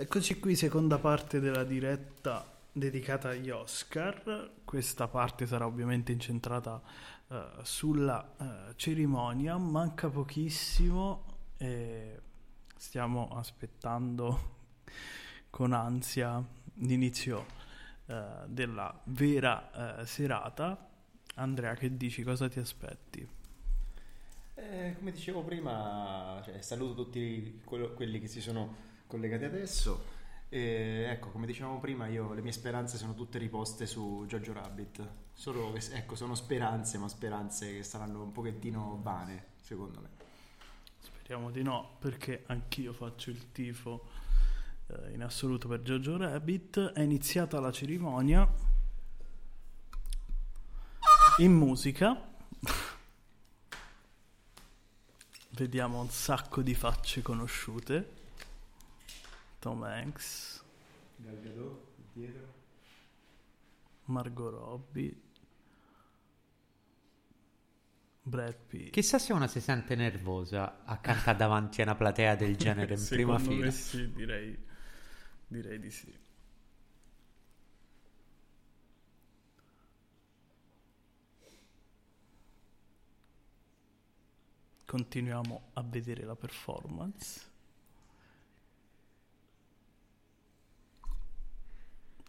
Eccoci qui, seconda parte della diretta dedicata agli Oscar. Questa parte sarà ovviamente incentrata eh, sulla eh, cerimonia. Manca pochissimo e stiamo aspettando con ansia l'inizio eh, della vera serata. Andrea, che dici? Cosa ti aspetti? Eh, come dicevo prima, cioè, saluto tutti quello- quelli che si sono collegati adesso. E, ecco, come dicevamo prima, io le mie speranze sono tutte riposte su Jojo Rabbit. Solo che, ecco, sono speranze, ma speranze che saranno un pochettino vane, secondo me. Speriamo di no, perché anch'io faccio il tifo eh, in assoluto per Jojo Rabbit. È iniziata la cerimonia in musica. Vediamo un sacco di facce conosciute. Tom Hanks, Gal Gadot, dietro. Margot Robbie, Brad Pitt. Chissà se una si sente nervosa a cantare davanti a una platea del genere in prima fila. me sì, direi, direi di sì. Continuiamo a vedere la performance.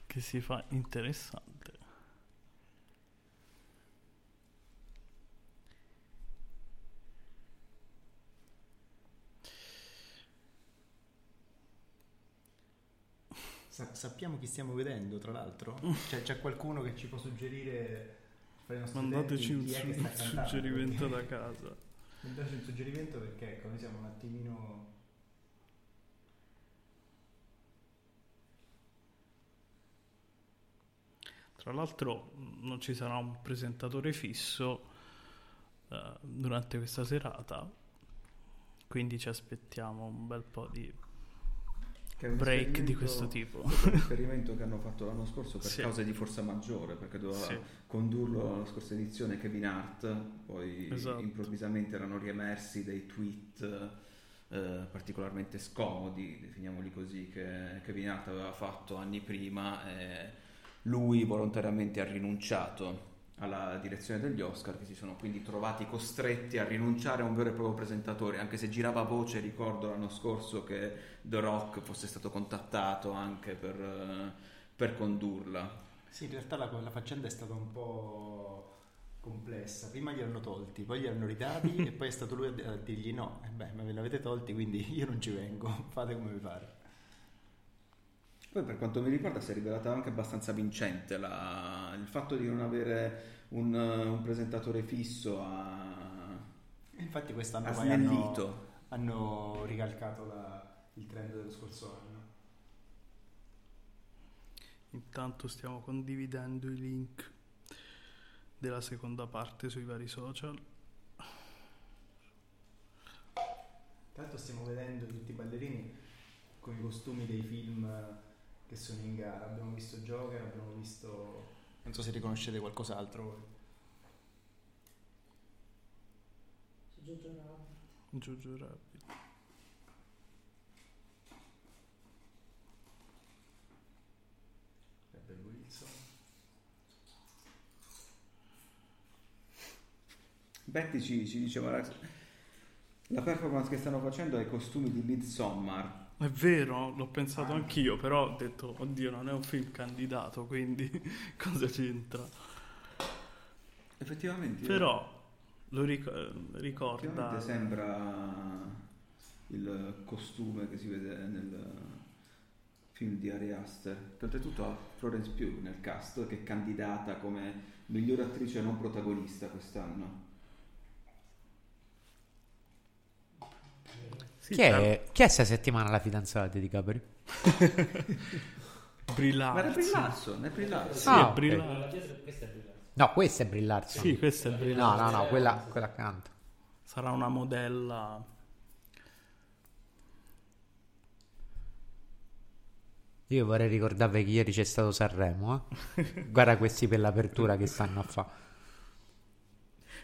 Che si fa interessante. Sa- sappiamo chi stiamo vedendo, tra l'altro? Cioè, c'è qualcuno che ci può suggerire Mandateci un, su- un suggerimento da casa. Mandateci un suggerimento perché ecco, noi siamo un attimino... Tra l'altro mh, non ci sarà un presentatore fisso eh, durante questa serata, quindi ci aspettiamo un bel po' di break di questo tipo. questo è un esperimento che hanno fatto l'anno scorso per Sì. cause di forza maggiore, perché doveva Sì. condurlo alla scorsa edizione Kevin Hart, poi Esatto. improvvisamente erano riemersi dei tweet eh, particolarmente scomodi, definiamoli così, che Kevin Hart aveva fatto anni prima e lui volontariamente ha rinunciato alla direzione degli Oscar che si sono quindi trovati costretti a rinunciare a un vero e proprio presentatore anche se girava voce ricordo l'anno scorso che The Rock fosse stato contattato anche per, eh, per condurla Sì, in realtà la, la faccenda è stata un po' complessa. Prima li hanno tolti, poi li hanno ridati e poi è stato lui a, a dirgli no, eh beh, ma ve l'avete tolti, quindi io non ci vengo, fate come vi pare. Poi per quanto mi riguarda si è rivelata anche abbastanza vincente la- il fatto di non avere un, un presentatore fisso ha, Infatti quest'anno ha poi hanno, hanno ricalcato la- il trend dello scorso anno. Intanto stiamo condividendo i link della seconda parte sui vari social. L'altro stiamo vedendo tutti i ballerini con i costumi dei film che sono in gara. Abbiamo visto Joker, abbiamo visto... Non so se riconoscete qualcos'altro voi. Jojo Rabbit. Rebel Wilson. Betty ci, ci diceva la, la performance che stanno facendo è i costumi di Midsommar È vero, l'ho pensato anch'io, però ho detto, oddio, non è un film candidato, quindi cosa c'entra? effettivamente Però lo ric- ricorda... sembra il costume che si vede nel film di Ari Aster. Oltretutto ha Florence Pugh nel cast che è candidata come miglior attrice non protagonista quest'anno Sì, Chi è, chi è sta settimana la fidanzata di Capri? Brillarsi. Ma era Brillarson, è Brillarson. Sì, Ah, è ok. Brillarsi. No, questa è Brillarson. Sì, questa è No, Brillarsi. no, no, quella, quella accanto. Sarà una modella... Io vorrei ricordarvi che ieri c'è stato Sanremo, eh. Guarda questi per l'apertura che stanno a fare.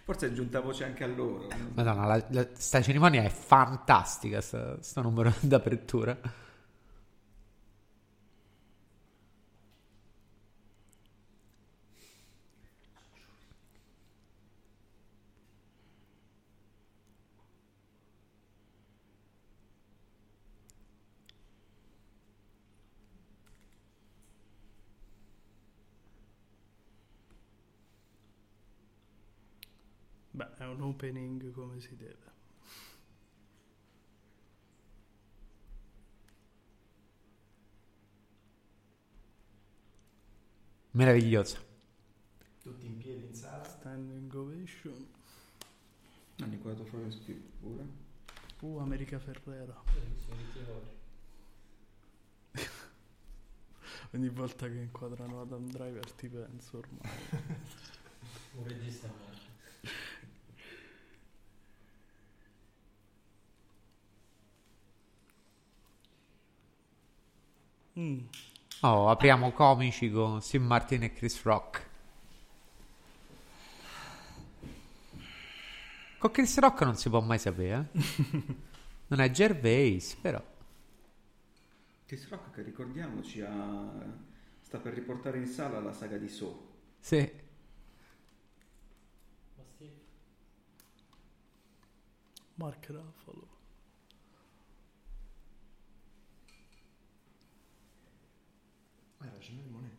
Forse è giunta voce anche a loro. Madonna, la, la- sta cerimonia è fantastica, sta, sto numero d'apertura. Beh, è un opening come si deve. Meravigliosa. Tutti in piedi in sala. Standing ovation. Hanno inquadrato Florence Pugh pure. Uh, America Ferrera. Ogni volta che inquadrano Adam Driver ti penso ormai. Un regista Mm. Oh, apriamo comici con Sim Martin e Chris Rock. Con Chris Rock non si può mai sapere, eh? Non è Gervais, però. Chris Rock che ricordiamoci ha... sta per riportare in sala la saga di So. Sì. Mark Ruffalo. Janelle Monet.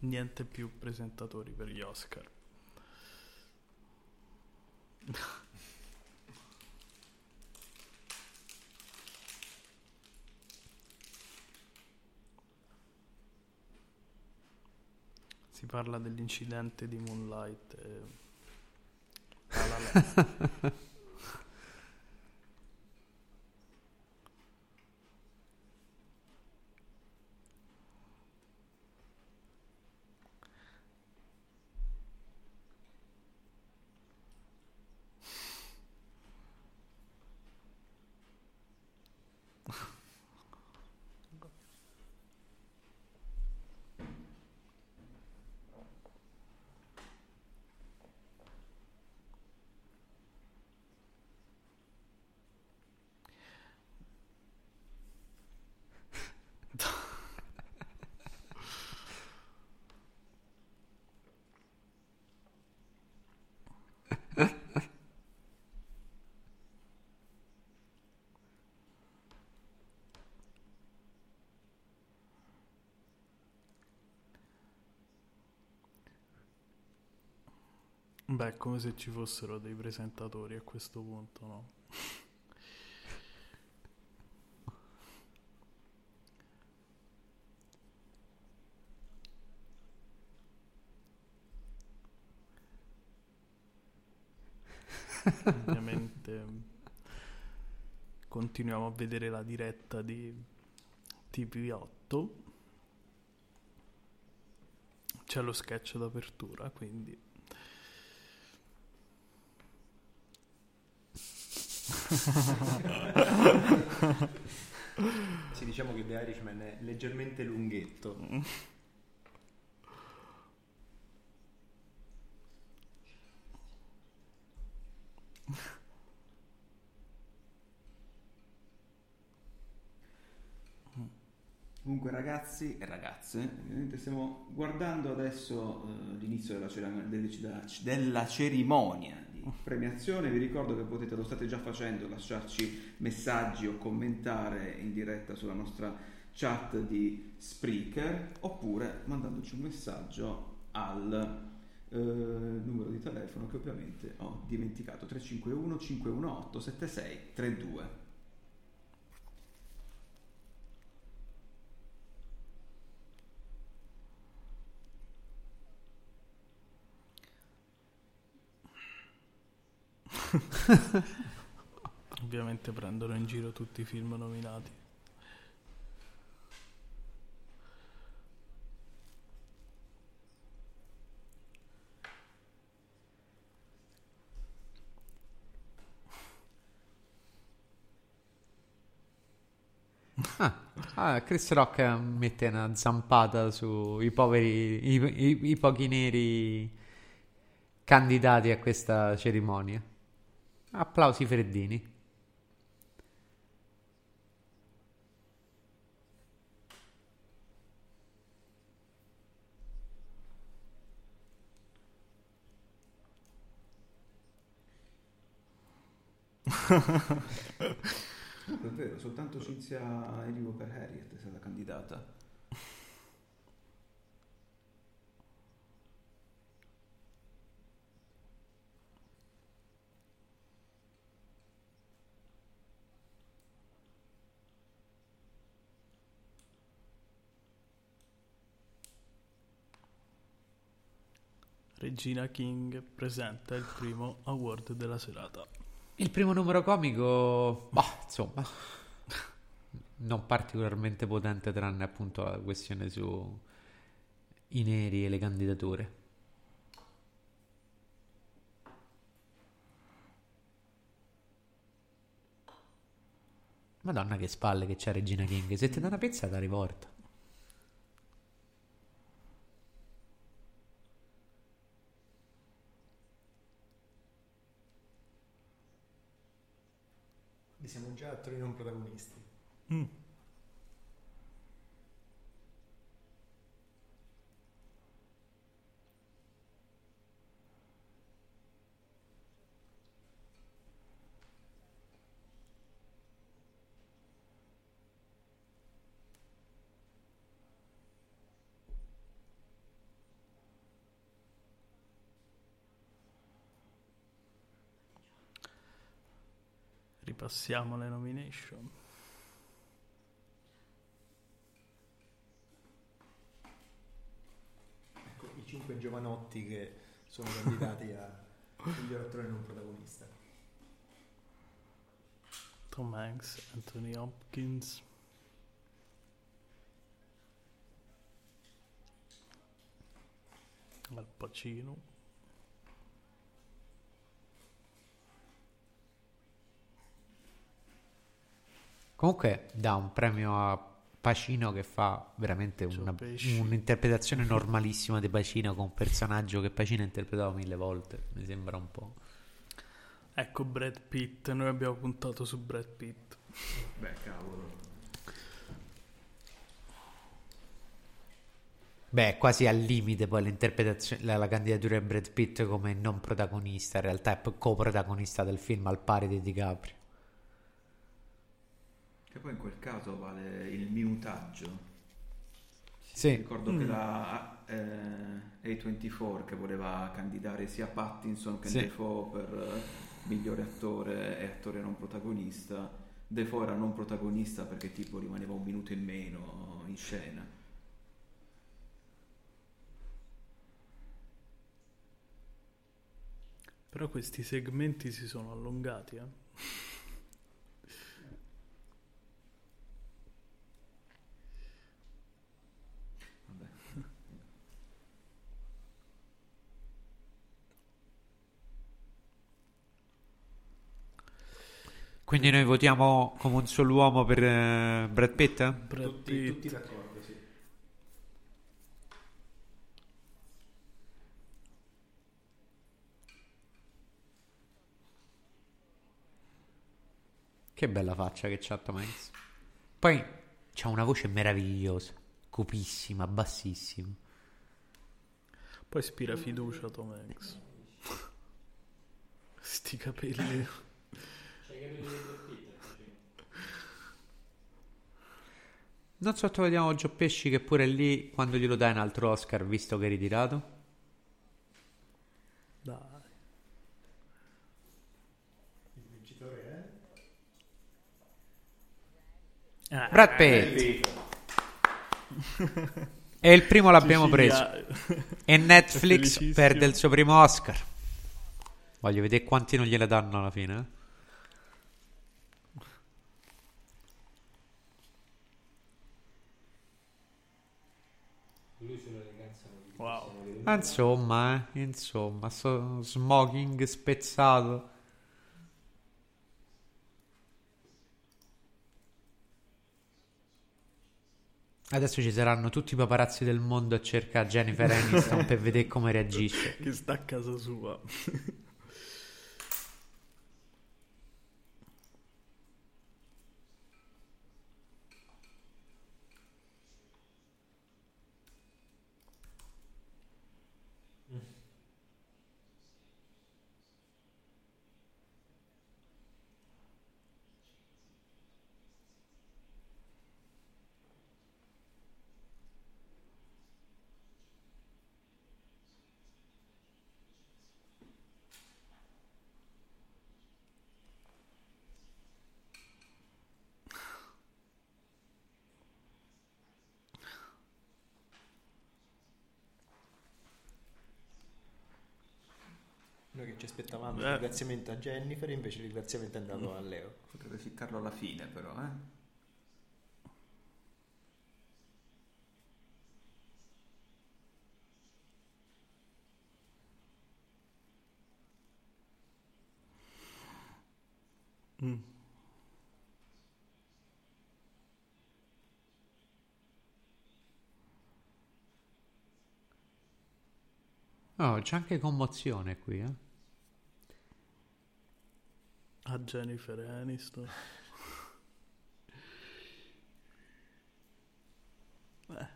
Niente più presentatori per gli Oscar. Si parla dell'incidente di Moonlight. E... La La Land. Beh, come se ci fossero dei presentatori a questo punto, no? Ovviamente continuiamo a vedere la diretta di TV8. C'è lo sketch d'apertura, quindi Sì, diciamo che The Irishman è leggermente lunghetto. Comunque ragazzi e ragazze, stiamo guardando adesso eh, l'inizio della, cerimonia- della- cerimonia premiazione, vi ricordo che potete, lo state già facendo, lasciarci messaggi o commentare in diretta sulla nostra chat di Spreaker oppure mandandoci un messaggio al eh, numero di telefono che ovviamente ho dimenticato. 351 518 7632 Ovviamente prendono in giro tutti i film nominati. Ah, ah, Chris Rock mette una zampata sui poveri, i, i- i pochi neri candidati a questa cerimonia. Applausi freddini. Comunque è vero, soltanto Cinzia Erivo per Harriet è stata candidata. Regina King presenta il primo award della serata. Il primo numero comico, bah, insomma, non particolarmente potente tranne appunto la questione su i neri e le candidature. Madonna che spalle che c'ha Regina King, se ti dà una pizza la riporta. Li siamo già attori non protagonisti. Mm. Ripassiamo le nomination. Ecco, i cinque giovanotti che sono candidati a miglior attore non protagonista. Tom Hanks, Anthony Hopkins. Al Pacino. Comunque dà un premio a Pacino che fa veramente una- un'interpretazione normalissima di Pacino con un personaggio che Pacino ha interpretato mille volte. Mi sembra un po'. Ecco Brad Pitt, noi abbiamo puntato su Brad Pitt. Beh, cavolo. Beh, è quasi al limite poi l'interpretazione, la, la candidatura di Brad Pitt come non protagonista, in realtà è coprotagonista del film al pari di DiCaprio. Che poi in quel caso vale il minutaggio. Sì. Ricordo Mm. che la eh, A24 che voleva candidare sia Pattinson che Sì. Defoe per eh, migliore attore e attore non protagonista. Defoe era non protagonista perché tipo rimaneva un minuto in meno in scena. Però questi segmenti si sono allungati, eh. Vabbè. Quindi noi votiamo come un solo uomo per eh, Brad Pitt? Brad Tutti, Pitt. tutti d'accordo, sì. Che bella faccia che c'ha Tom Hanks. Poi c'ha una voce meravigliosa, cupissima, bassissima. Poi ispira fiducia Tom Hanks. Sti capelli. Non sottovalutiamo Gio Pesci che pure lì, quando glielo dai un altro Oscar, visto che è ritirato. Dai. Il vincitore Eh, Brad Pitt. E il primo l'abbiamo preso. Sicilia- E Netflix perde il suo primo Oscar. Voglio vedere quanti non gliele danno alla fine. eh. Lui sull'eleganza non gli Wow. possiamo dire Ma insomma, eh, insomma, sto smoking spezzato. Adesso ci saranno tutti i paparazzi del mondo a cercare Jennifer Aniston per vedere come reagisce. Che sta a casa sua. Noi che ci aspettavamo il Eh. ringraziamento a Jennifer, invece il ringraziamento è andato a Leo. Potrebbe ficcarlo alla fine, però, eh. Oh, c'è anche commozione qui, eh. A Jennifer Aniston. Eh.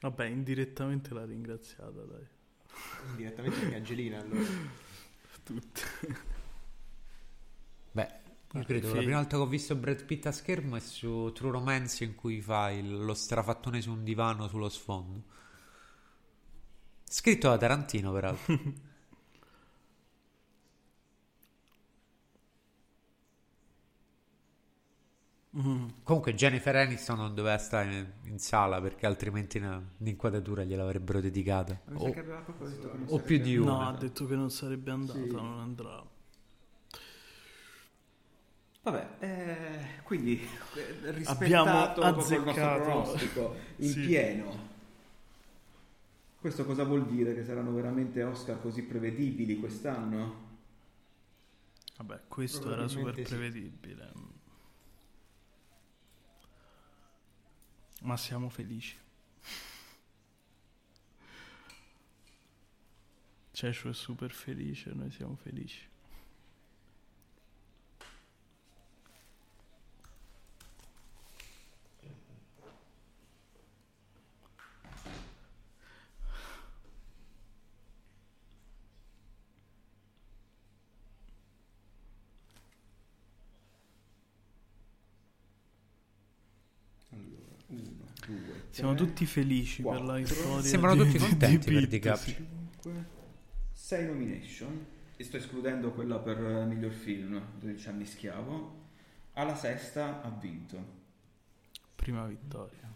Vabbè, indirettamente l'ha ringraziata, dai. Direttamente anche Angelina allora. Tutte. Beh, io Ah, credo la prima volta che ho visto Brad Pitt a schermo è su True Romance in cui fa il- lo strafattone su un divano sullo sfondo. Scritto da Tarantino, peraltro. Comunque Jennifer Aniston non doveva stare in, in sala perché altrimenti una- l'inquadratura gliel'avrebbero dedicata. Mi sa O, o più di una. No, ha detto che non sarebbe andata, Sì. non andrà. Vabbè, eh, quindi eh, rispettato Abbiamo proprio il nostro azzeccato. pronostico in Sì. pieno. Questo cosa vuol dire? Che saranno veramente Oscar così prevedibili quest'anno? Vabbè, questo era super Probabilmente sì. Ma siamo felici. Cescio è super felice, noi siamo felici. Allora, uno, due, Siamo tutti felici per quattro, la storia. Sembrano di- tutti di- contenti di per Pitt, DiCaprio. sì. 5, 6 nomination. E sto escludendo quella per eh, miglior film, 12 anni schiavo. Alla sesta ha vinto. Prima vittoria.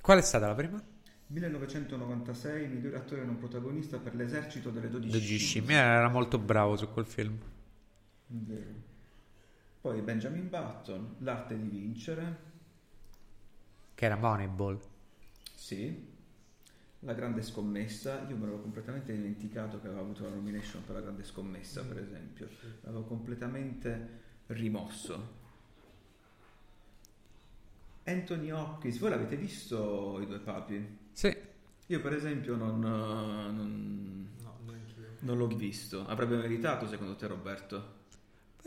Qual è stata la prima? 1996, miglior attore non protagonista per l'esercito delle 12 12 scimmie. Era molto bravo su quel film. Vero. Poi Benjamin Button, L'arte di vincere, Che era Moneyball. sì. La grande scommessa, io me l'avevo completamente dimenticato che aveva avuto la nomination per la grande scommessa, per esempio. L'avevo completamente rimosso. Anthony Hopkins, voi l'avete visto i due papi? Sì. Io per esempio non, non, No, non l'ho visto. Avrebbe meritato secondo te Roberto?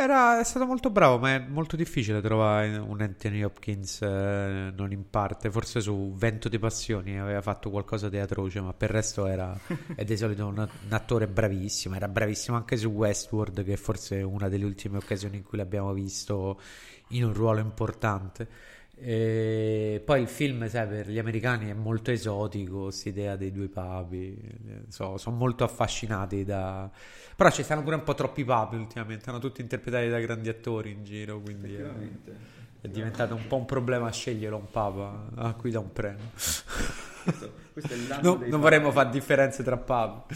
Era, è stato molto bravo, ma è molto difficile trovare un Anthony Hopkins eh, non in parte. Forse su Vento di Passioni aveva fatto qualcosa di atroce, ma per il resto era è di solito un, un attore bravissimo. Era bravissimo anche su Westworld, che è forse una delle ultime occasioni in cui l'abbiamo visto in un ruolo importante. E poi il film, sai, per gli americani è molto esotico, quest'idea dei due papi. eh, so- sono molto affascinati da... Però ci stanno pure un po' troppi papi ultimamente, hanno tutti interpretati da grandi attori in giro, quindi è, è diventato un po' un problema scegliere un papa a cui dà un premio. Questo, questo No, non papi. vorremmo fare differenze tra papi.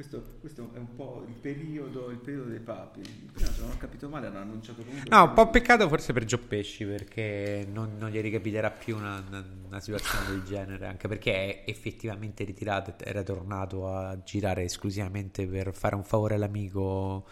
Questo, questo è un po' il periodo, il periodo dei papi. Prima, se non ho capito male, hanno annunciato comunque. No, un po' peccato forse per Gio Pesci perché non, non gli ricapiterà più una, una- una situazione del genere, anche perché è effettivamente ritirato, era tornato a girare esclusivamente per fare un favore all'amico,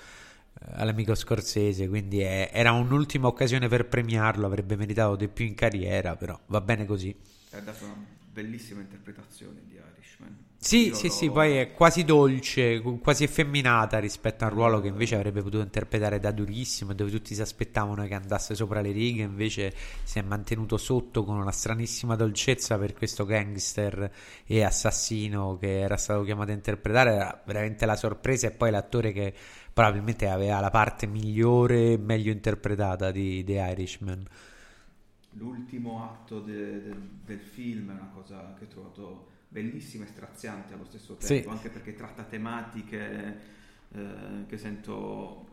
eh, all'amico Scorsese, quindi è- era un'ultima occasione per premiarlo, avrebbe meritato di più in carriera, però va bene così. Ha dato una bellissima interpretazione di Irishman. Sì, Io sì, l'ho- sì, poi è quasi dolce, quasi effeminata rispetto a un ruolo che invece avrebbe potuto interpretare da durissimo, dove tutti si aspettavano che andasse sopra le righe, invece si è mantenuto sotto con una stranissima dolcezza per questo gangster e assassino che era stato chiamato a interpretare, era veramente la sorpresa e poi l'attore che probabilmente aveva la parte migliore e meglio interpretata di The Irishman. L'ultimo atto de- de- del film è una cosa che ho trovato bellissima e straziante allo stesso Sì. tempo, anche perché tratta tematiche eh, che sento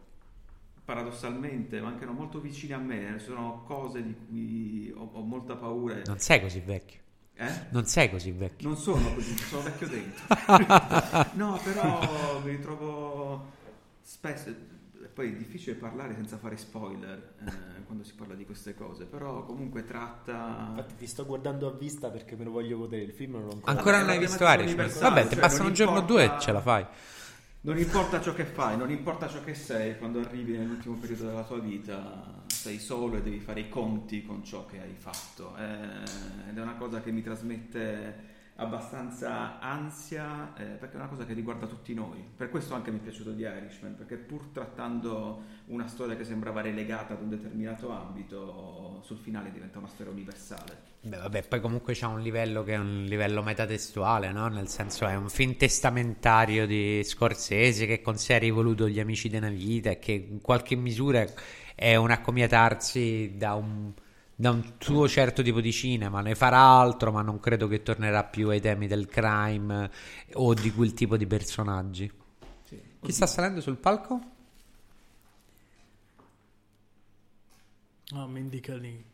paradossalmente mancano molto vicine a me, sono cose di cui ho, ho molta paura. Non sei così vecchio. Eh? Non sei così vecchio. Non sono così, sono vecchio dentro. no, però mi ritrovo spesso. Poi è difficile parlare senza fare spoiler eh, quando si parla di queste cose, però comunque tratta. Infatti ti sto guardando a vista perché me lo voglio godere. Il film non l'ho ancora Ancora non hai visto universale, Vabbè, ti cioè, non un giorno o importa- due e ce la fai. Non importa ciò che fai, non importa ciò che sei, quando arrivi nell'ultimo periodo della tua vita sei solo e devi fare i conti con ciò che hai fatto. Eh, ed è una cosa che mi trasmette abbastanza ansia, eh, perché è una cosa che riguarda tutti noi. Per questo anche mi è piaciuto di Irishman, perché pur trattando una storia che sembrava relegata ad un determinato ambito, sul finale diventa una storia universale. Beh, vabbè, poi comunque c'è un livello che è un livello metatestuale, no? Nel senso è un film testamentario di Scorsese che con sé ha rivoluto gli amici della vita e che in qualche misura è un accomiatarsi da un, da un suo certo tipo di cinema. Ne farà altro, ma non credo che tornerà più ai temi del crime o di quel tipo di personaggi. Chi sta salendo sul palco? Ah, mi indica lì.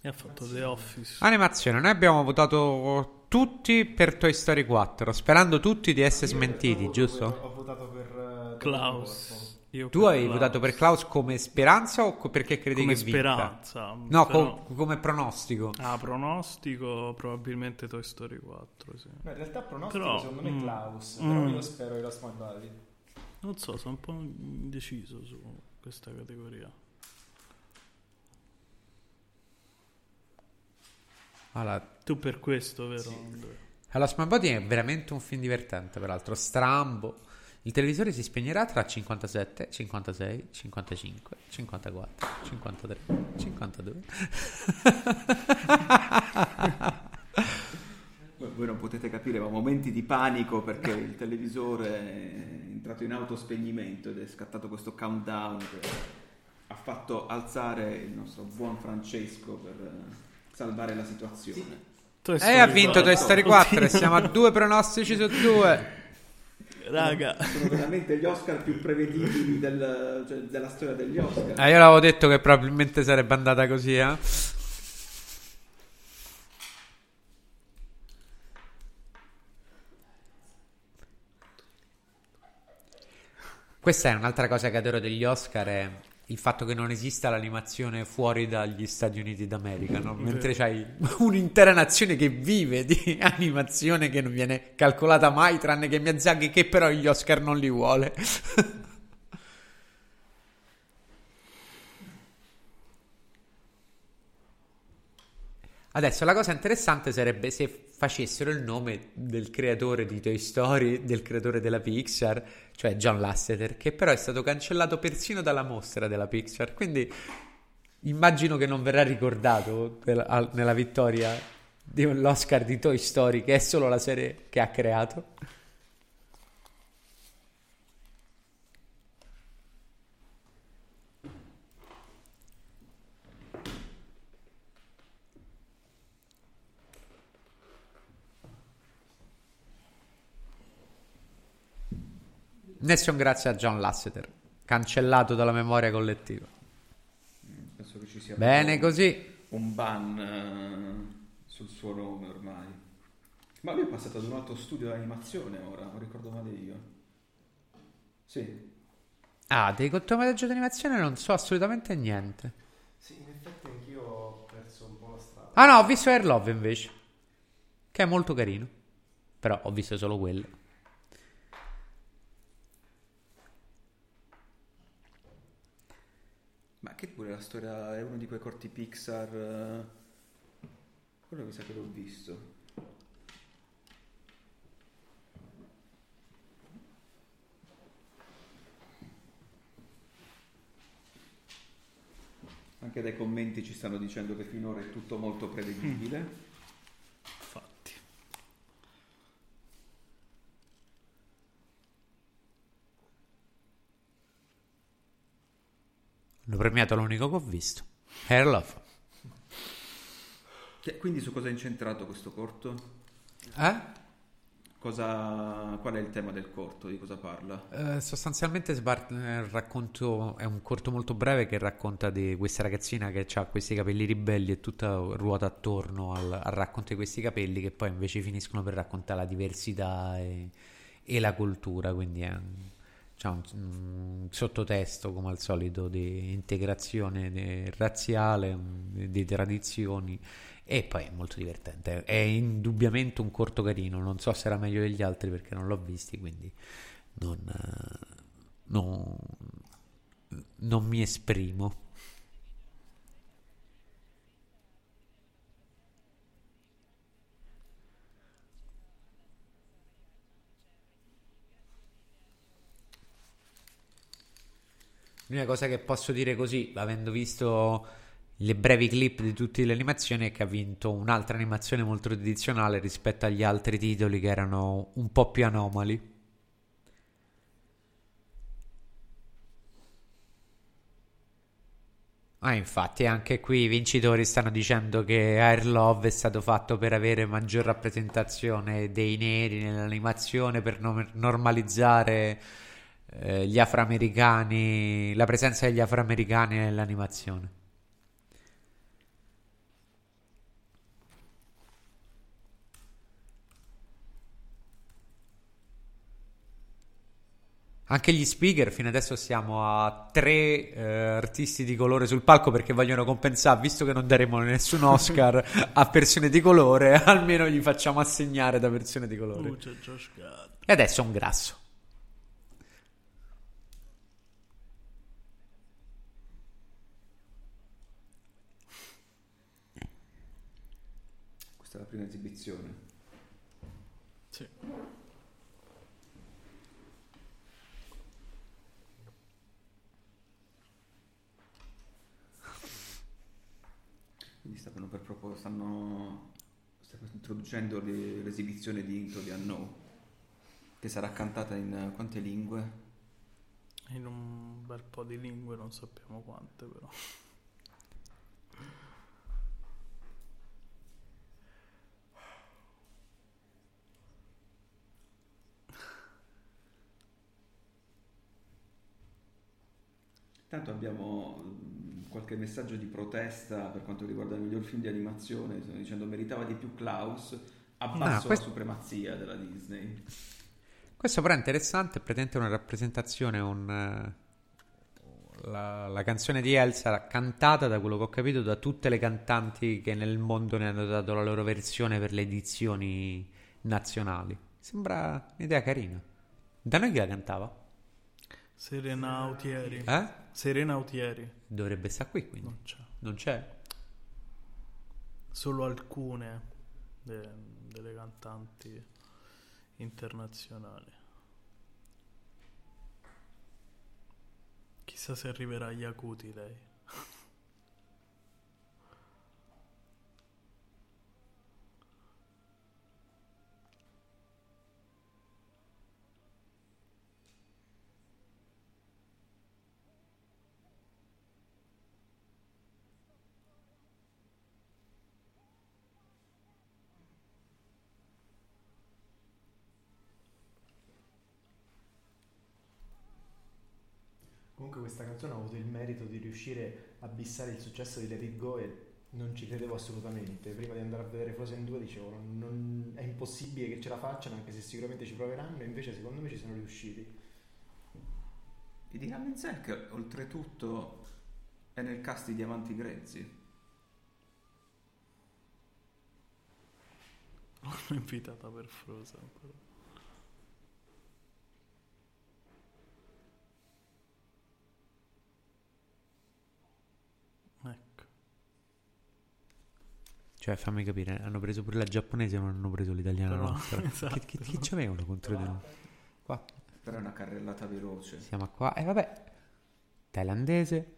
E ha fatto The Office. Animazione, noi abbiamo votato tutti per Toy Story 4, sperando tutti di essere smentiti, giusto? Ho votato per eh, Klaus. Io Tu hai Klaus. votato per Klaus come speranza o co- perché credi come che vinca? speranza. No, però- co- come pronostico. Ah, pronostico probabilmente Toy Story 4, sì. No, in realtà pronostico Però, secondo me mm, Klaus, mm. però io spero i Lost Mandati. Non so, sono un po' indeciso su questa categoria. Allora, Tu per questo, vero? Andrea? allora Smart Body è veramente un film divertente, peraltro, strambo. Il televisore si spegnerà tra 57, 56, 55, 54, 53, 52. Voi voi non potete capire, ma momenti di panico perché il televisore è entrato in autospegnimento ed è scattato questo countdown che ha fatto alzare il nostro buon Francesco per salvare la situazione. Toy E Story ha vinto 4. Toy Story 4 e siamo a due pronostici su due. Raga, Sono veramente gli Oscar più prevedibili del- cioè, della storia degli Oscar. Eh, io l'avevo detto che probabilmente sarebbe andata così, eh. Questa è un'altra cosa che adoro degli Oscar è il fatto che non esista l'animazione fuori dagli Stati Uniti d'America, no? mentre c'hai un'intera nazione che vive di animazione che non viene calcolata mai, tranne che Miyazaki che però gli Oscar non li vuole. Adesso la cosa interessante sarebbe se facessero il nome del creatore di Toy Story, del creatore della Pixar, cioè John Lasseter, che però è stato cancellato persino dalla mostra della Pixar. Quindi immagino che non verrà ricordato nella vittoria dell'Oscar di Toy Story, che è solo la serie che ha creato. Nessun grazie a John Lasseter, cancellato dalla memoria collettiva. Penso che ci sia Bene proprio così. un ban eh, sul suo nome ormai. Ma lui è passato ad un altro studio di animazione ora, non ricordo male io. Sì. Ah, dei cortometraggi d'animazione non so assolutamente niente. Sì, in effetti anch'io ho perso un po' la strada. Ah no, ho visto Air Love invece, che è molto carino. Però ho visto solo quello. Ma che pure la storia è uno di quei corti Pixar. eh, Quello mi sa che l'ho visto. Anche dai commenti ci stanno dicendo che finora è tutto molto prevedibile. Infatti. L'ho premiato l'unico che ho visto. Che- Quindi su cosa è incentrato questo corto? Eh? Cosa, qual è il tema del corto? Di cosa parla? Eh, sostanzialmente sbar- eh, racconto è un corto molto breve che racconta di questa ragazzina che ha questi capelli ribelli e tutta ruota attorno al, al racconto di questi capelli che poi invece finiscono per raccontare la diversità e, e la cultura, quindi è un, c'ha un, un sottotesto come al solito di integrazione razziale, un- di tradizioni e poi è molto divertente. È indubbiamente un corto carino. Non so se era meglio degli altri perché non l'ho visti, quindi non, eh, non- non mi esprimo. L'unica cosa che posso dire così, avendo visto le brevi clip di tutte le animazioni, è che ha vinto un'altra animazione molto tradizionale rispetto agli altri titoli che erano un po' più anomali. Ah, infatti, anche qui i vincitori stanno dicendo che Air Love è stato fatto per avere maggior rappresentazione dei neri nell'animazione, per no- normalizzare eh, gli afroamericani, la presenza degli afroamericani nell'animazione. Anche gli speaker, fino adesso siamo a tre eh, artisti di colore sul palco perché vogliono compensare, visto che non daremo nessun Oscar a persone di colore, almeno gli facciamo assegnare da persone di colore. Gad. E adesso un grasso. Questa prima esibizione. Sì. Quindi stavano per proporre, stanno sta introducendo le- l'esibizione di Into the Unknown, che sarà cantata in quante lingue? In un bel po' di lingue, non sappiamo quante però. Tanto abbiamo mm, qualche messaggio di protesta per quanto riguarda il miglior film di animazione, stanno dicendo meritava di più Klaus, abbasso questo- la supremazia della Disney. Questo però è interessante, è praticamente una rappresentazione, un, eh, la, la canzone di Elsa cantata, da quello che ho capito, da tutte le cantanti che nel mondo ne hanno dato la loro versione per le edizioni nazionali. Sembra un'idea carina. Da noi chi la cantava? Serena Autieri. Eh? Serena Autieri. Dovrebbe stare qui quindi. Non c'è. Non c'è? solo alcune de- delle cantanti internazionali. Chissà se arriverà agli acuti lei. Comunque questa canzone ha avuto il merito di riuscire a bissare il successo di Let It Go e non ci credevo assolutamente. Prima di andare a vedere Frozen 2 dicevo non- è impossibile che ce la facciano anche se sicuramente ci proveranno, invece secondo me ci sono riusciti. I di Ramen che oltretutto è nel cast di Diamanti Grezzi. L'hanno invitata per Frozen. però. Ecco. Cioè, fammi capire, hanno preso pure la giapponese, ma non hanno preso l'italiana Però, nostra. esatto. Che, che, che c'avevano contro di noi? Qua. Però è una carrellata veloce. Siamo qua. E vabbè. Thailandese.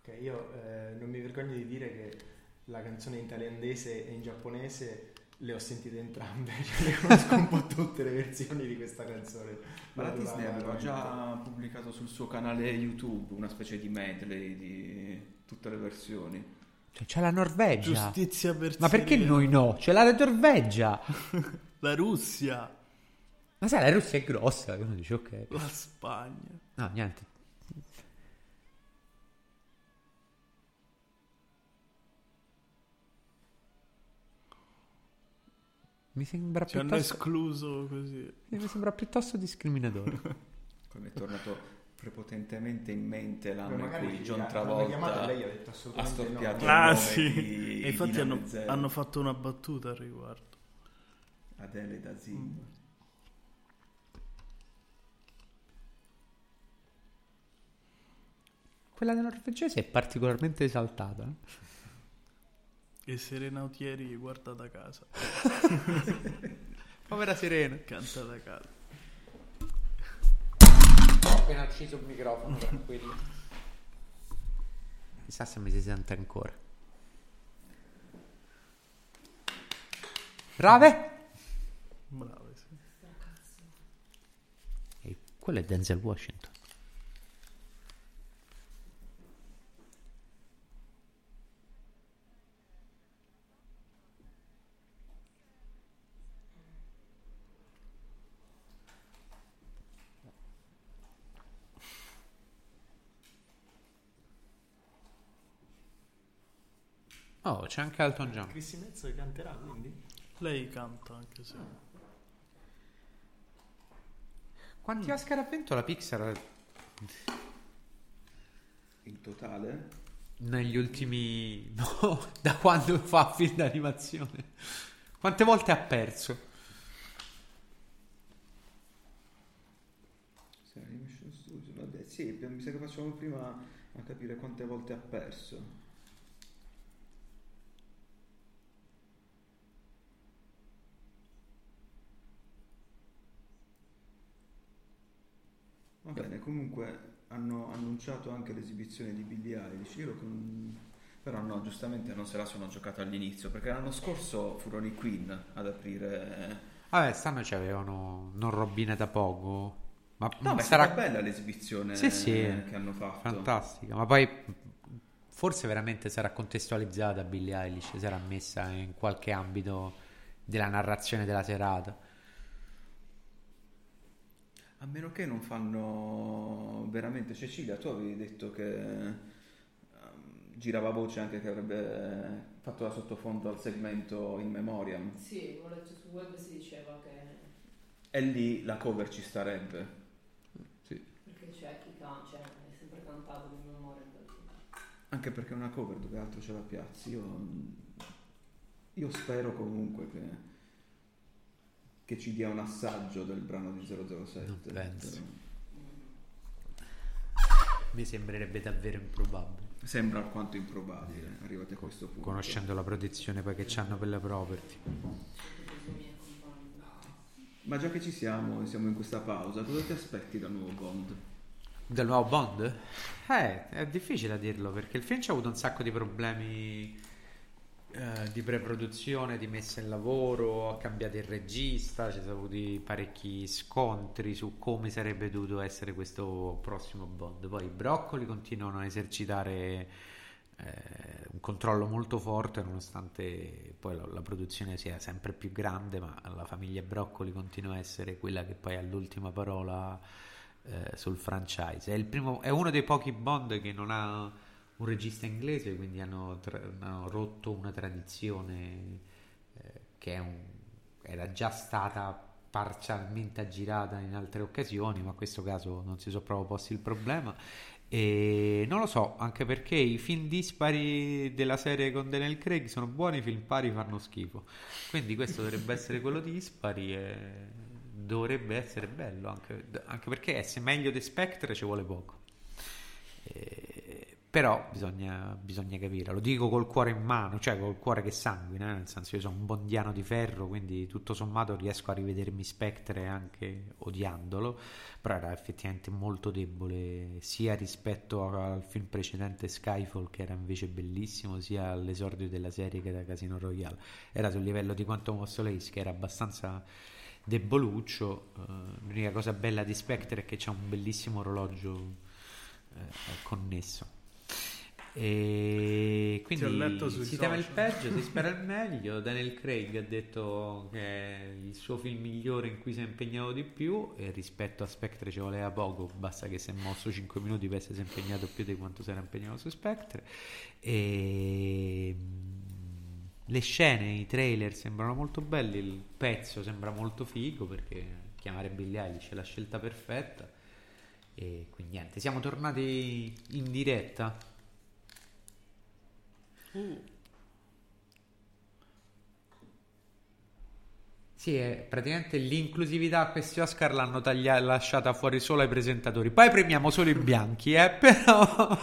Ok, io eh, non mi vergogno di dire che la canzone in thailandese e in giapponese le ho sentite entrambe, cioè le conosco un po' tutte le versioni di questa canzone. Ma la Disney aveva già pubblicato sul suo canale YouTube una specie di medley di tutte le versioni. Cioè, c'è la Norvegia. Giustizia per Ma perché Sirena. noi no? C'è la Norvegia. La Russia, Ma sai, la Russia è grossa. Uno dice, ok. la Spagna. No, niente. Mi sembra Ci hanno piuttosto... escluso così. Mi sembra piuttosto discriminatorio. Mi è tornato prepotentemente in mente l'anno in cui John chiamata Travolta lei ha detto ha assolutamente no. storpiato il Ah sì, di e infatti hanno, hanno fatto una battuta al riguardo. Adele da Zim. Quella norvegese è particolarmente esaltata. eh. E Serena Autieri guarda da casa, Povera Serena. canta da casa. Appena acceso il microfono, tranquillo. Chissà se mi si sente ancora. Brave! Bravo, sì. E quello è Denzel Washington. Oh, c'è anche Elton John. Chrissy Metz canterà quindi? Lei canta anche se... Quanti Oscar ha vinto la Pixar In totale? negli ultimi... No, da quando fa film d'animazione? Quante volte ha perso? Sì, Animation Studio, vabbè, sì, mi sa che facciamo prima a capire quante volte ha perso. Va bene, comunque hanno annunciato anche l'esibizione di Billie Eilish, io con- però no, giustamente non se la sono giocata all'inizio, perché l'anno scorso furono i Queen ad aprire... Vabbè, stanno ci avevano non robine da poco. Ma No, ma sarà bella l'esibizione Sì, sì. che hanno fatto. fantastica. Ma poi forse veramente sarà contestualizzata Billie Eilish, sarà messa in qualche ambito della narrazione della serata. A meno che non fanno veramente Cecilia, tu avevi detto che ehm, girava voce anche che avrebbe fatto da sottofondo al segmento in memoriam. Sì, ho letto su web si diceva che E lì la cover ci starebbe. perché c'è chi canta, cioè è sempre cantato di memoria. Anche perché è una cover dove altro ce la piazzi. Io, io spero comunque che, che ci dia un assaggio del brano di 007. Non penso. Mi sembrerebbe davvero improbabile. sembra alquanto improbabile arrivati a questo punto. Conoscendo la protezione poi che hanno per la property. Ma già che ci siamo, siamo in questa pausa, cosa ti aspetti dal nuovo Bond? Del nuovo Bond? Eh, è difficile a dirlo perché il film ci ha avuto un sacco di problemi eh, di pre-produzione, di messa in lavoro, ha cambiato il regista, ci sono avuti parecchi scontri su come sarebbe dovuto essere questo prossimo Bond. Poi i broccoli continuano a esercitare eh, un controllo molto forte nonostante poi la, la produzione sia sempre più grande, ma la famiglia Broccoli continua a essere quella che poi ha l'ultima parola eh, sul franchise. È, primo, è uno dei pochi Bond che non ha un regista inglese, quindi hanno, tra- hanno rotto una tradizione eh, che un- era già stata parzialmente aggirata in altre occasioni, ma in questo caso non si sono proprio posti il problema. E non lo so, anche perché i film dispari della serie con Daniel Craig sono buoni, i film pari fanno schifo. Quindi questo dovrebbe essere quello dispari e dovrebbe essere bello, anche, anche perché essere meglio di Spectre ci vuole poco. E- però bisogna, bisogna capire, lo dico col cuore in mano, cioè col cuore che sanguina, eh, nel senso io sono un bondiano di ferro, quindi tutto sommato riesco a rivedermi Spectre anche odiandolo, però era effettivamente molto debole sia rispetto al film precedente Skyfall che era invece bellissimo, sia all'esordio della serie che era Casino Royale, era sul livello di Quantum of Solace che era abbastanza deboluccio, eh, l'unica cosa bella di Spectre è che c'è un bellissimo orologio eh, connesso. E quindi si teme il social. peggio, si spera il meglio. Daniel Craig ha detto che è il suo film migliore in cui si è impegnato di più e rispetto a Spectre ci voleva poco, basta che si è mosso 5 minuti per essere impegnato più di quanto si era impegnato su Spectre. E mm, le scene, i trailer sembrano molto belli, il pezzo sembra molto figo perché chiamare Billie Eilish è la scelta perfetta. E quindi niente, siamo tornati in diretta. Sì, è praticamente l'inclusività a questi Oscar l'hanno taglia- lasciata fuori solo ai presentatori. Poi premiamo solo i bianchi, eh, però...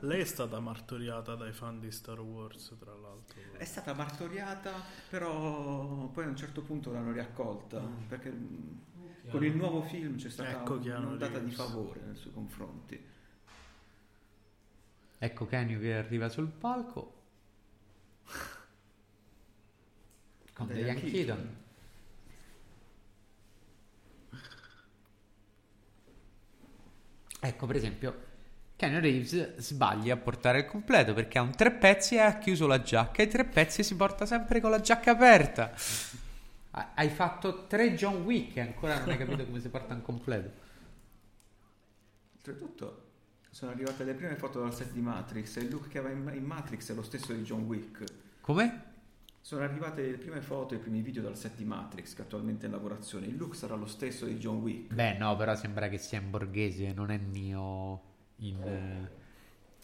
Lei è stata martoriata dai fan di Star Wars, tra l'altro. È stata martoriata, però poi a un certo punto l'hanno riaccolta, perché mh, con il nuovo film c'è stata Ecco un'ondata di favore nei suoi confronti. Ecco Kenny che arriva sul palco. Con Keaton. Keaton. Ecco, per esempio, Kenny Reeves sbaglia a portare il completo perché ha un tre pezzi e ha chiuso la giacca. E i tre pezzi si porta sempre con la giacca aperta. Ha- Hai fatto tre John Wick e ancora non hai capito come si porta un completo. Oltretutto sono arrivate le prime foto dal set di Matrix e il look che aveva in, in Matrix è lo stesso di John Wick. Come? Sono arrivate le prime foto e i primi video dal set di Matrix che attualmente è in lavorazione. Il look sarà lo stesso di John Wick. Beh, no, però sembra che sia in borghese, non è Neo in, eh,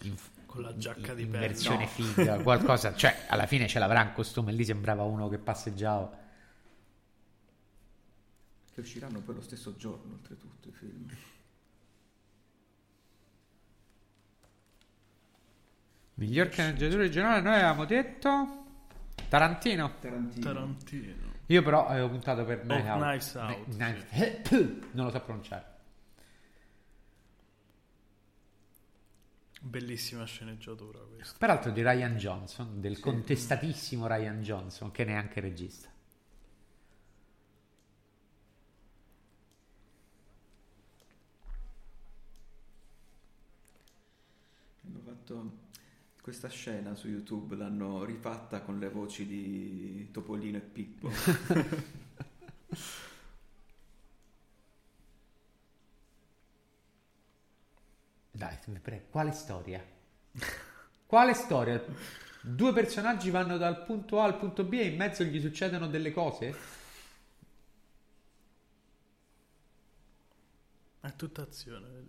in- Con la giacca in- di in pelle. versione No. figa, qualcosa, cioè alla fine ce l'avrà in costume, lì sembrava uno che passeggiava. Che usciranno poi lo stesso giorno, oltretutto, i film. Miglior sceneggiatore regionale, noi avevamo detto Tarantino. Tarantino. Tarantino. Io però avevo puntato per Oh, Knives Out. Knives Out, Knives- Non lo so pronunciare. Bellissima sceneggiatura questa. Peraltro di Ryan Johnson, del contestatissimo Ryan Johnson, che neanche regista. Hanno fatto questa scena su YouTube, l'hanno rifatta con le voci di Topolino e Pippo. Dai, quale storia? Quale storia? Due personaggi vanno dal punto A al punto B e in mezzo gli succedono delle cose? È tutta azione, vedi?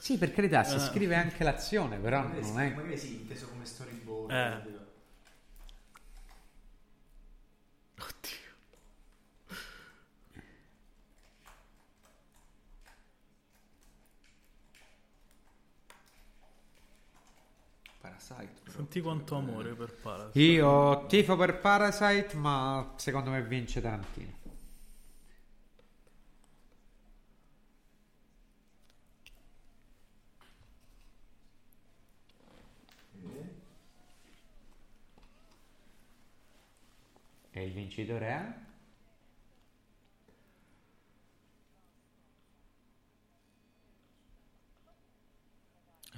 Sì, per carità, si Ah. scrive anche l'azione, però Magari non è... magari sì, inteso come storyboard. Eh. Oddio. Parasite. però. Senti quanto amore per Parasite. Io tifo per Parasite, ma secondo me vince Tarantino. E il vincitore è?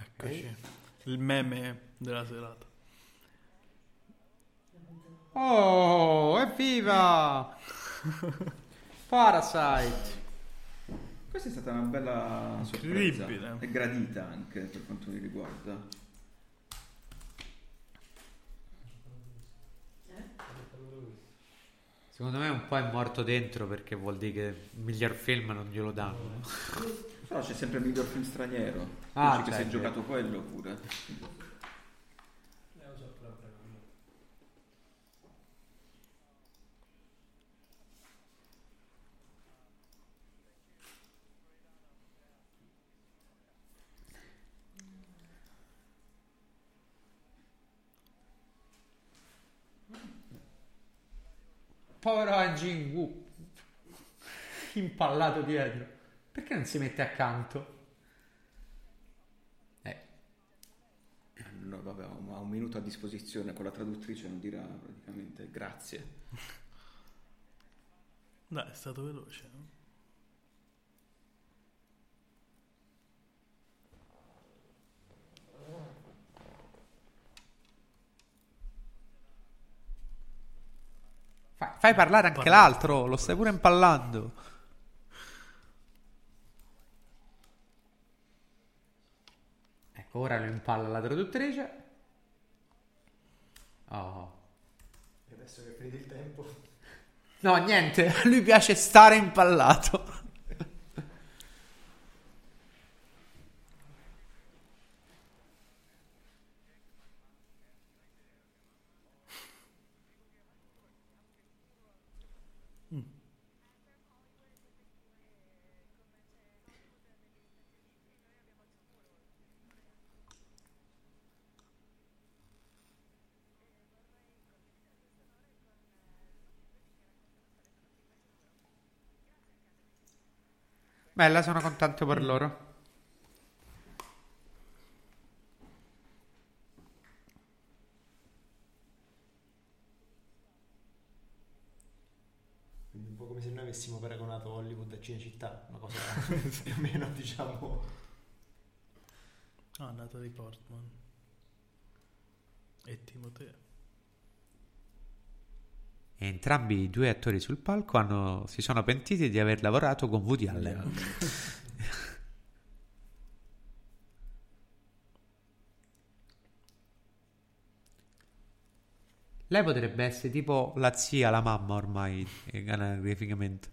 Eccoci. Il meme della serata. Oh, evviva! Parasite. Questa è stata una bella sorpresa. Incredibile. E gradita anche per quanto mi riguarda. Secondo me un po' è morto dentro perché vuol dire che il miglior film non glielo danno. Però c'è sempre il miglior film straniero. Ah, Dici che si è giocato quello pure. Eh, lo so, però prego, no. Povero Han Jin-woo. Impallato dietro. Perché non si mette accanto? Eh, No, vabbè, ha un minuto a disposizione con la traduttrice, non dirà praticamente grazie. Dai, è stato veloce. no? Fai, fai parlare anche l'altro, lo stai pure impallando. Ecco, ora lo impalla la traduttrice. Oh. E adesso che finito il tempo. No, niente, a lui piace stare impallato. Bella, sono contento per loro. Quindi un po' come se noi avessimo paragonato Hollywood a Cinecittà, una cosa più o meno diciamo... Ah, nata di Portman. E Timoteo. E entrambi i due attori sul palco hanno- si sono pentiti di aver lavorato con Woody Allen. Lei potrebbe essere tipo la zia, la mamma ormai, eh, anagraficamente.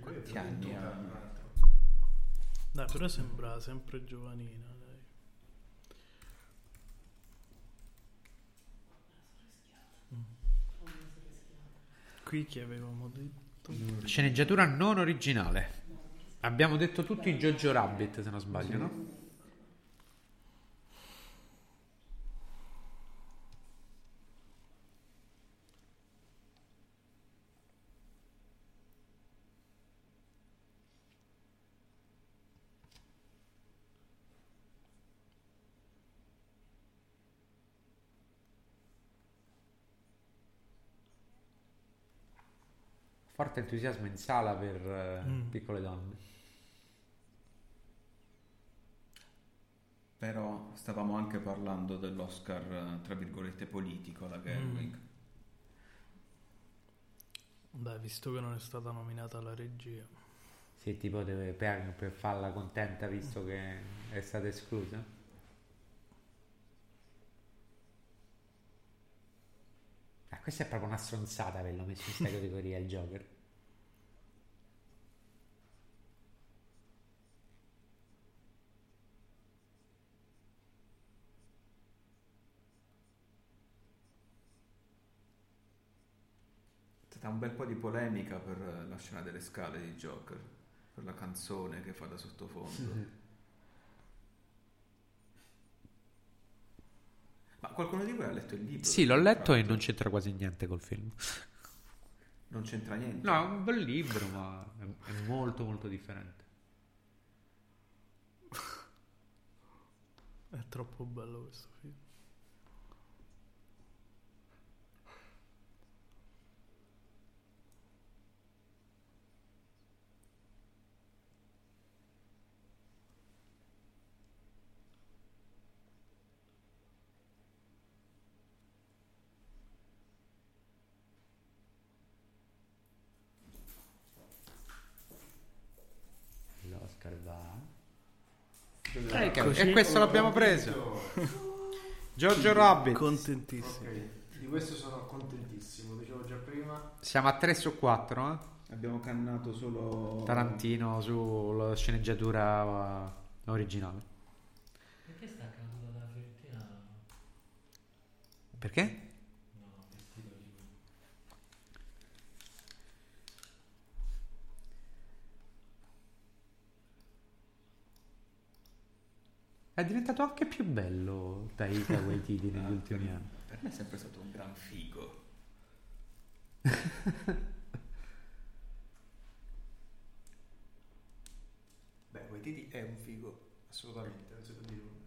Quanti anni ha? Dai, però sembra sempre giovanina. Dai. Mm. Qui che avevamo detto? Sceneggiatura non originale. Abbiamo detto tutti Jojo Rabbit, se non sbaglio, no? Forte entusiasmo in sala per eh, Mm. piccole donne. Però stavamo anche parlando dell'Oscar, eh, tra virgolette, politico, la Gerwig. Dai, visto che non è stata nominata alla regia. Sì, tipo deve, per, per farla contenta visto che è stata esclusa. Ah, questa è proprio una stronzata averlo messo in questa categoria il Joker. C'è un bel po' di polemica per la scena delle scale di Joker, per la canzone che fa da sottofondo. qualcuno di voi ha letto il libro? Sì, l'ho letto e non c'entra quasi niente col film. Non c'entra niente. No, è un bel libro, ma è, è molto molto differente. È troppo bello questo film. L'Oscar va. Eccoci. e questo l'abbiamo preso. Giorgio Rabbit. Contentissimo. Ok, di questo sono contentissimo, dicevo già prima. Siamo a 3 su 4, eh? Abbiamo cannato solo... Tarantino sulla sceneggiatura eh, originale. Perché sta accadendo dalla Fiorentina? Perché? No, vestito di... È diventato anche più bello Taika Waititi negli ultimi anni. Per me è sempre stato un gran figo. Beh, Waititi è un figo, assolutamente, non c'è da dire nulla.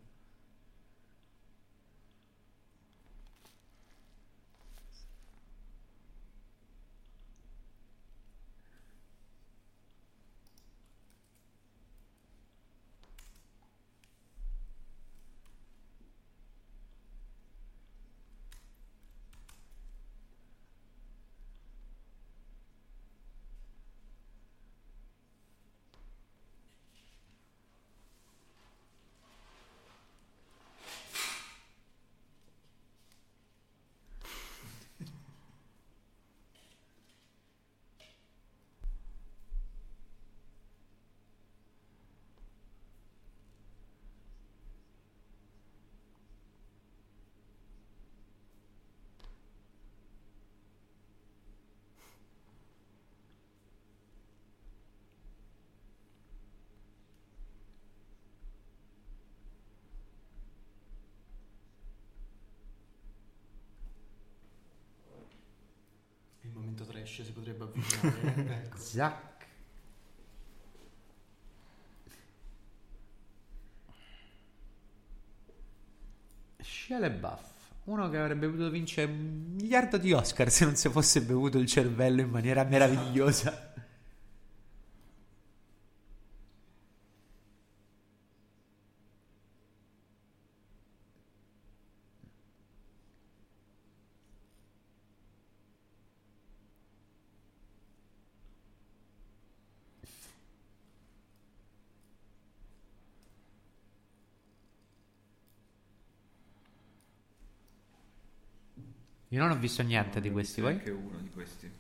Il trash si potrebbe avvicinare. ecco. Zac. Shia LaBeouf, uno che avrebbe potuto vincere un miliardo di Oscar se non si fosse bevuto il cervello in maniera meravigliosa. Io non ho visto niente di questi, voi? Anche uno di questi.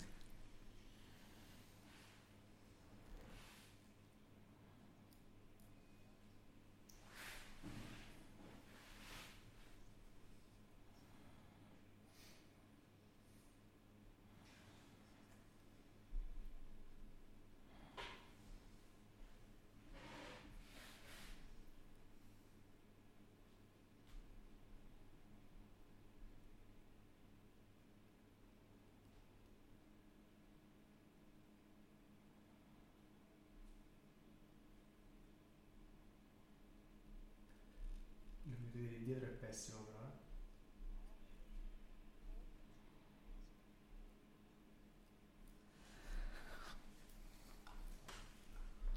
Il video di dietro è pessimo però, eh.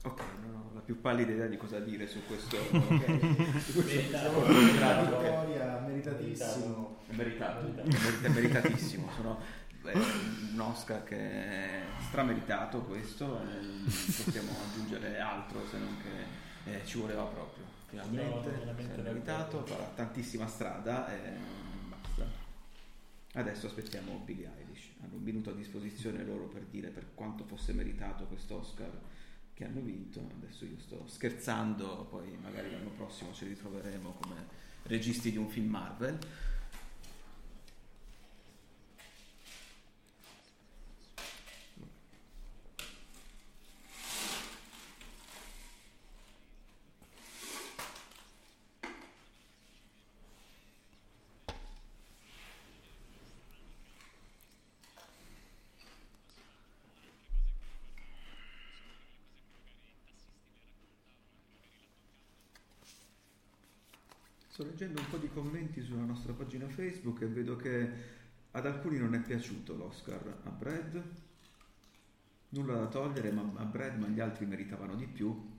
Ok, non pallida idea di cosa dire su questo. Vittoria, meritatissimo. È meritato, è merita- è meritatissimo. Sono, è un Oscar che è strameritato questo, e non possiamo aggiungere altro se non che eh, ci voleva proprio. Finalmente No, meritato, farà tantissima strada e basta. Adesso aspettiamo Billie Eilish. Hanno un minuto a disposizione loro per dire per quanto fosse meritato questo Oscar che hanno vinto. Adesso io sto scherzando, poi magari l'anno prossimo ci ritroveremo come registi di un film Marvel. Sto leggendo un po' di commenti sulla nostra pagina Facebook e vedo che ad alcuni non è piaciuto l'Oscar a Brad. Nulla da togliere ma a Brad, ma gli altri meritavano di più.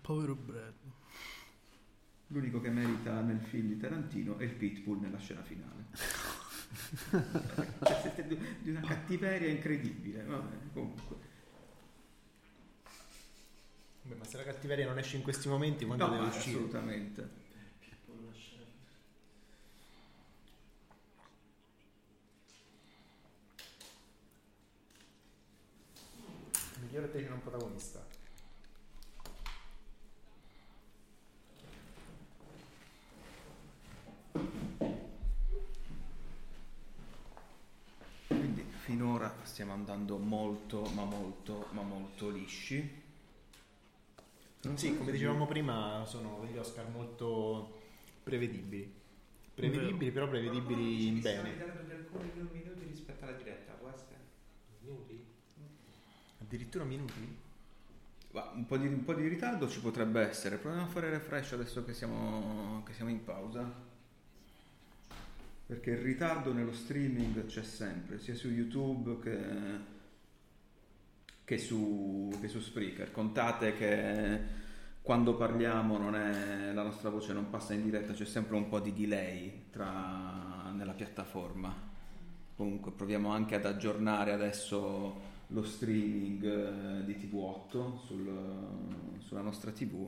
Povero Brad. L'unico che merita nel film di Tarantino è il Pitbull nella scena finale. Cioè, siete di- una cattiveria incredibile. Vabbè, comunque. Beh, ma se la cattiveria non esce in questi momenti, quando No, deve uscire? assolutamente. Migliore attrice non protagonista. Quindi finora stiamo andando molto, ma molto, ma molto lisci. Sì, come dicevamo prima, sono degli Oscar molto prevedibili. Prevedibili, però prevedibili in bene. di alcuni minuti rispetto alla diretta, può essere? Minuti? Addirittura minuti? Un, po di, un po' di ritardo ci potrebbe essere. Proviamo a fare refresh adesso che siamo, che siamo in pausa. Perché il ritardo nello streaming c'è sempre, sia su YouTube che, che su, che su Spreaker. Contate che quando parliamo è- la nostra voce non passa in diretta, c'è sempre un po' di delay tra- nella piattaforma. Comunque proviamo anche ad aggiornare adesso lo streaming eh, di TV8 sul- sulla nostra TV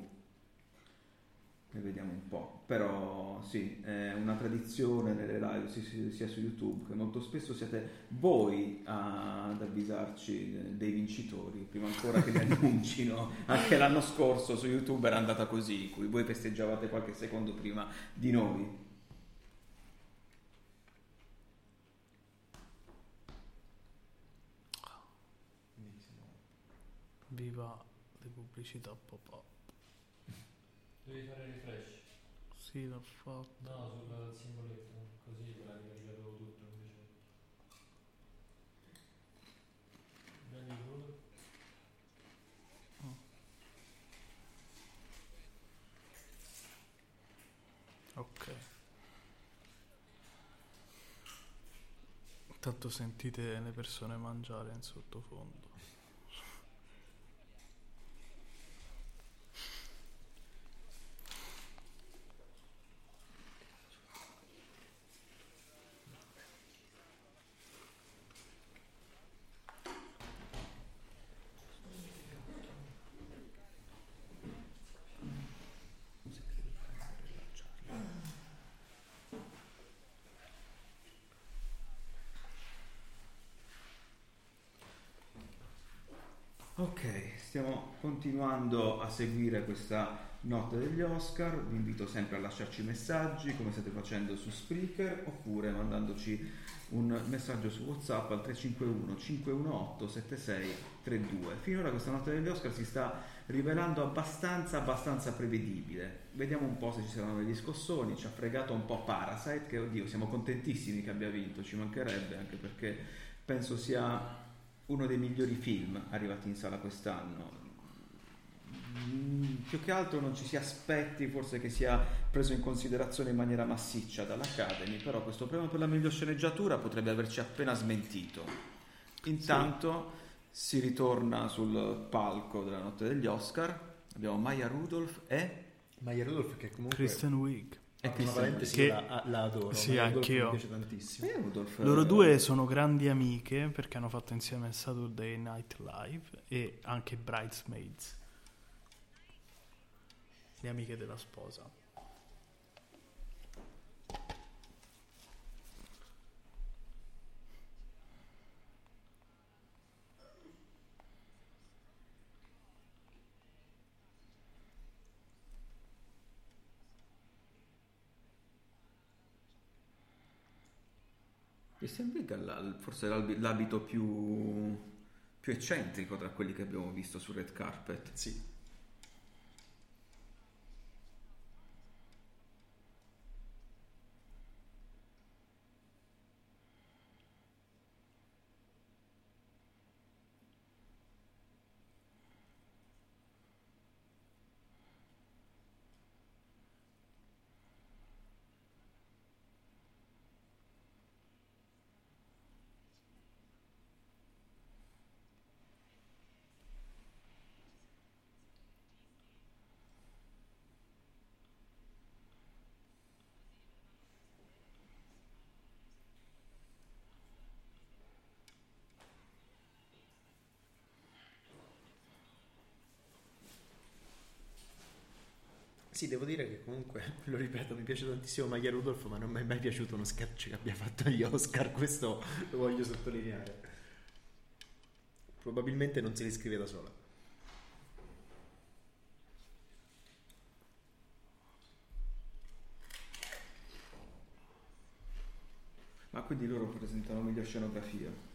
e vediamo un po'. Però sì, è una tradizione nelle live si- si- sia su YouTube che molto spesso siete voi ad avvisarci dei vincitori prima ancora che li annuncino. Anche l'anno scorso su YouTube era andata così, in cui voi festeggiavate qualche secondo prima di noi. Viva le pubblicità pop-up. Devi fare refresh. Sì, l'ho fatto. No, sul simboletto, così l'ha ricaricato tutto invece. Prendi il voto. Ok. Intanto sentite le persone mangiare in sottofondo. Ok, stiamo continuando a seguire questa notte degli Oscar. Vi invito sempre a lasciarci messaggi come state facendo su Spreaker oppure mandandoci un messaggio su WhatsApp al 351 518 7632. Finora questa notte degli Oscar si sta rivelando abbastanza abbastanza prevedibile. Vediamo un po' se ci saranno degli scossoni. Ci ha fregato un po' Parasite che oddio, siamo contentissimi che abbia vinto, ci mancherebbe anche perché penso sia uno dei migliori film arrivati in sala quest'anno. Mm, Più che altro non ci si aspetti forse che sia preso in considerazione in maniera massiccia dall'Academy, però questo premio per la miglior sceneggiatura potrebbe averci appena smentito. Intanto si ritorna sul palco della notte degli Oscar, abbiamo Maya Rudolph e... Maya Rudolph che comunque... Kristen Wiig. E Kristen parentesi, Che- la, la adoro. Sì, anch'io. Mi piace tantissimo. Maya Rudolph, Loro eh, due sono grandi amiche perché hanno fatto insieme Saturday Night Live e anche Bridesmaids. Le amiche della sposa. Wiig ha la- forse l'abito più, più eccentrico tra quelli che abbiamo visto sul red carpet. Sì. Sì, devo dire che comunque, lo ripeto, mi piace tantissimo Magia Rudolph, ma non mi è mai piaciuto uno sketch che abbia fatto agli Oscar, questo lo voglio sottolineare. Probabilmente non si riscrive da sola. Ma quindi loro presentano meglio scenografia.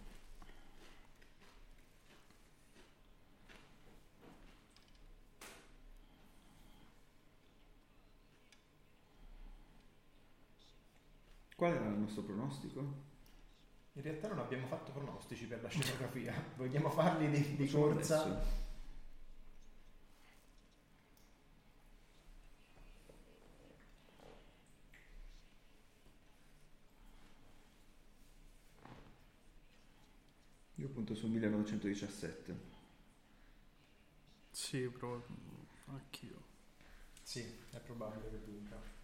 Qual era il nostro pronostico? In realtà non abbiamo fatto pronostici per la scenografia, vogliamo farli di, di corsa. adesso. Io punto su 1917. Sì, però anch'io. Sì, è probabile che vinca.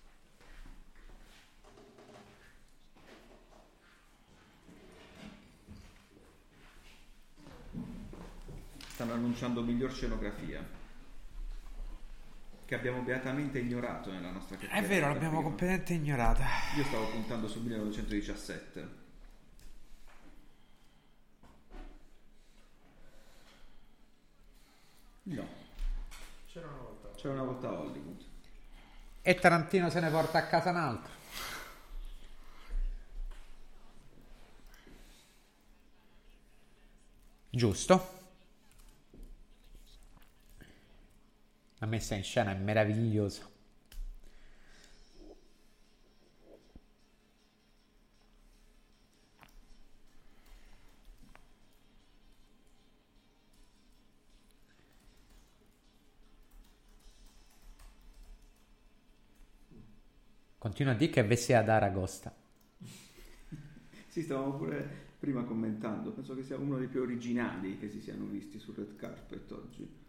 Stanno annunciando miglior scenografia. Che abbiamo beatamente ignorato nella nostra È chiacchierata vero, l'abbiamo prima. completamente ignorata. Io stavo puntando su 1917. No, C'era una volta. c'era una volta Hollywood. E Tarantino se ne porta a casa un altro. Giusto. La messa in scena è meravigliosa. Continua a dire che Vessia ad Aragosta. Sì, stavamo pure prima commentando. Penso che sia uno dei più originali che si siano visti sul red carpet oggi.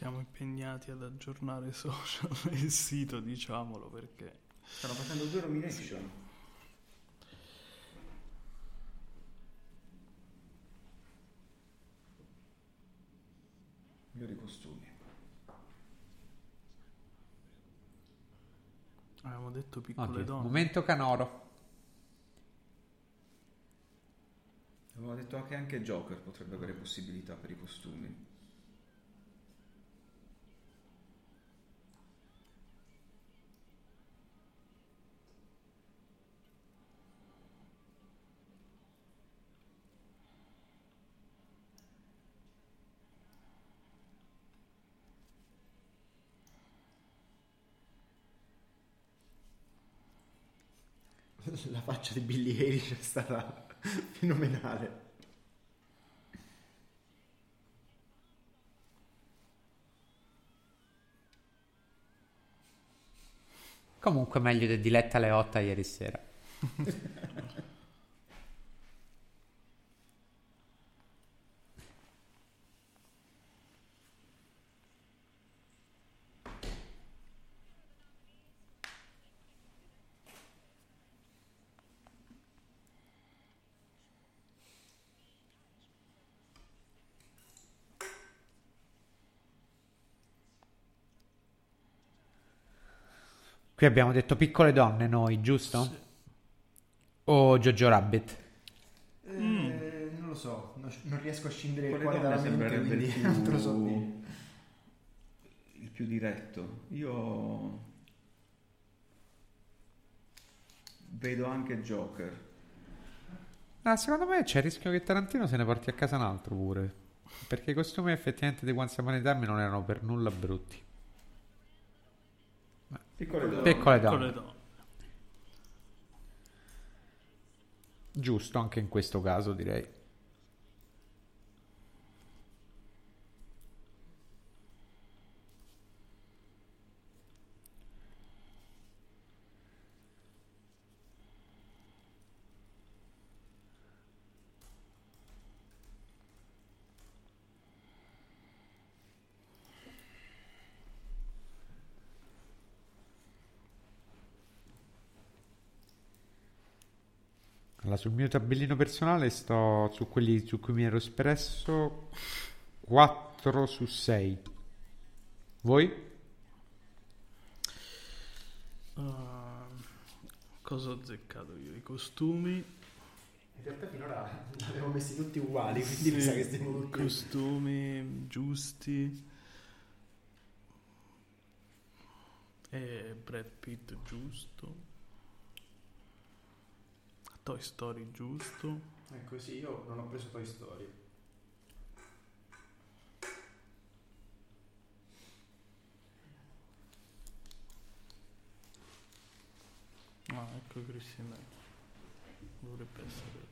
Siamo impegnati ad aggiornare i social e il sito, diciamolo perché. Stanno facendo due nomination. Migliori costumi. Avevamo detto piccole Ok, donne. Momento canoro. Avevamo detto che anche Joker potrebbe avere possibilità per i costumi. La faccia di Billy Eilish è stata fenomenale. Comunque meglio di Diletta Leotta ieri sera. Qui abbiamo detto piccole donne noi, giusto? O Jojo Rabbit? Eh, non lo so, non, non riesco a scindere cuore donne dalla mente, sembrerebbe quindi più- lo so dire. il più diretto. Io Vedo anche Joker. Ah, secondo me c'è il rischio che Tarantino se ne porti a casa un altro pure. Perché i costumi effettivamente di Once Upon a Time non erano per nulla brutti. Piccole donne. Piccole donne. Piccole donne. Giusto anche in questo caso direi. Allora, sul mio tabellino personale sto su quelli su cui mi ero espresso 4 su 6. Voi? Ah, cosa ho azzeccato io? I costumi. In realtà finora li avevo messi tutti uguali, quindi Sì, mi sa che stiamo i tutti... costumi giusti. E Brad Pitt giusto. Toy Story giusto. Ecco sì, io non ho preso Toy Story. Ah, ecco Christian. Dovrebbe essere.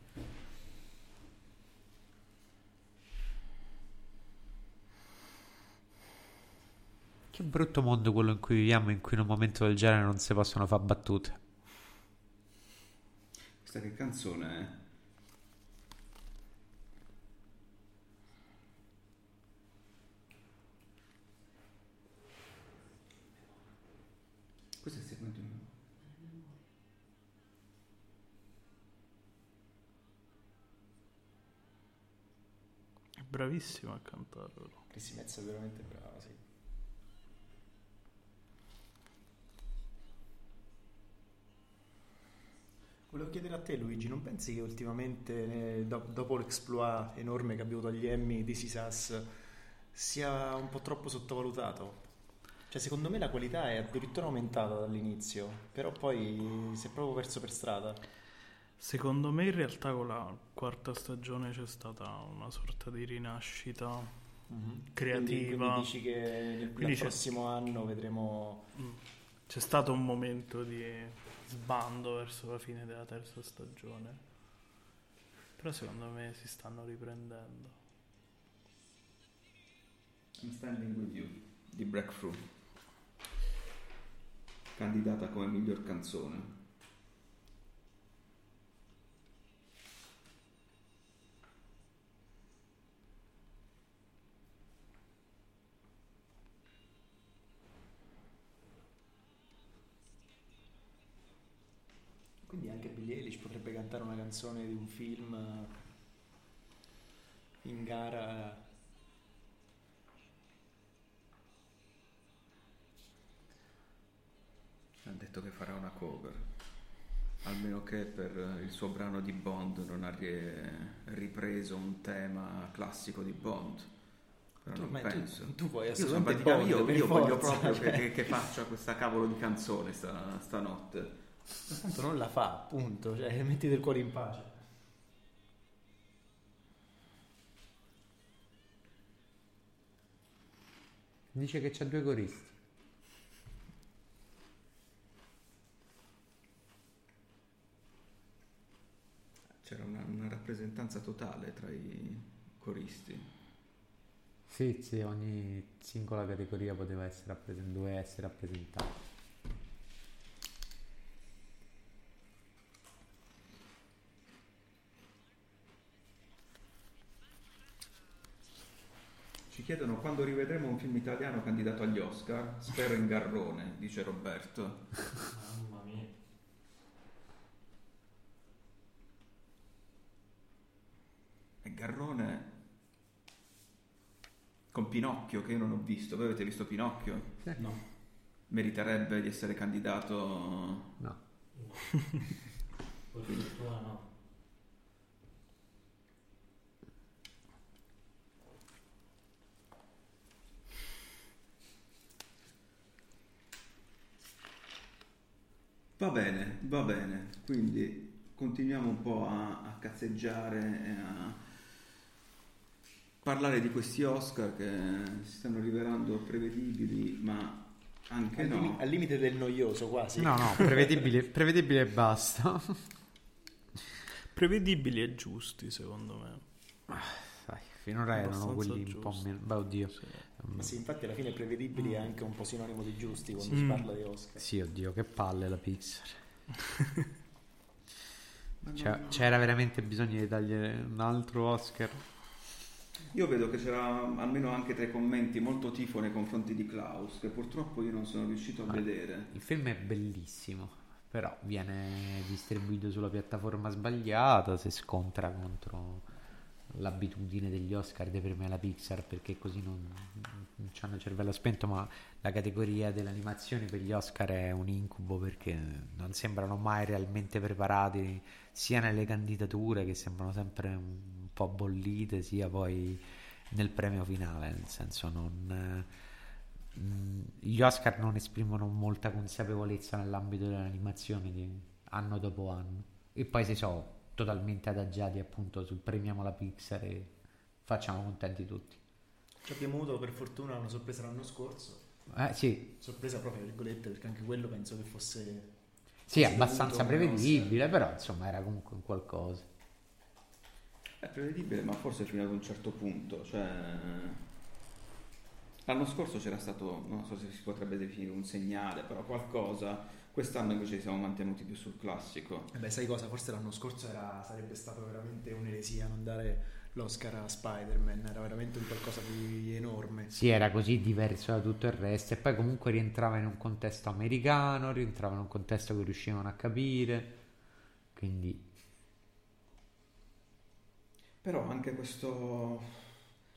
Che brutto mondo quello in cui viviamo, in cui in un momento del genere non si possono fare battute. Questa che canzone è? Questo è il segmento mio. È bravissimo a cantarlo. Chrissy Metz è veramente brava, sì. Volevo chiedere a te Luigi, non pensi che ultimamente, eh, do- dopo l'exploit enorme che ha avuto agli Emmy di Sisas, sia un po' troppo sottovalutato? Cioè, secondo me la qualità è addirittura aumentata dall'inizio, però poi si è proprio perso per strada. Secondo me in realtà con la quarta stagione c'è stata una sorta di rinascita creativa. Quindi, quindi dici che Quindi nel c'è- prossimo anno vedremo... Mm. C'è stato un momento di sbando verso la fine della terza stagione. Però secondo me si stanno riprendendo. I'm Standing With You di Breakthrough. Candidata come miglior canzone. Quindi anche Billie Eilish potrebbe cantare una canzone di un film eh, in gara. Ha detto che farà una cover. Almeno che per il suo brano di Bond non ha ri- ripreso un tema classico di Bond. Però Tu- non ma tu- penso. tu vuoi Io assolutamente io, io per voglio proprio che, cioè. che- che faccia questa cavolo di canzone sta- stanotte. Tanto non la fa, appunto, cioè mettete il cuore in pace. Dice che c'ha due coristi. C'era una, una rappresentanza totale tra i coristi. Sì, sì, ogni singola categoria poteva essere rappresentata, doveva essere rappresentata. Chiedono quando rivedremo un film italiano candidato agli Oscar. Spero in Garrone, dice Roberto. Mamma mia. E Garrone con Pinocchio che io non ho visto. Voi avete visto Pinocchio? No. Meriterebbe di essere candidato. No. Per fortuna no. Va bene, va bene. Quindi continuiamo un po' a, a cazzeggiare e a parlare di questi Oscar che si stanno rivelando prevedibili, ma anche Al, limi- no. al limite del noioso quasi. No, no, prevedibile, prevedibile e basta. Prevedibili e giusti, secondo me. Dai, finora erano quelli un po' giusti. meno... Beh, oddio. Sì. Ma sì, infatti alla fine prevedibili è anche un po' sinonimo di giusti quando Sì. si parla di Oscar. Sì, oddio, che palle la Pixar. Ma Cioè, no. c'era veramente bisogno di tagliare un altro Oscar. Io vedo che c'era almeno anche tra i commenti molto tifo nei confronti di Klaus, che purtroppo io non sono riuscito a Ah. vedere. Il film è bellissimo, però viene distribuito sulla piattaforma sbagliata, si scontra contro l'abitudine degli Oscar di premiare la Pixar perché così non, non hanno il cervello spento, ma la categoria delle animazioni per gli Oscar è un incubo perché non sembrano mai realmente preparati sia nelle candidature che sembrano sempre un po' bollite, sia poi nel premio finale, nel senso non... eh, gli Oscar non esprimono molta consapevolezza nell'ambito dell'animazione anno dopo anno. E poi si sono totalmente adagiati appunto sul premiamo la Pixar e facciamo contenti tutti. Ci abbiamo avuto per fortuna una sorpresa l'anno scorso. Eh, sì, Sorpresa proprio, virgolette, perché anche quello penso che fosse... sì, abbastanza prevedibile, però insomma era comunque un qualcosa. È prevedibile, ma forse fino ad un certo punto. Cioè, l'anno scorso c'era stato, non so se si potrebbe definire un segnale, però qualcosa. Quest'anno invece ci siamo mantenuti più sul classico. Eh beh, sai cosa? Forse l'anno scorso era- sarebbe stato veramente un'eresia non dare l'Oscar a Spider-Man, era veramente un qualcosa di enorme. Sì, era così diverso da tutto il resto e poi comunque rientrava in un contesto americano, rientrava in un contesto che riuscivano a capire, quindi Però anche questo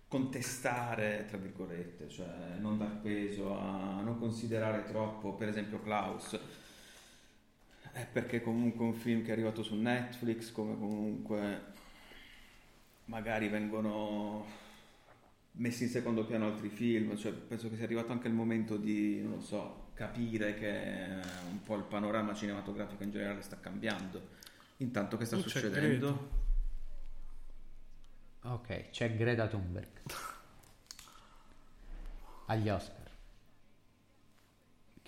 contestare, tra virgolette, cioè non dar peso a non considerare troppo, per esempio Klaus, è perché comunque è un film che è arrivato su Netflix, come comunque magari vengono messi in secondo piano altri film, cioè penso che sia arrivato anche il momento di, non lo so, capire che un po' il panorama cinematografico in generale sta cambiando. Intanto che sta c'è succedendo? Ok, c'è Greta Thunberg agli Oscar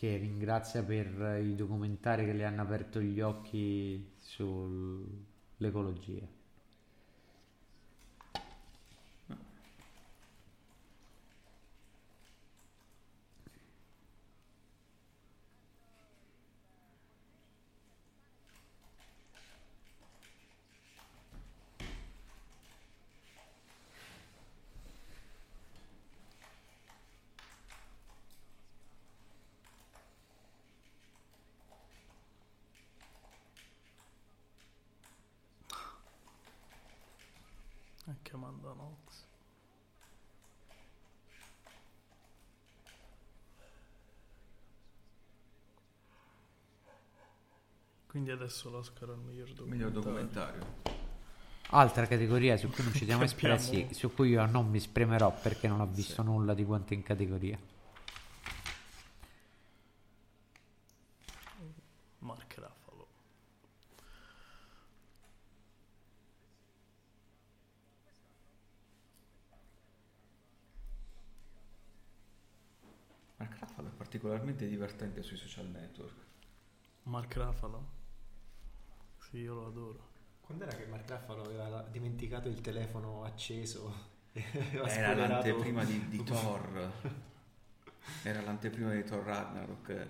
che ringrazia per i documentari che le hanno aperto gli occhi sull'ecologia. Quindi adesso l'Oscar al miglior documentario. Miglior documentario. Altra categoria su cui non ci siamo espressi, su cui io non mi esprimerò perché non ho visto nulla di quanto in categoria. Mark Ruffalo. Mark Ruffalo è particolarmente divertente sui social network. Mark Ruffalo? Sì, io lo adoro. Quando era che Mark Ruffalo aveva dimenticato il telefono acceso? Era l'anteprima di, di Thor. Era l'anteprima di Thor Ragnarok.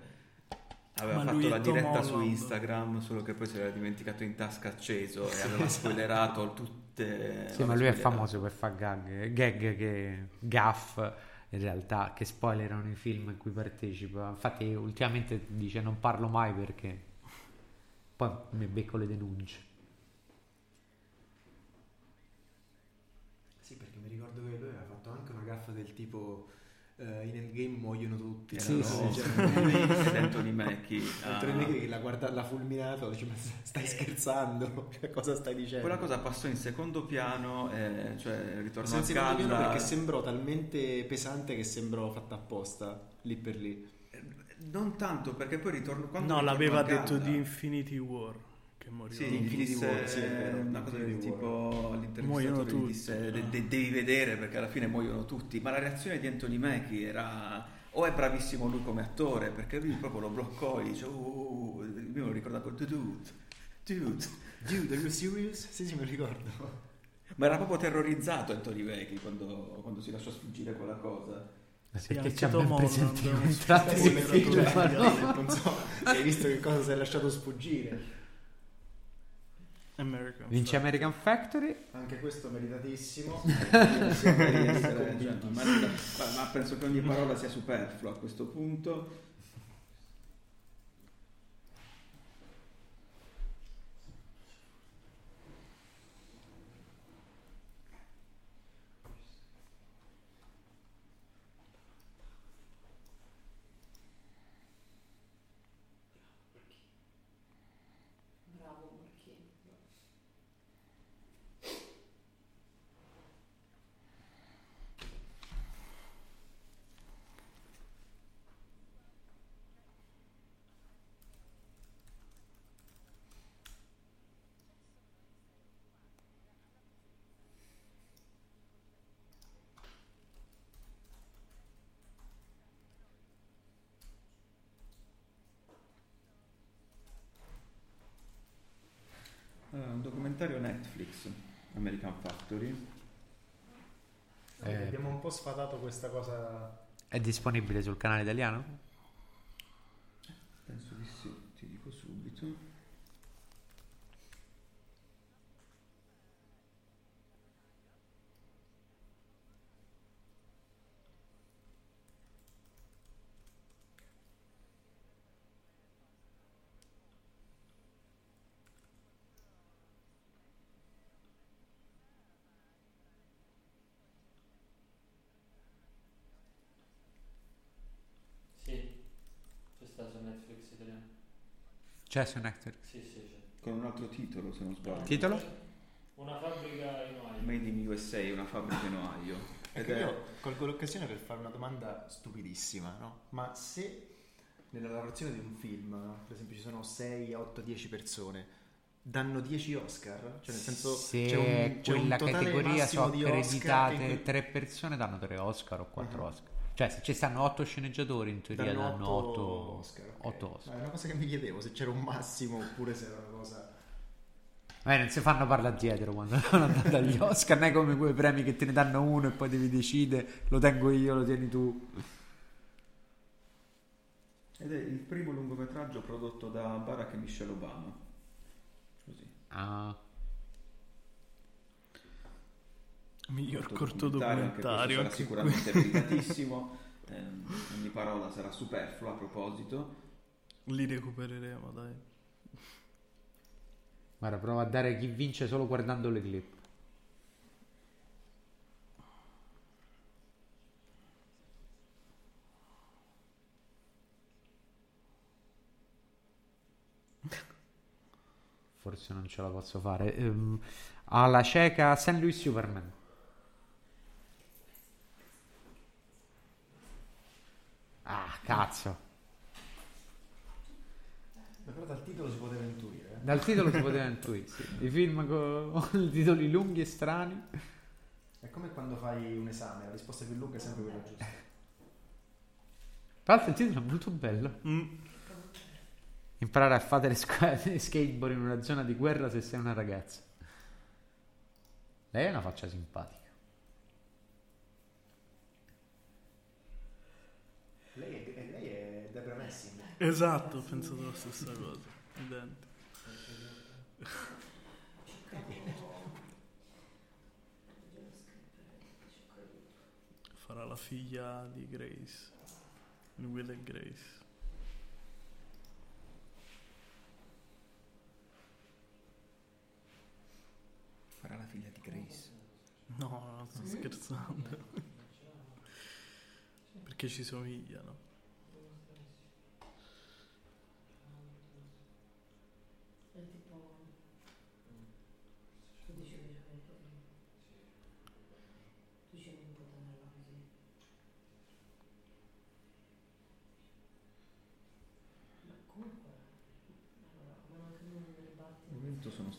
Aveva Ma fatto la diretta su. Instagram, solo che poi si era dimenticato in tasca acceso e aveva spoilerato tutte. Sì, ma lui è famoso per fare gag, gag che gaff in realtà che spoilerano i film in cui partecipa. Infatti, ultimamente dice non parlo mai perché poi mi becco le denunce. Sì, perché mi ricordo che lui aveva fatto anche una gaffa del tipo eh, in Endgame muoiono tutti. Sì, no? sì, Cioè, ed Anthony Mackie. Anthony Mackie che l'ha, guarda- l'ha fulminato, dice, ma stai scherzando? Che cosa stai dicendo? Quella cosa passò in secondo piano, eh, cioè ritornò a galla. perché sembrò talmente pesante che sembrò fatta apposta lì per lì. Non tanto, perché poi ritorno... Quando No, l'aveva detto di Infinity War. Che moriva. Sì, Infinity War, sì, vero, una cosa del tipo Muoiono tutti. disse "De- de- devi vedere perché alla fine muoiono tutti ma la reazione di Anthony Mackie era o è bravissimo lui come attore perché lui proprio lo bloccò e dice oh, io me lo ricordavo dude dude Dude, are you serious? Sì, sì, mi ricordo. ma era proprio terrorizzato Anthony Mackie quando, quando si lasciò sfuggire quella cosa Sì, Perché ci Holland, contratti sì, di sì, film, sì, ma sì, no. Non so hai visto che cosa si è lasciato sfuggire. American Vince Factory. American Factory. Anche questo meritatissimo. Cioè, ma penso che ogni parola sia superflua a questo punto Bravo Marchino. Eh, un documentario Netflix American Factory Eh. Abbiamo un po' sfatato questa cosa. È disponibile sul canale italiano? penso di sì ti dico subito Sì, c'è sta su Netflix italiano. C'è su Netflix. Sì, sì, c'è. con un altro titolo se non sbaglio Titolo? Una fabbrica in Ohio. Made in USA una fabbrica in Ohio ed Ecco, è io colgo l'occasione per fare una domanda stupidissima, no? Ma se nella lavorazione di un film, per esempio ci sono 6, 8, 10 persone, danno 10 Oscar? Cioè nel senso Se c'è un, c'è un quella totale categoria Oscar accreditate che in quel- tre persone danno tre Oscar o quattro Mhm. Oscar. Cioè se ci stanno otto sceneggiatori in teoria danno otto, Oscar. ok. otto Oscar. Ma è una cosa che mi chiedevo, se c'era un massimo oppure se era una cosa... Eh, non si fanno parlare dietro quando vanno andati agli Oscar, non è come quei premi che te ne danno uno e poi devi decidere, lo tengo io, lo tieni tu. ed è il primo lungometraggio prodotto da Barack e Michelle Obama così Ah, Miglior corto questo sarà sicuramente meritatissimo Ehm, ogni parola sarà superflua a proposito Li recupereremo, dai. guarda, prova a dare chi vince solo guardando le clip. Forse non ce la posso fare. Ehm, alla cieca St. Louis Superman. Ah, cazzo. Però dal titolo si poteva intuire. eh. Dal titolo si poteva intuire, sì. I film con titoli lunghi e strani. È come quando fai un esame, la risposta più lunga è sempre quella giusta. Tra l'altro il titolo è molto bello. Mm. Imparare a fare le squa- skateboard in una zona di guerra se sei una ragazza. Lei è una faccia simpatica. Lei è, lei è Debra Messing. Esatto, ho pensato la stessa cosa. Identico. Farà la figlia di Grace. Will e Grace. farà la figlia di Grace No, no, sto scherzando. Perché ci somigliano. È tipo... Tu dicevi che c'avevi così. Tu dicevi un po' tenerla così. momento sono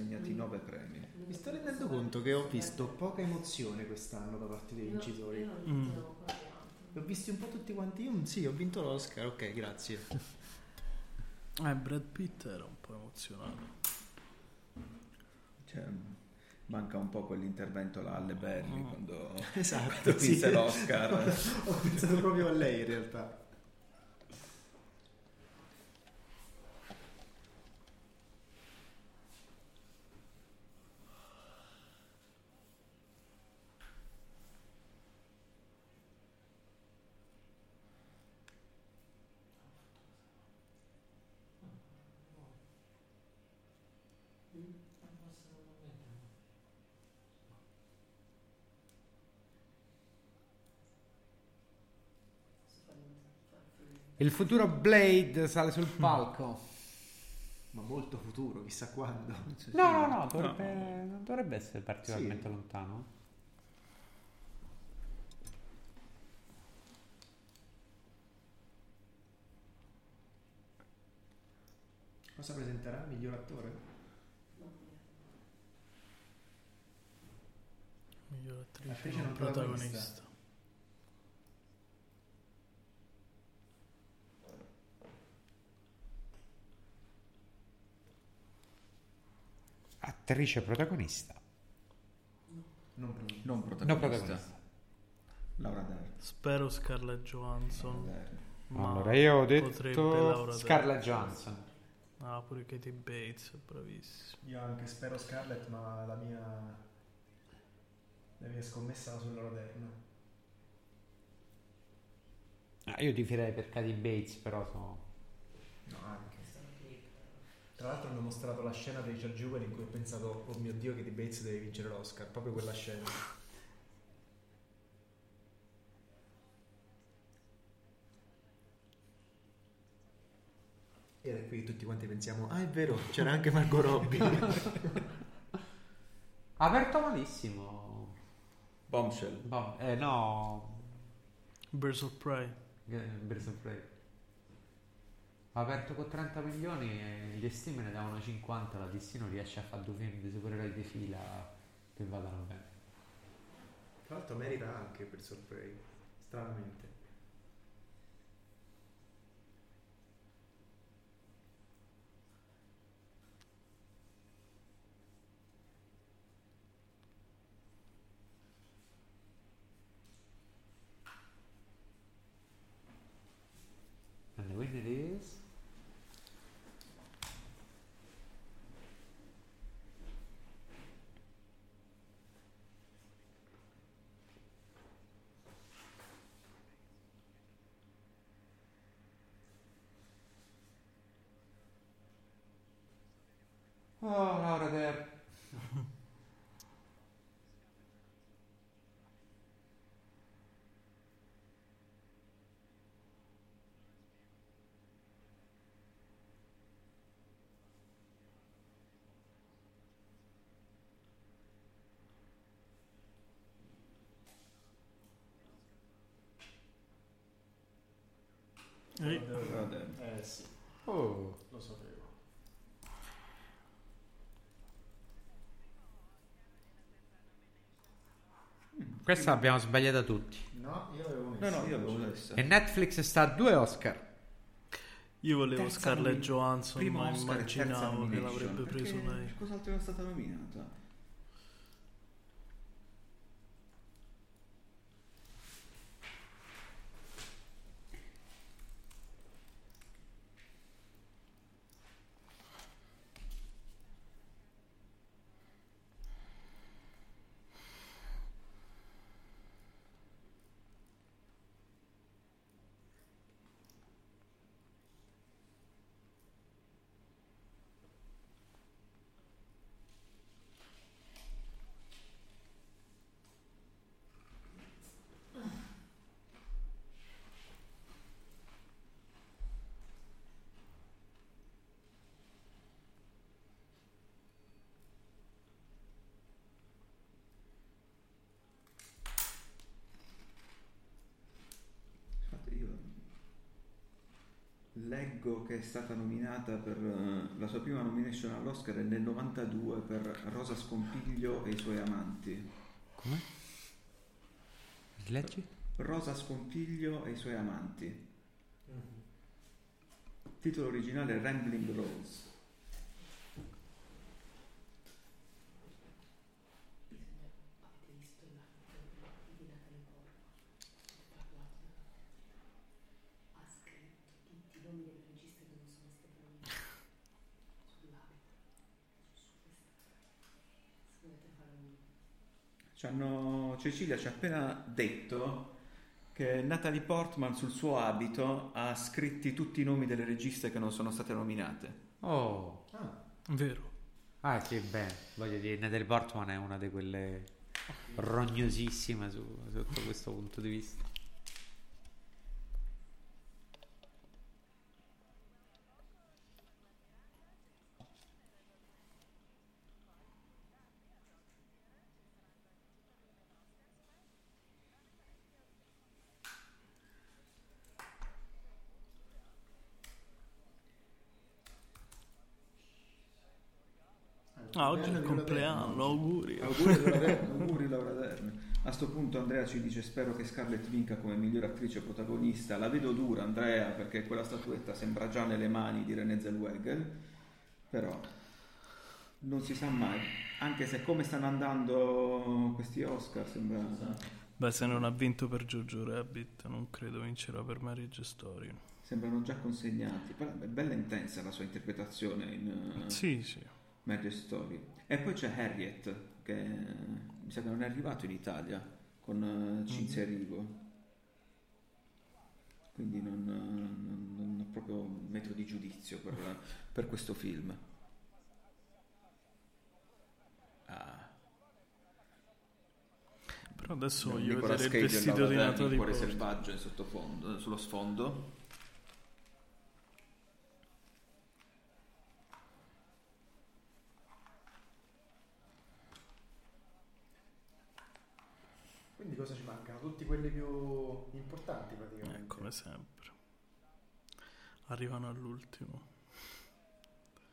consegnati nove premi. Mi sto rendendo conto che ho visto poca emozione quest'anno da parte dei vincitori. Mm. Li ho visti un po' tutti quanti. Io, sì, ho vinto l'Oscar, ok, grazie. Eh, Brad Pitt era un po' emozionato. Cioè, manca un po' quell'intervento là alle Berry quando Esatto, vinse sì. l'Oscar. ho pensato proprio a lei in realtà. Il futuro Blade sale sul palco. Ma molto futuro, chissà quando. No, no, no, dovrebbe, non dovrebbe essere particolarmente Sì. lontano. Cosa presenterà? Miglior attore? Miglior attrice, Attrice non protagonista. protagonista. Attrice protagonista. Non protagonista. Non No, protagonista. protagonista. Laura Dern. Spero Scarlett Johansson. Allora, io ho Laura detto. Scarlett Johansson. Ah, pure Katie Bates, bravissimo. Io anche spero Scarlett, ma la mia. La mia scommessa va sulla Dern. Ah, io tifierei per Katy Bates, però so... No. Tra l'altro hanno mostrato la scena di Richard Jewell in cui ho pensato, oh mio dio, che di Bates deve vincere l'Oscar. Proprio quella scena. È qui tutti quanti pensiamo, ah è vero, c'era anche Margot Robbie. Ha aperto malissimo. Bombshell. Boh, eh no... Birds of Prey. eh, Birds of Prey. Aperto con 30 milioni e gli stime ne davano 50, la DC non riesce a fare due film di supereroi di fila che vadano bene. Tra l'altro merita anche per sorpresa, stranamente. And the winner is... Oh, Laura. Eh, Dern. Eh sì, Oh. lo sapevo. Questa l'abbiamo sbagliata tutti. No, io avevo messo. No, no, io avevo messo. E Netflix sta a due Oscar. Io volevo Terza Scarlett Johansson, ma immaginavo che l'avrebbe preso lei. Cos'altro era stata nominata? Che è stata nominata per eh, la sua prima nomination all'Oscar è nel 92 per Rosa Scompiglio e i suoi amanti. Come? Leggi? Rosa Scompiglio e i suoi amanti. Titolo originale Rambling Rose. Avete visto l'abito di Natalie Portman? Ha parlato Ha scritto tutti i nomi delle registe che non sono state nominate sull'abito, su questa Se dovete fare un... C'hanno- Cecilia ci ha appena detto che Natalie Portman sul suo abito ha scritti tutti i nomi delle registe che non sono state nominate. Oh. Vero. Ah, sì, beh, voglio dire, Natalie Portman è una di quelle rognosissime su- sotto questo punto di vista. Ah, oggi è il compleanno, auguri. Auguri Laura Dern, auguri Laura Dern. A sto punto Andrea ci dice spero che Scarlett vinca come miglior attrice protagonista. La vedo dura Andrea perché quella statuetta sembra già nelle mani di Renée Zellweger, però non si sa mai. Anche se come stanno andando questi Oscar sembra... Beh, se non ha vinto per Jojo Rabbit, non credo vincerà per Marriage Story. sembrano già consegnati. Però è bella intensa la sua interpretazione in Sì, sì. Marriage Story. E poi c'è Harriet, che mi sa che non è arrivato in Italia, con eh, Cinzia Rigo. Quindi non, non- non ho proprio metro di giudizio per, per questo film. Ah. Però adesso voglio Nicolas vedere il Cage e vestito di Natalie il cuore selvaggio in sottofondo, sullo sfondo. Quindi cosa ci mancano? Tutti quelli più importanti praticamente. Eh, come sempre. Arrivano all'ultimo.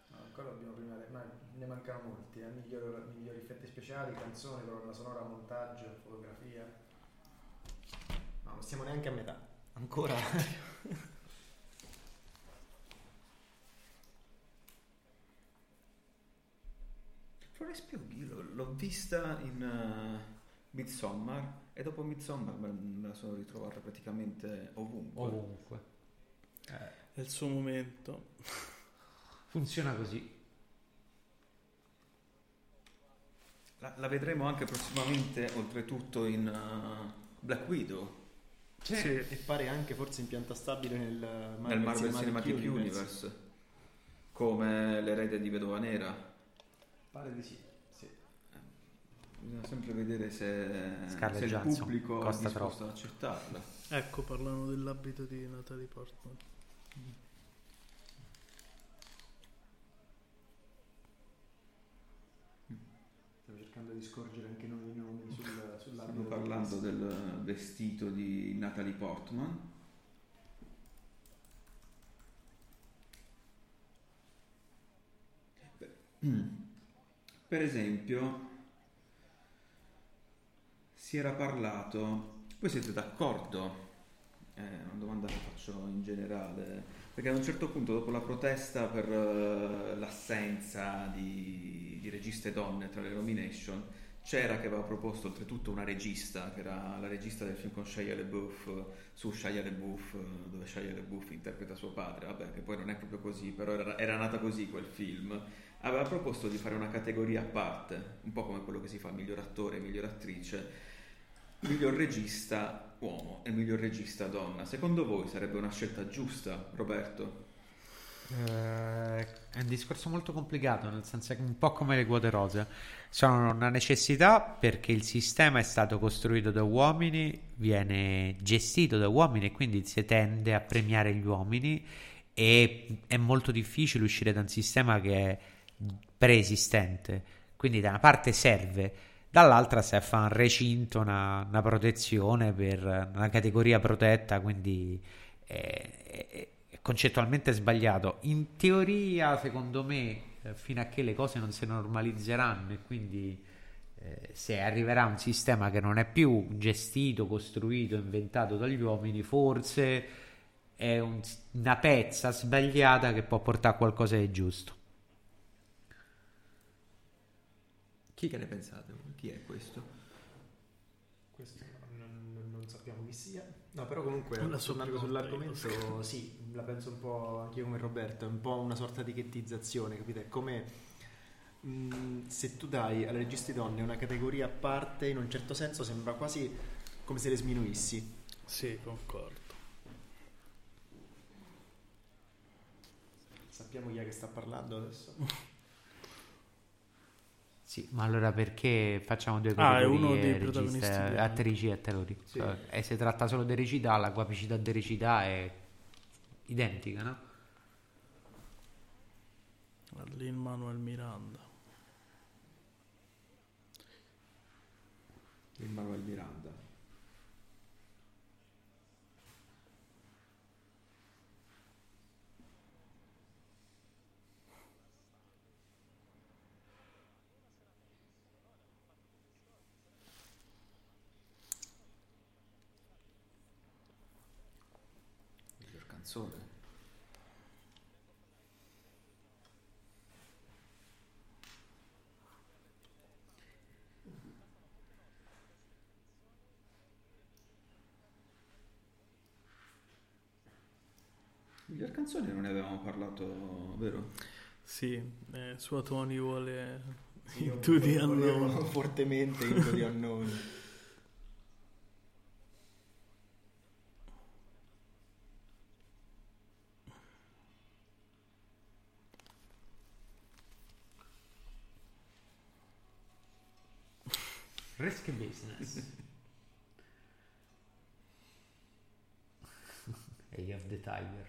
No, ancora dobbiamo prima, ma ne mancano molti, eh? migliori, migliori effetti speciali, canzoni, colonna sonora, montaggio, fotografia. No, non siamo neanche a metà. Ancora. Florence Pugh l'ho vista in uh, Midsommar e dopo Midsommar me la sono ritrovata praticamente ovunque. Ovunque. È il suo momento. Funziona così. La, la vedremo anche prossimamente, oltretutto, in uh, Black Widow, Sì. E pare anche forse in pianta stabile nel Marvel, nel Marvel Cinematic Universe, come l'erede di Vedova Nera. Pare di sì. Bisogna sempre vedere se, se il pubblico è disposto troppo. ad accettarla. Ecco, parlano dell'abito di Natalie Portman. Stiamo cercando di scorgere anche noi i nomi sul, Stiamo sull'abito. parlando del vestito di Natalie Portman. Per esempio, si era parlato, voi siete d'accordo? È una domanda che faccio in generale, perché ad un certo punto, dopo la protesta per eh, l'assenza di, di registe donne tra le nomination, c'era che aveva proposto oltretutto una regista, che era la regista del film con Shia LaBeouf, su Shia LaBeouf, eh, dove Shia LaBeouf interpreta suo padre, vabbè, che poi non è proprio così, però era, era nata così quel film. Aveva proposto di fare una categoria a parte, un po' come quello che si fa miglior attore, miglior attrice, miglior regista uomo e miglior regista donna. Secondo voi sarebbe una scelta giusta, Roberto? Eh, è un discorso molto complicato, nel senso che un po' come le quote rosa. Sono una necessità perché il sistema è stato costruito da uomini, viene gestito da uomini e quindi si tende a premiare gli uomini e è molto difficile uscire da un sistema che è preesistente. Quindi da una parte serve, dall'altra si fa un recinto, una, una protezione per una categoria protetta, quindi è, è- è concettualmente sbagliato. In teoria, secondo me, eh, fino a che le cose non si normalizzeranno e quindi eh, se arriverà un sistema che non è più gestito, costruito, inventato dagli uomini, forse è un- una pezza sbagliata che può portare a qualcosa di giusto. Chi che ne pensate? Chi è questo? Questo non, non- non sappiamo chi sia. No, però comunque, La sua tornando sull'argomento, sì, la penso un po' anche io come Roberto, è un po' una sorta di ghettizzazione, capite? È come mh, se tu dai alle registe donne una categoria a parte, in un certo senso sembra quasi come se le sminuissi. Sì, concordo. Sappiamo chi è che sta parlando adesso? Sì, ma allora perché facciamo due Ah, è categorie uno dei registe, protagonisti attrici e attori? Sì. Eh, E se tratta solo di recità, la capacità di recità è identica, no? Lin Manuel Miranda. Il Manuel Miranda. Miglior canzone. Miglior canzone non ne avevamo parlato, vero? Sì, eh, sua Tony vuole Into the unknown. fortemente Into the Unknown. Risk business. Eye of the Tiger.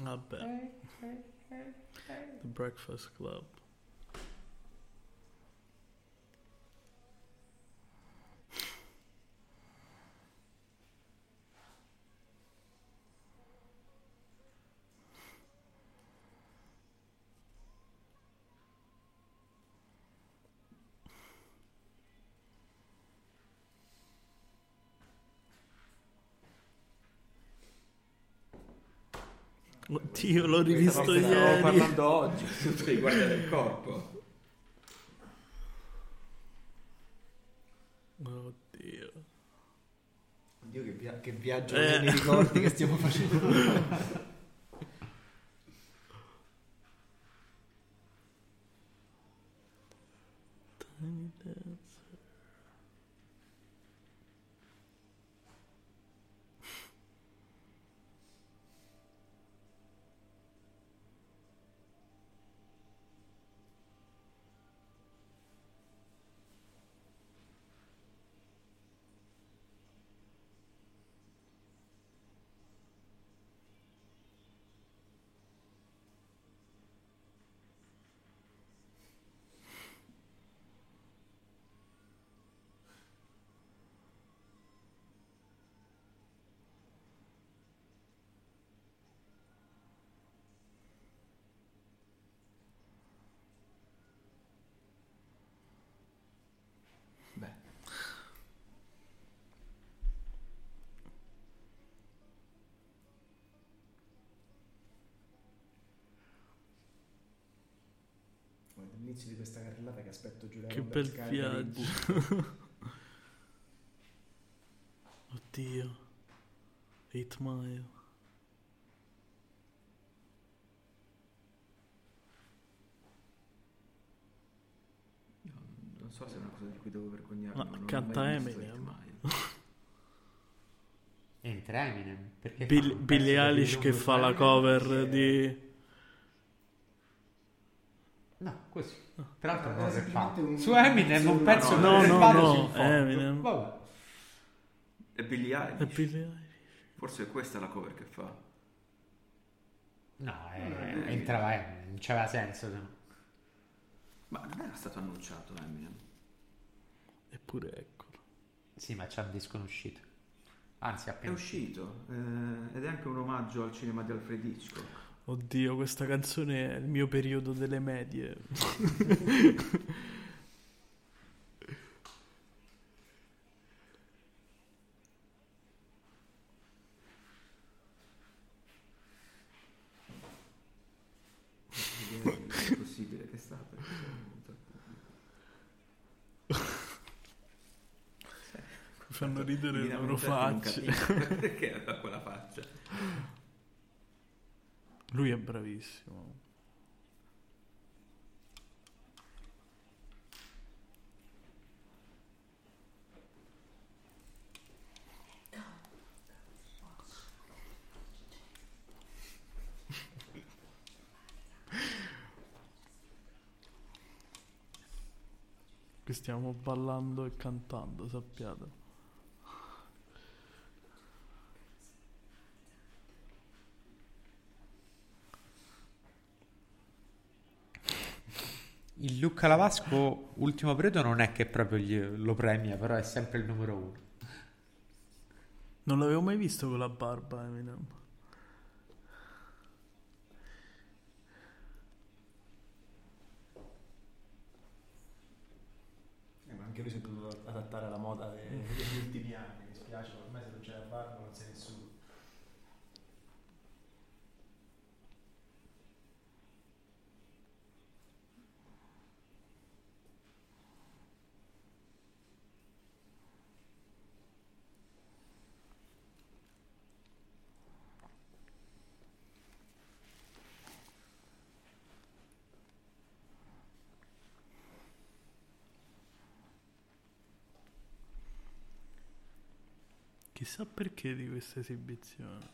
Vabbè. The Breakfast Club. Oddio, l'ho rivisto Stavo ieri. parlando oggi, tutto riguarda del corpo. Oddio. Oddio, che, via- che viaggio Eh. nei ricordi che stiamo facendo. All'inizio di questa carrellata che aspetto Giulia Che Roberts bel viaggio. Oddio. 8 Mile. non so se è una cosa di cui devo vergognarmi. Ma canta Eminem. Entra Eminem. Perché Bill- Billie Eilish che fa la cover di... No, così. Tra l'altro non semplicemente un- Su Eminem un pezzo No, no, no, sul fondo. Eminem. Vabbè. E Billie Eilish. È Billie Eilish. Forse questa è la cover che fa. No, eh, entrava Eminem, non c'aveva senso. se no. Ma non era stato annunciato Eminem. Eppure eccolo. Sì, ma c'è un disco in uscita. Anzi, È appena uscito eh, ed è anche un omaggio al cinema di Alfred Hitchcock. Oddio, questa canzone è il mio periodo delle medie. È possibile che è stato. Mi fanno ridere le loro Evidentemente facce. Perché aveva quella faccia? Lui è bravissimo. Qui stiamo ballando e cantando, sappiate. Il Luca Lavasco, ultimo periodo, non è che proprio gli- lo premia, però è sempre il numero uno. Non l'avevo mai visto con la barba, Eminem. Eh, ma anche lui si è dovuto adattare alla moda de- degli ultimi anni. Mi spiace, ma ormai se non c'è la barba non sei nessuno. Chissà perché di questa esibizione.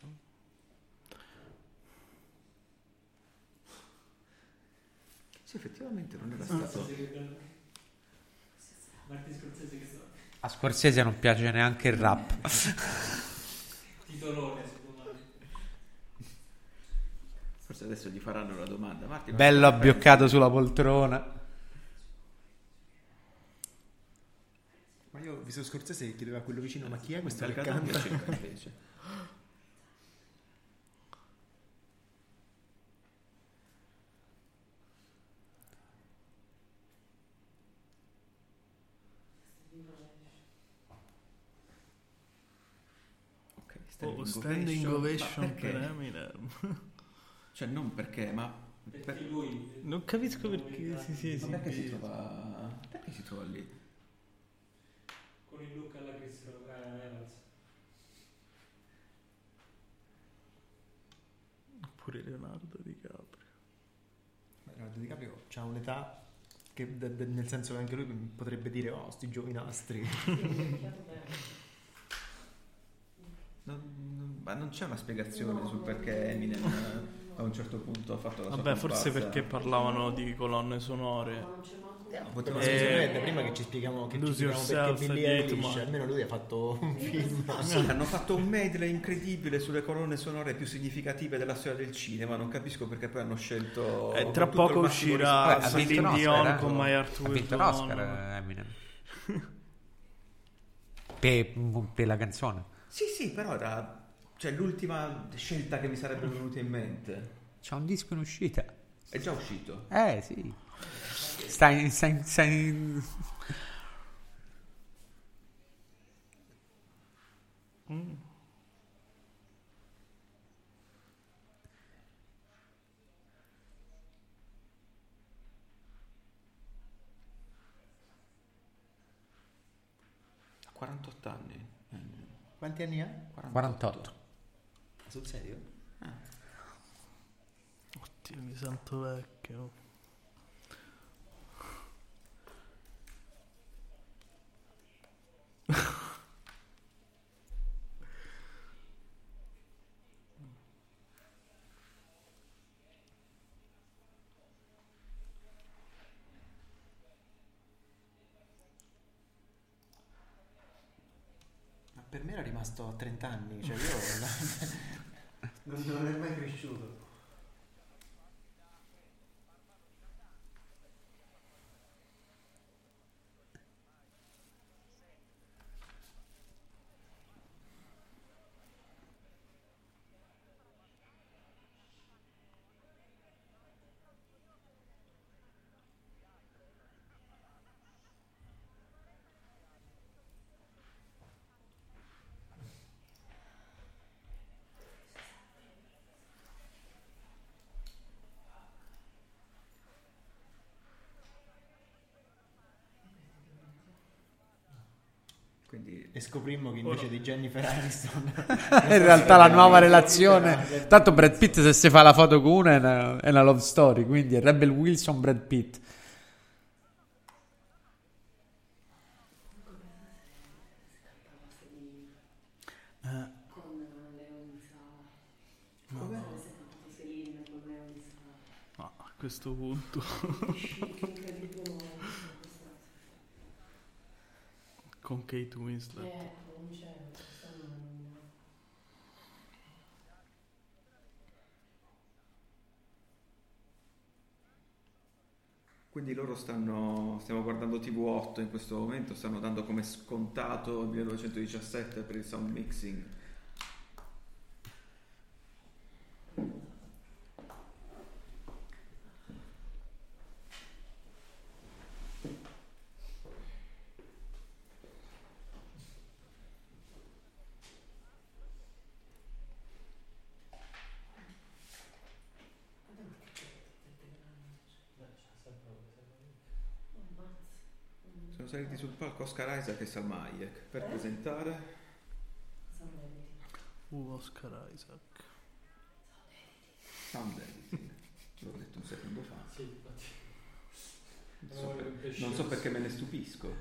Sì, effettivamente non era stato. Martin. A Scorsese non piace neanche il rap. Titolone secondo me. Forse adesso gli faranno la domanda. Marti, ma Bello abbioccato sulla poltrona. Io ho visto Scorsese che chiedeva a quello vicino, ma chi è questo che canta? invece. Ok, Oh, standing ovation perché? per Eminem. Cioè, non perché, ma Perché per- lui. Non capisco perché si sia ma perché si trova perché si trova lì? Con il look alla Chris Ryan Evans. Pure Leonardo DiCaprio. Leonardo DiCaprio ha un'età che de- de- nel senso che anche lui potrebbe dire oh sti giovinastri Non, non- ma non c'è una spiegazione sul perché Eminem eh, a un certo punto ha fatto la sua Vabbè, forse comparsa. perché parlavano di colonne sonore. Poteva Eh, prima che ci spieghiamo che ci spieghiamo perché Billie Eilish almeno lui ha fatto un film Sì, hanno fatto un medley incredibile sulle colonne sonore più significative della storia del cinema. Non capisco perché poi hanno scelto. Eh, tra poco uscirà ha Celine Dion eh. con My Heart Ha Will vinto Go l'Oscar eh, Eminem. per, per la canzone. Sì, sì, però era cioè, l'ultima scelta che mi sarebbe venuta in mente. C'è un disco in uscita. È già uscito. Eh sì. Stai, stai, stai... Mm. Ha 48 anni. Quanti anni ha? 48. sul serio? Oddio, mi sento vecchio. Me era rimasto a 30 anni cioè io non, non è mai cresciuto Quindi E scoprimmo che invece di Jennifer Aniston In realtà la nuova relazione. Tanto Brad Pitt se si fa la foto con una è una, è una love story, quindi è Rebel Wilson Brad Pitt. Eh, con Leo in sala. Come? Celine con Leo in sala. ma a questo punto Che incredibile momento. Con Kate Winslet. Eh, non c'è. Quindi loro stanno, stiamo guardando TV8 in questo momento, stanno dando come scontato il 1917 per il sound mixing. Sono saliti sul palco Oscar Isaac e Salma Hayek per presentare Uh, Oscar Isaac. Sound Editing. L'ho detto un secondo fa. Sì, infatti. Non so, per- non so perché me ne stupisco.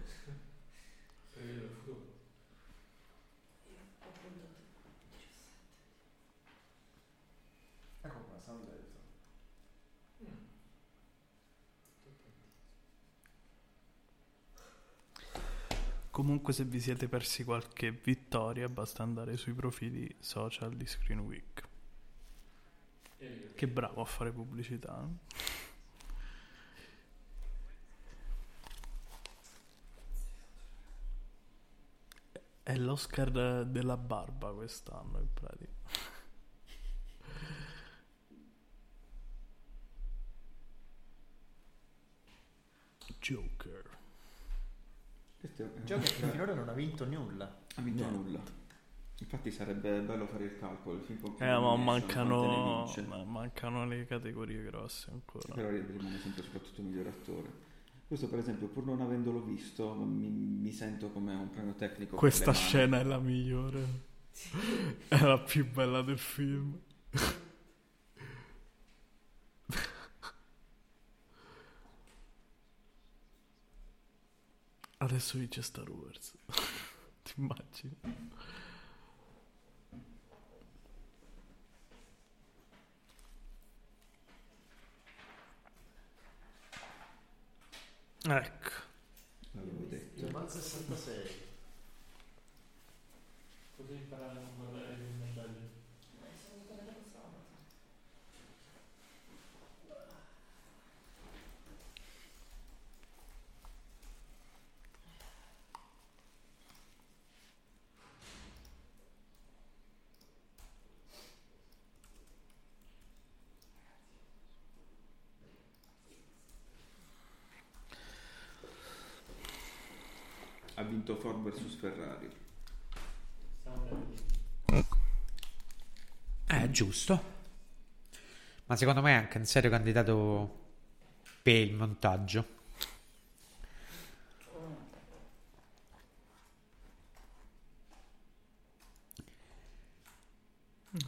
Ecco qua, sound editor. Comunque se vi siete persi qualche vittoria basta andare sui profili social di Screen Week. Che bravo a fare pubblicità. eh? È l'Oscar della barba quest'anno in pratica. Joker. Questo è un Gioco che finora non ha vinto nulla. ha vinto Niente. nulla. Infatti sarebbe bello fare il calcolo. Il film Eh, ma mancano, ma- mancano le categorie grosse ancora. Però rimane sempre soprattutto miglior attore. Questo per esempio, pur non avendolo visto, mi, mi sento come un premio tecnico. Questa scena è la migliore. È la più bella del film. Adesso vince Star Wars. Ti immagini? Ecco. L'avevo detto. Il 66. Potevi imparare a non guardare i film belli. Ha vinto Ford vs Ferrari. Eh, giusto. Ma secondo me è anche un serio candidato per il montaggio.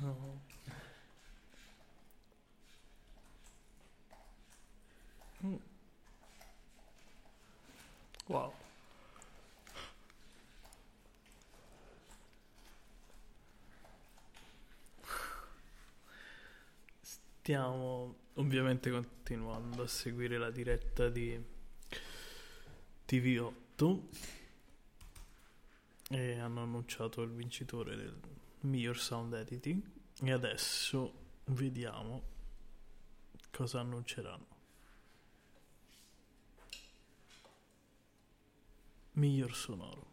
No. Mm. Wow. Stiamo ovviamente continuando a seguire la diretta di TV8 e hanno annunciato il vincitore del miglior sound editing e adesso vediamo cosa annunceranno. Miglior sonoro.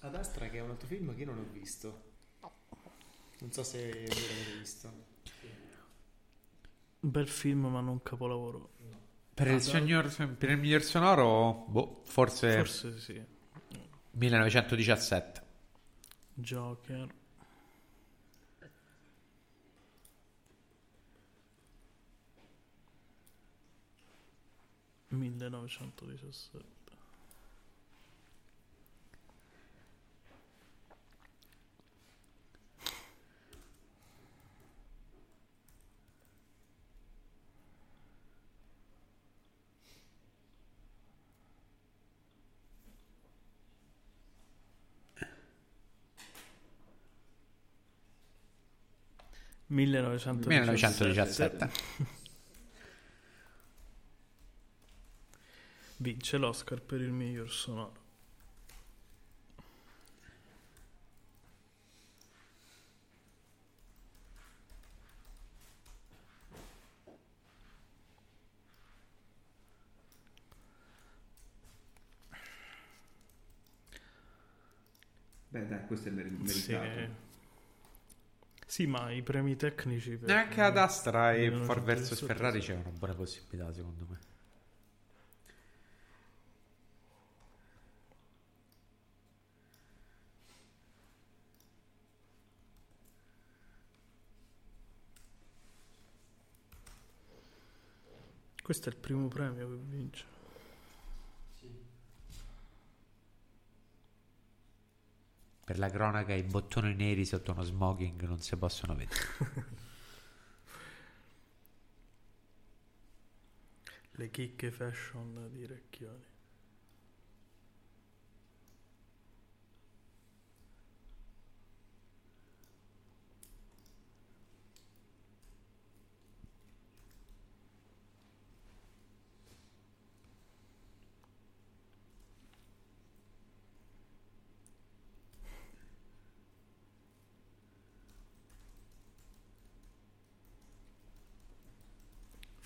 Ad Astra che è un altro film che io non ho visto. Non so se l'avete visto. Un bel film ma non capolavoro. Per il, signor, per il miglior sonoro, boh, forse, Forse sì. 1917. Joker. 1917. Millenovecentodiciassette. 1917. Vince l'Oscar per il miglior sonoro. Beh, dai, questo è mer- Sì. Sì, ma i premi tecnici per Neanche ad Astra e 1917 Ford vs Ferrari c'è una buona possibilità, secondo me. Questo è il primo premio che vince. Per la cronaca, i bottoni neri sotto uno smoking non si possono vedere. Le chicche fashion di Recchioni.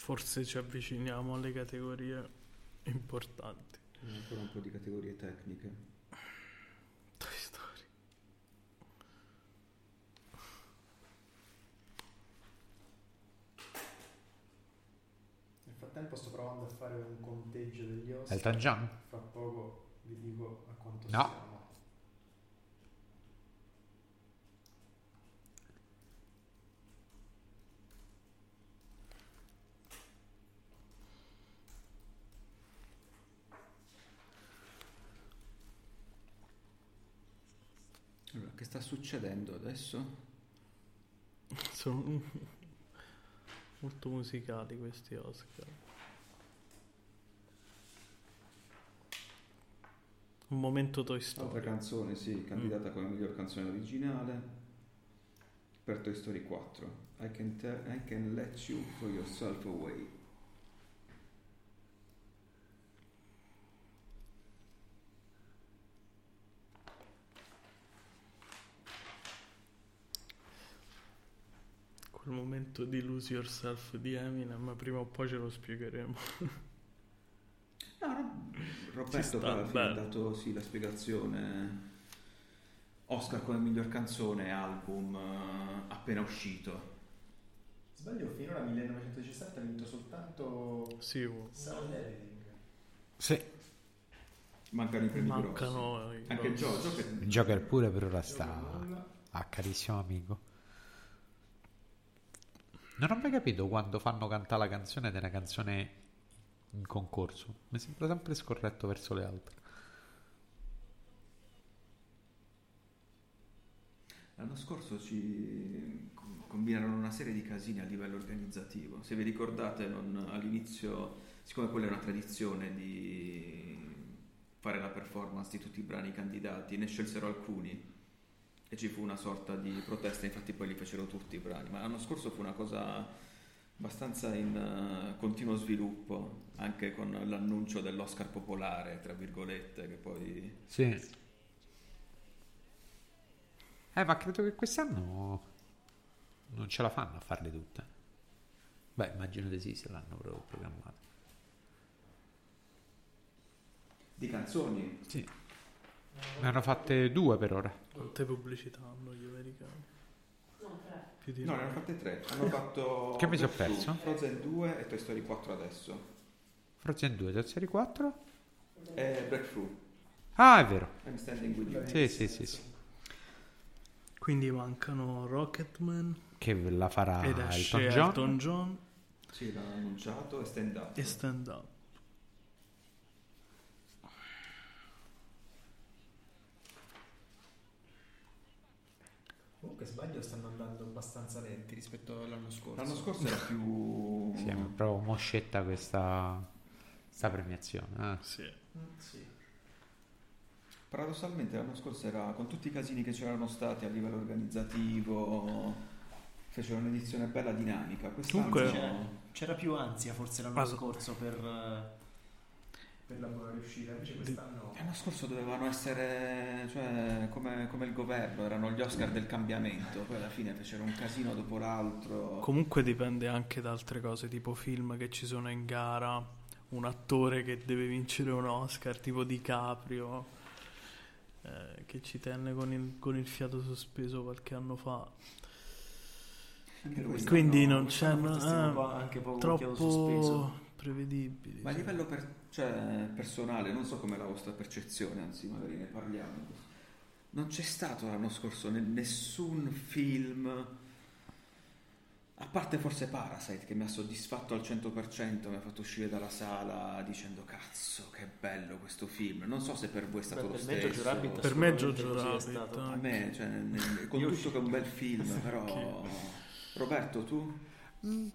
Forse ci avviciniamo alle categorie importanti. Ancora un po' di categorie tecniche. Toy Story. Nel frattempo sto provando a fare un conteggio degli Oscar. Elton John? Fra poco vi dico a quanto No. siamo. Allora, che sta succedendo adesso? Sono molto musicali questi Oscar. Un momento Toy Altra Story. canzone, sì, candidata come miglior canzone originale per Toy Story 4. I can, tell, I can let you throw yourself away. Quel momento di Lose Yourself di Eminem, prima o poi ce lo spiegheremo. No, Roberto alla fine ha dato sì, la spiegazione. Oscar come miglior canzone, album eh, appena uscito. Sbaglio, finora 1917 ha vinto soltanto Sì, oh. Sound Editing. Sì. Mancano i premi Mancano grossi. i Anche Il Joker pure per ora sta a carissimo amico. Non ho mai capito quando fanno cantare la canzone della canzone in concorso. Mi sembra sempre scorretto verso le altre. L'anno scorso ci combinarono una serie di casini a livello organizzativo. Se vi ricordate, non- all'inizio, siccome quella è una tradizione di fare la performance di tutti i brani candidati, ne scelsero alcuni e ci fu una sorta di protesta, infatti poi li fecero tutti i brani. Ma l'anno scorso fu una cosa abbastanza in eh, continuo sviluppo, anche con l'annuncio dell'Oscar popolare, tra virgolette, che poi... Sì. Eh, ma credo che quest'anno non ce la fanno a farle tutte. Beh, immagino di sì se l'hanno proprio programmato. Di canzoni? Sì. Ne hanno fatte due per ora. Quante pubblicità hanno gli americani? Più di No, ne hanno fatte tre. Hanno fatto. Che mi sono perso? Frozen 2 e Toy Story 4 adesso. Frozen 2, Toy Story 4? E Breakthrough. Ah, è vero. I'm standing with you. Sì, sì, sì, sì. Quindi mancano Rocketman Che la farà Elton John. Elton John Sì, l'hanno annunciato e stand up. e Stand Up. Per sbaglio stanno andando abbastanza lenti rispetto all'anno scorso. L'anno scorso era più... Sì, è proprio moscetta questa, questa premiazione. eh. Sì. Mm, sì. Paradossalmente l'anno scorso era con tutti i casini che c'erano stati a livello organizzativo, fecero un'edizione bella dinamica. Quest'anno Comunque- C'era, c'era più ansia forse l'anno Ma- scorso per, eh, per la buona riuscita, invece quest'anno... L'anno scorso dovevano essere cioè, come, come il governo, erano gli Oscar del cambiamento, poi alla fine fecero un casino dopo l'altro. Comunque dipende anche da altre cose, tipo film che ci sono in gara, un attore che deve vincere un Oscar, tipo DiCaprio, eh, che ci tenne con il, con il fiato sospeso qualche anno fa. Anche lui. Quindi non c'è stiamo eh, troppo sospeso. prevedibili. Ma a sì. livello per- cioè, personale, non so com'è la vostra percezione, anzi magari ne parliamo. Non c'è stato l'anno scorso ne- nessun film, a parte forse Parasite, che mi ha soddisfatto al 100%, mi ha fatto uscire dalla sala dicendo cazzo che bello questo film. Non so se per voi è stato Beh, lo per me stesso. Rabbit Per me Jojo Rabbit, stato. A me, cioè, nel- con Io- tutto che è un bel film, però... Roberto, tu? Mm,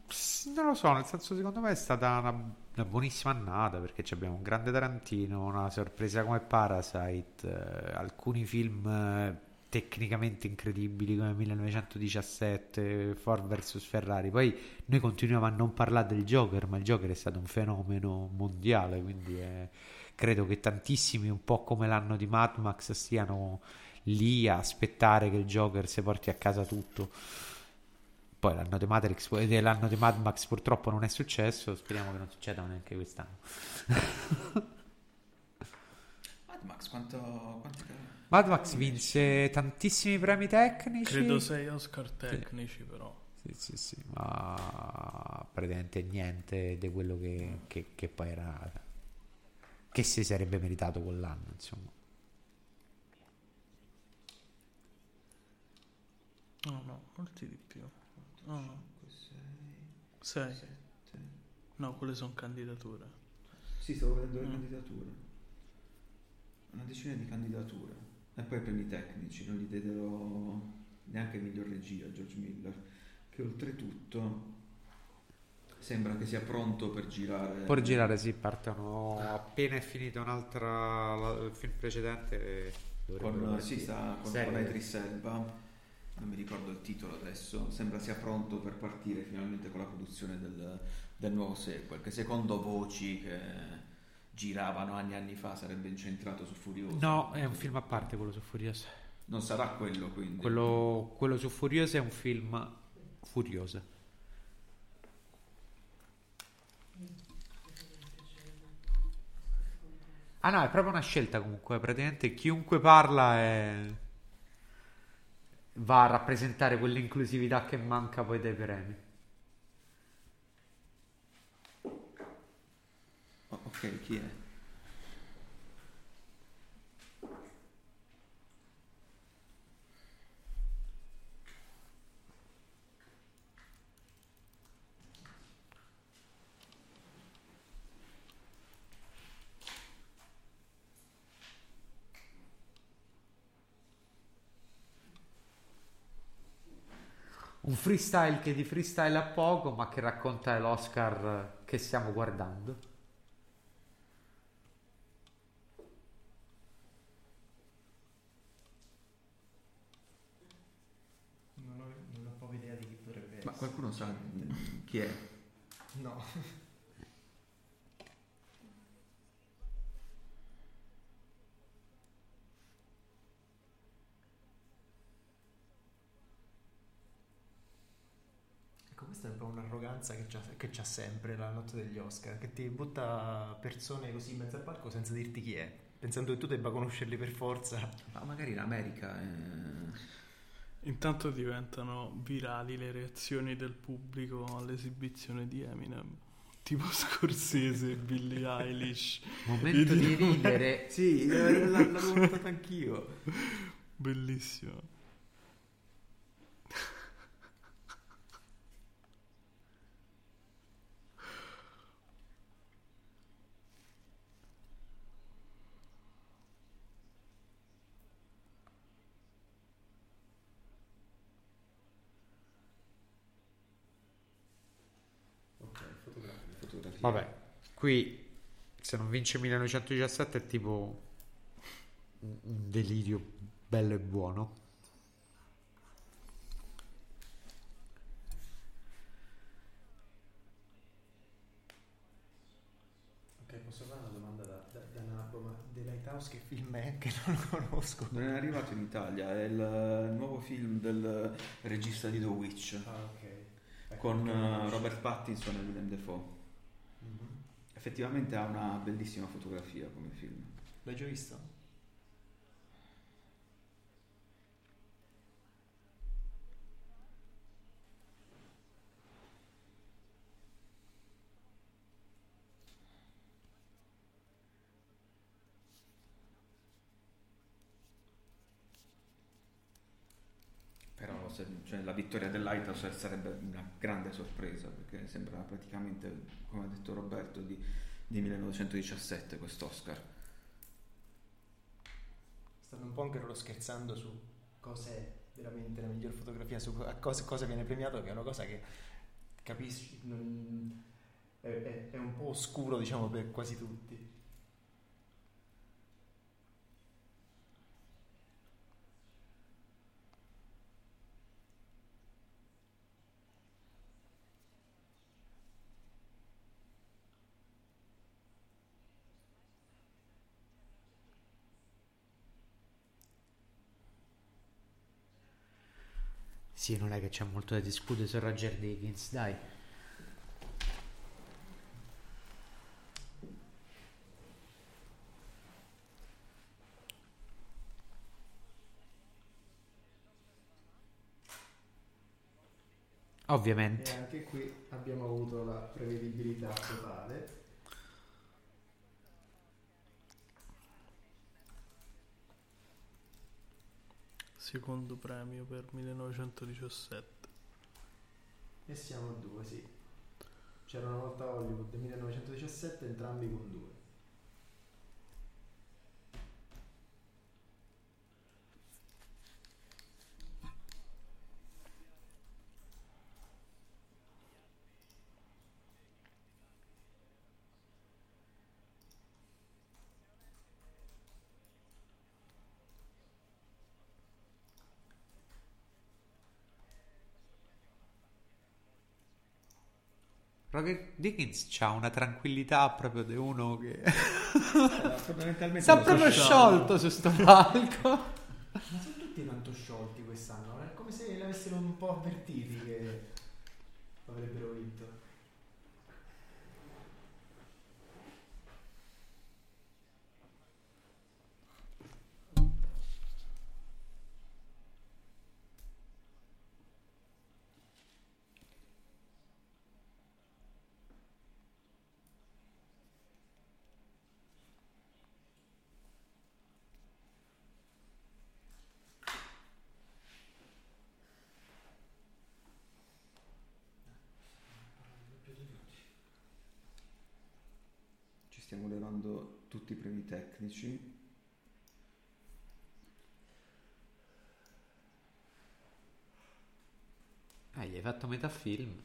Non lo so, nel senso secondo me è stata una, una buonissima annata perché abbiamo un grande Tarantino, una sorpresa come Parasite, eh, alcuni film eh, tecnicamente incredibili come 1917, Ford vs Ferrari. Poi noi continuiamo a non parlare del Joker, ma il Joker è stato un fenomeno mondiale, quindi eh, credo che tantissimi, un po' come l'anno di Mad Max, stiano lì a aspettare che il Joker si porti a casa tutto. Poi l'anno di Matrix, eh, l'anno di Mad Max purtroppo non è successo, speriamo che non succeda neanche quest'anno. Mad Max, quanto... quanti... Mad Max vinse tantissimi premi tecnici. Credo sei Oscar tecnici però. Sì, sì, sì, ma praticamente niente di quello che, che- che poi era che si sarebbe meritato quell'anno, insomma. No, no, molti di più. No, no. Sei. No, quelle sono candidature. Sì, stavo vedendo le Mm. candidature. Una decina di candidature. E poi premi tecnici, non gli diedero neanche miglior regia a George Miller, che oltretutto sembra che sia pronto per girare. Per girare, sì, partono appena è finito un'altra la- il film precedente. e dovrebbero Con, sì, sta con Idris Elba, non mi ricordo il titolo adesso, sembra sia pronto per partire finalmente con la produzione del, del nuovo sequel, che secondo voci che giravano anni e anni fa sarebbe incentrato su Furioso. No, è un film a parte quello su Furiosa. Non sarà quello quindi. Quello, quello su Furiosa è un film Furiosa. Ah no, è proprio una scelta comunque, praticamente chiunque parla è... va a rappresentare quell'inclusività che manca poi dai premi. Oh, ok, chi è? Un freestyle che di freestyle ha poco, ma che racconta l'Oscar che stiamo guardando. Non ho, non ho proprio idea di chi potrebbe essere. Ma qualcuno sa chi è? No. Ecco, questa è un po' un'arroganza che c'ha, che c'ha sempre la notte degli Oscar, che ti butta persone così in mezzo al palco senza dirti chi è, pensando che tu debba conoscerli per forza. Ma magari in America è... Intanto diventano virali le reazioni del pubblico all'esibizione di Eminem. Tipo Scorsese e Billie Eilish. Momento di ridere. Sì, eh, l'avevo notato anch'io. Bellissimo. Vabbè, qui se non vince 1917 è tipo un delirio bello e buono. Ok, posso fare una domanda da, da, da Nabbo, ma The Lighthouse che film è? Che non lo conosco. Non è arrivato in Italia, è il nuovo film del regista di The Witch Ah, ok. Ecco, con eh. Robert Pattinson e Willem Dafoe. Effettivamente ha una bellissima fotografia come film. L'hai già visto? Però se- cioè, la vittoria del Lighthouse sarebbe una grande sorpresa perché sembra praticamente, come ha detto Roberto, di, di 1917 quest'Oscar. Stanno un po' anche loro scherzando su cosa è veramente la miglior fotografia, su cosa, cosa viene premiato, che è una cosa che capisci, non- è, è- è un po' oscuro diciamo per quasi tutti. Sì, non è che c'è molto da discutere su Roger Dickens, dai. Ovviamente. E anche qui abbiamo avuto la prevedibilità totale. Secondo premio per 1917. E siamo a due, sì. C'era una volta Hollywood del 1917, entrambi con due. Roger Dickens c'ha una tranquillità proprio di uno che Fondamentalmente sta proprio sciolto su sto palco. Ma sono tutti tanto sciolti quest'anno, è come se l'avessero un po' avvertiti che avrebbero vinto. Ci levando tutti i premi tecnici. Ah, gli hai fatto metà film.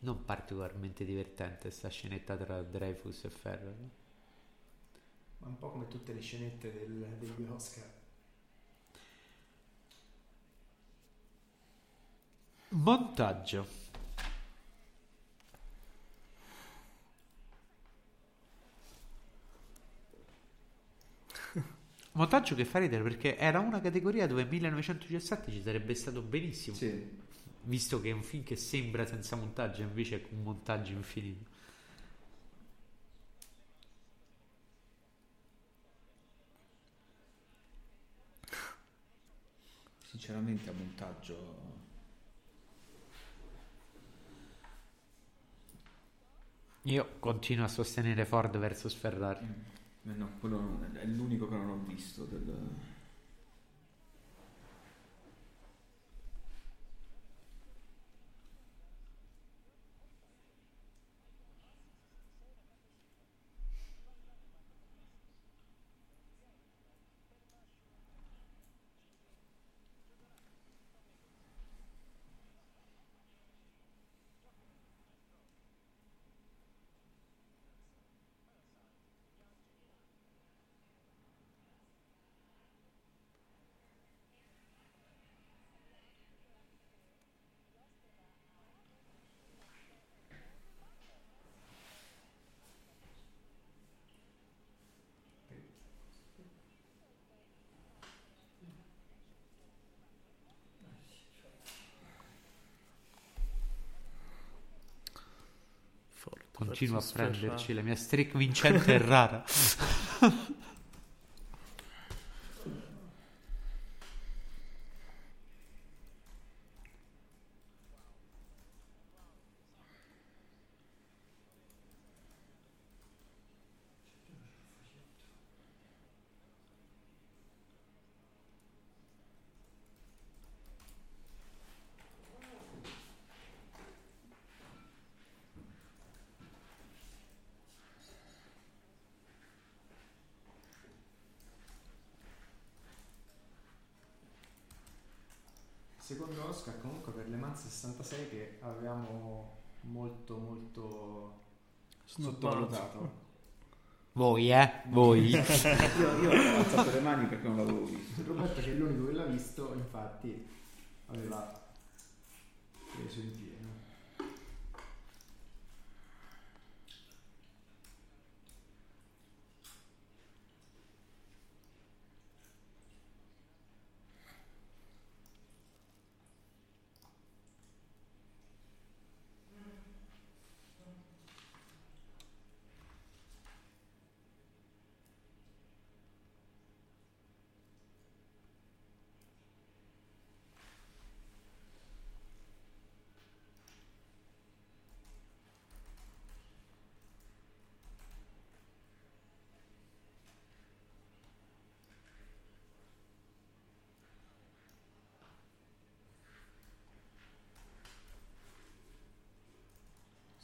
Non particolarmente divertente sta scenetta tra Dreyfus e Ferrer. Un po' come tutte le scenette del- degli Oscar. Montaggio. Montaggio che fa ridere perché era una categoria dove 1917 ci sarebbe stato benissimo. Sì. Visto che è un film che sembra senza montaggio, invece è un montaggio infinito. Sinceramente a montaggio Io continuo a sostenere Ford versus Ferrari. eh no, quello è l'unico che non ho visto del... Continuo a prenderci, la mia streak vincente è rara. Secondo Oscar Mans 66 che avevamo molto molto sottovalutato. Voi, eh? Voi. io, io ho alzato le mani perché non l'avevo visto. Roberto che è l'unico che l'ha visto, infatti aveva preso in pieno.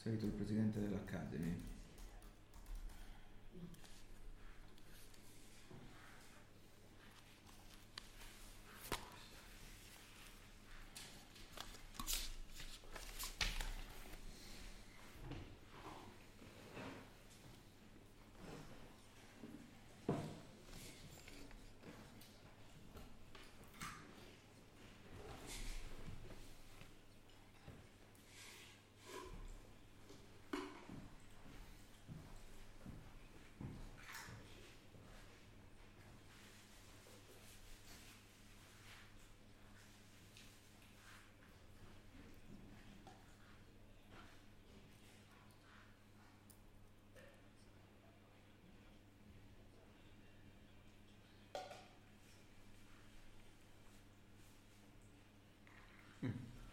Salito il presidente dell'Academy.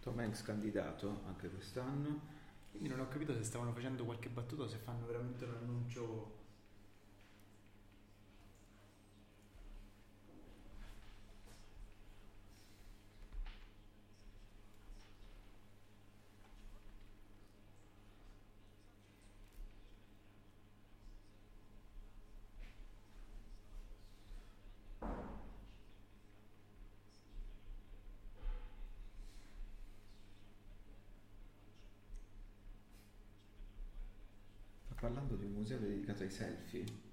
Tom Hanks candidato anche quest'anno. Quindi non ho capito se stavano facendo qualche battuta o se fanno veramente un annuncio. Sta museo dedicato ai selfie.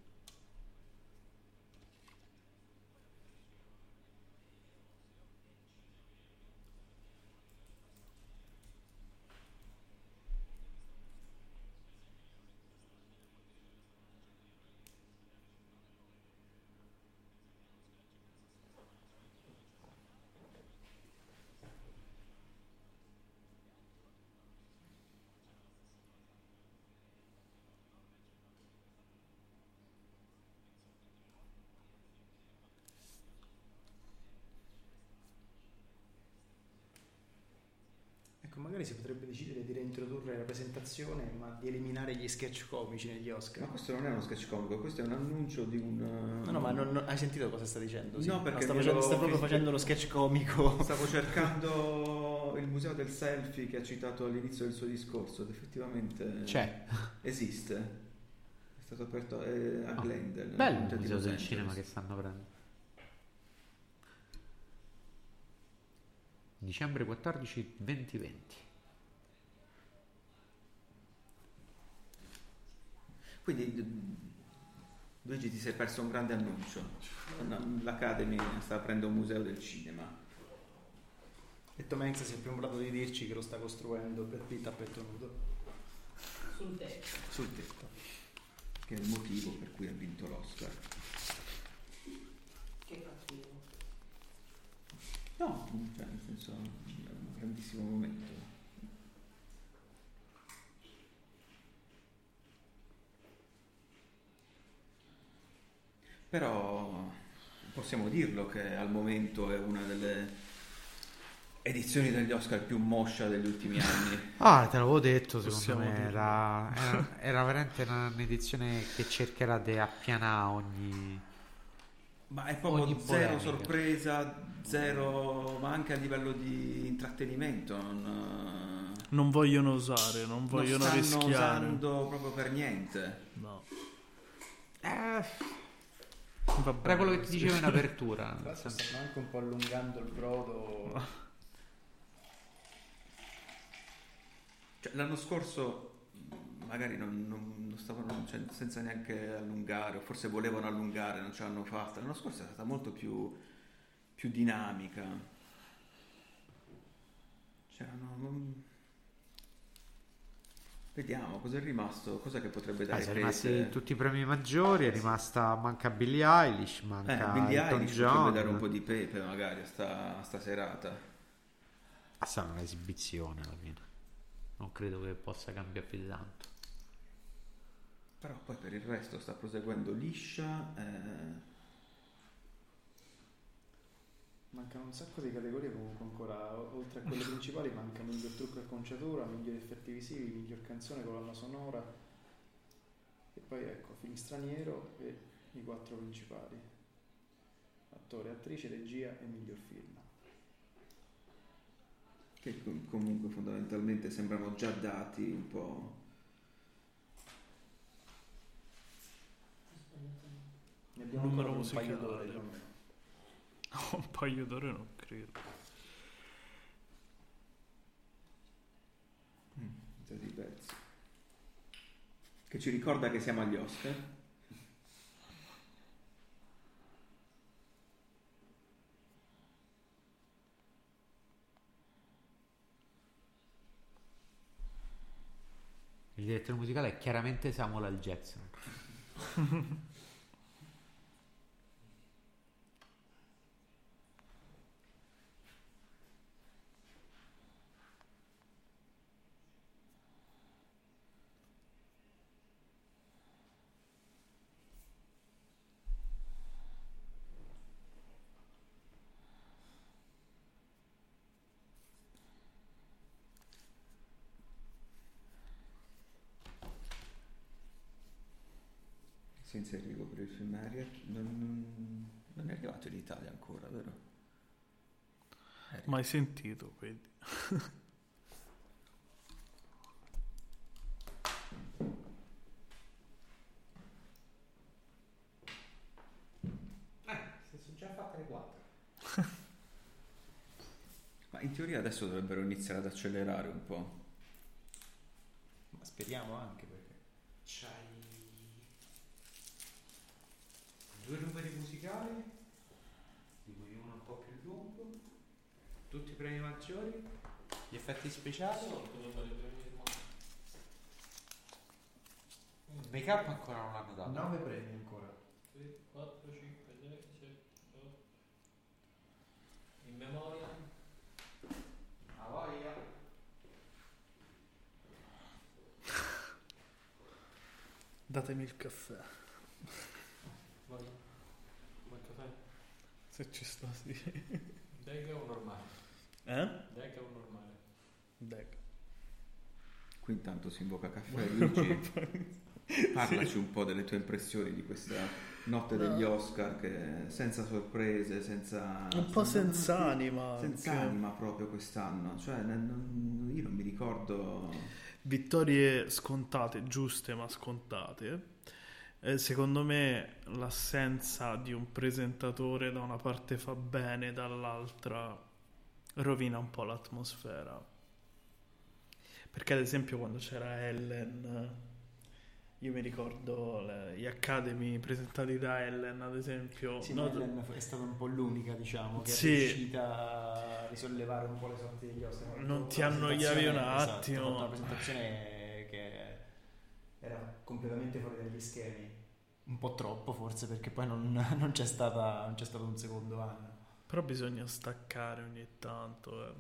Ecco, magari si potrebbe decidere di reintrodurre la presentazione, ma di eliminare gli sketch comici negli Oscar. Ma questo non è uno sketch comico, questo è un annuncio di un... No, no, ma non- non- hai sentito cosa sta dicendo? Sì. No, perché sta, mi facendo- ero sta proprio facendo lo sketch comico. Stavo cercando il museo del selfie che ha citato all'inizio del suo discorso ed effettivamente C'è. esiste. È stato aperto eh, a Ah, Glendale. Bello il di museo del cinema che stanno aprendo. Dicembre 14 2020. Quindi Luigi ti sei perso un grande annuncio. L'Academy sta aprendo un museo del cinema. E Tom Hanks si è premurato di dirci che lo sta costruendo Brad Pitt a petto nudo Sul tetto. sul tetto. Che è il motivo per cui ha vinto l'Oscar. Che cattivo. No, cioè, nel senso, è un grandissimo momento. Però possiamo dirlo che al momento è una delle edizioni degli Oscar più moscia degli ultimi anni. Ah, te l'avevo detto, secondo Possiamo me era, era, era veramente una- un'edizione che cercherà di appianare ogni... Ma è proprio Ogni zero polemica. sorpresa, zero, ma anche a livello di intrattenimento. Non, Non vogliono osare, non vogliono non stanno rischiare. usando proprio per niente. No. Eh, Va bene era quello che ti dicevo in apertura. Tra l'altro stanno anche un po' allungando il brodo. Cioè, l'anno scorso magari non, non- non stavano cioè, senza neanche allungare, o forse volevano allungare, non ce l'hanno fatta. L'anno scorso è stata molto più, più dinamica. C'erano. non- Vediamo cosa è rimasto, cosa che potrebbe Eh, dare sono Crete. rimasti tutti i premi maggiori, è rimasta, manca Billie Eilish, Eh, manca Billie Elton Eilish John. potrebbe dare un po' di pepe magari a sta, a sta serata. Ah, sarà un'esibizione alla fine. Non credo che possa cambiare più di tanto. Però poi per il resto sta proseguendo liscia. eh, Mancano un sacco di categorie comunque ancora, oltre a quelle principali manca miglior trucco e acconciatura, migliori effetti visivi, miglior canzone, colonna sonora e poi ecco film straniero e i quattro principali, attore, attrice, regia e miglior film. che com- comunque fondamentalmente sembrano già dati un po'. Ne abbiamo Numero ancora un paio d'ore. Un paio d'ore non credo. Già di pezzi. Che ci ricorda che siamo agli Oscar. Il direttore musicale è chiaramente Samuel L. Jackson. Senza arrivo per il film Harriet. Non, non- in Italia ancora, vero? Harriet. Mai sentito, quindi. si sono già fatte le 4. Ma in teoria adesso dovrebbero iniziare ad accelerare un po'. Ma speriamo anche perché. C'hai due numeri musicali, di cui uno un po' più lungo, tutti i premi maggiori, gli effetti speciali. Il make up ancora non l'hanno dato. 9 premi ancora. 4, 5, 6, 7, 8. In memoria. A voglia. Datemi il caffè. Vai. Quanto fai? Se ci sta, sì. Deca o normale? Eh? Deca o normale? Deck. Qui intanto si invoca caffè. Luigi, parlaci un po' delle tue impressioni di questa notte degli Oscar, che senza sorprese, senza. Un po' senza anima. Senza anche. anima proprio quest'anno. Cioè, non- io non mi ricordo. Vittorie scontate, giuste ma scontate. Eh, secondo me l'assenza di un presentatore da una parte fa bene, dall'altra rovina un po' l'atmosfera. Perché ad esempio quando c'era Ellen, io mi ricordo le- gli Academy presentati da Ellen, ad esempio. Sì, no, Ellen è stata un po' l'unica, diciamo, che Sì. è riuscita a risollevare un po' le sorti degli Oscar. Non ti annoiavi un esatto, attimo. ha fatto una presentazione che era completamente fuori dagli schemi. Un po' troppo forse perché poi non, non c'è, stata, non c'è stato un secondo anno. Però bisogna staccare ogni tanto.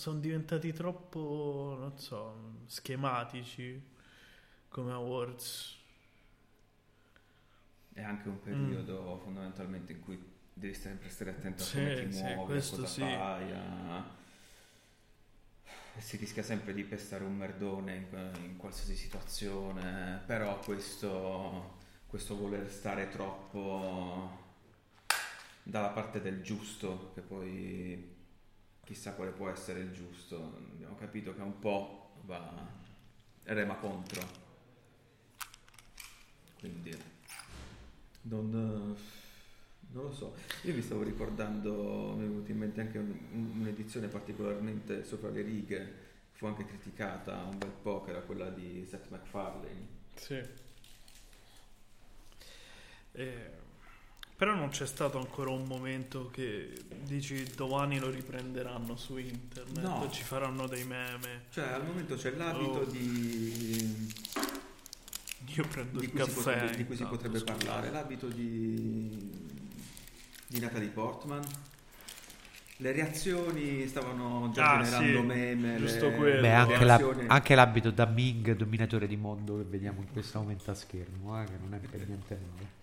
Sono diventati troppo, non so, schematici come awards. è anche un periodo fondamentalmente in cui devi sempre stare attento a Sì, come ti sì, muovi, a cosa sì. fai. a- Si rischia sempre di pestare un merdone in, in qualsiasi situazione, però questo, questo voler stare troppo dalla parte del giusto, che poi chissà quale può essere il giusto, abbiamo capito che un po' va rema contro. Quindi non, non lo so. Io mi stavo ricordando, mi è venuta in mente anche un- un'edizione particolarmente sopra le righe, fu anche criticata un bel po', che era quella di Seth MacFarlane. Sì. Eh, però non c'è stato ancora un momento che dici domani lo riprenderanno su internet, No. ci faranno dei meme. Cioè, al momento c'è l'abito Oh. di... Io prendo di il cui si caffè. potrebbe, di cui si intanto, potrebbe scusate. parlare, l'abito di, di Natalie Portman. Le reazioni stavano già Ah, generando sì, meme. giusto le- quello. Beh, anche, la- anche l'abito da Ming, dominatore di mondo, che vediamo in questo momento a schermo, eh, che non è per niente male.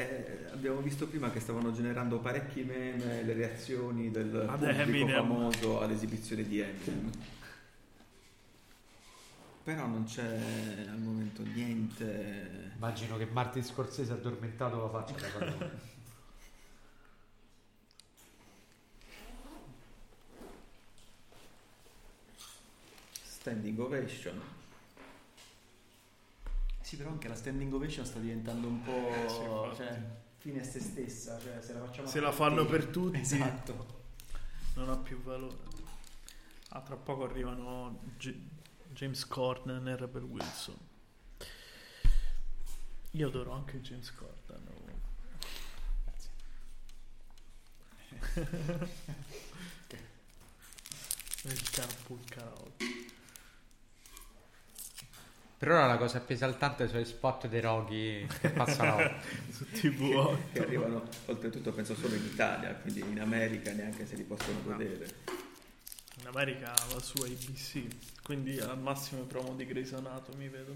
Eh, abbiamo visto prima che stavano generando parecchi meme le reazioni del Ad pubblico Eminem. famoso all'esibizione di Eminem. Però non c'è al momento niente. Immagino che Martin Scorsese addormentato lo faccia da padrone. Standing ovation. Sì, però anche la standing ovation sta diventando un po' Sì, cioè, fine a se stessa, cioè se la facciamo Se la tutti- fanno per tutti. Esatto. Non ha più valore. Ah, tra poco arrivano G- James Corden e Rebel Wilson. Io adoro anche James Corden. Il carpool karaoke. Per ora la cosa più esaltante sono i spot dei Rocky che passano. Su TV. che arrivano oltretutto penso solo in Italia, quindi in America neanche se li possono godere. In America va su ABC, quindi al massimo promo di Grey's Anatomy, vedo.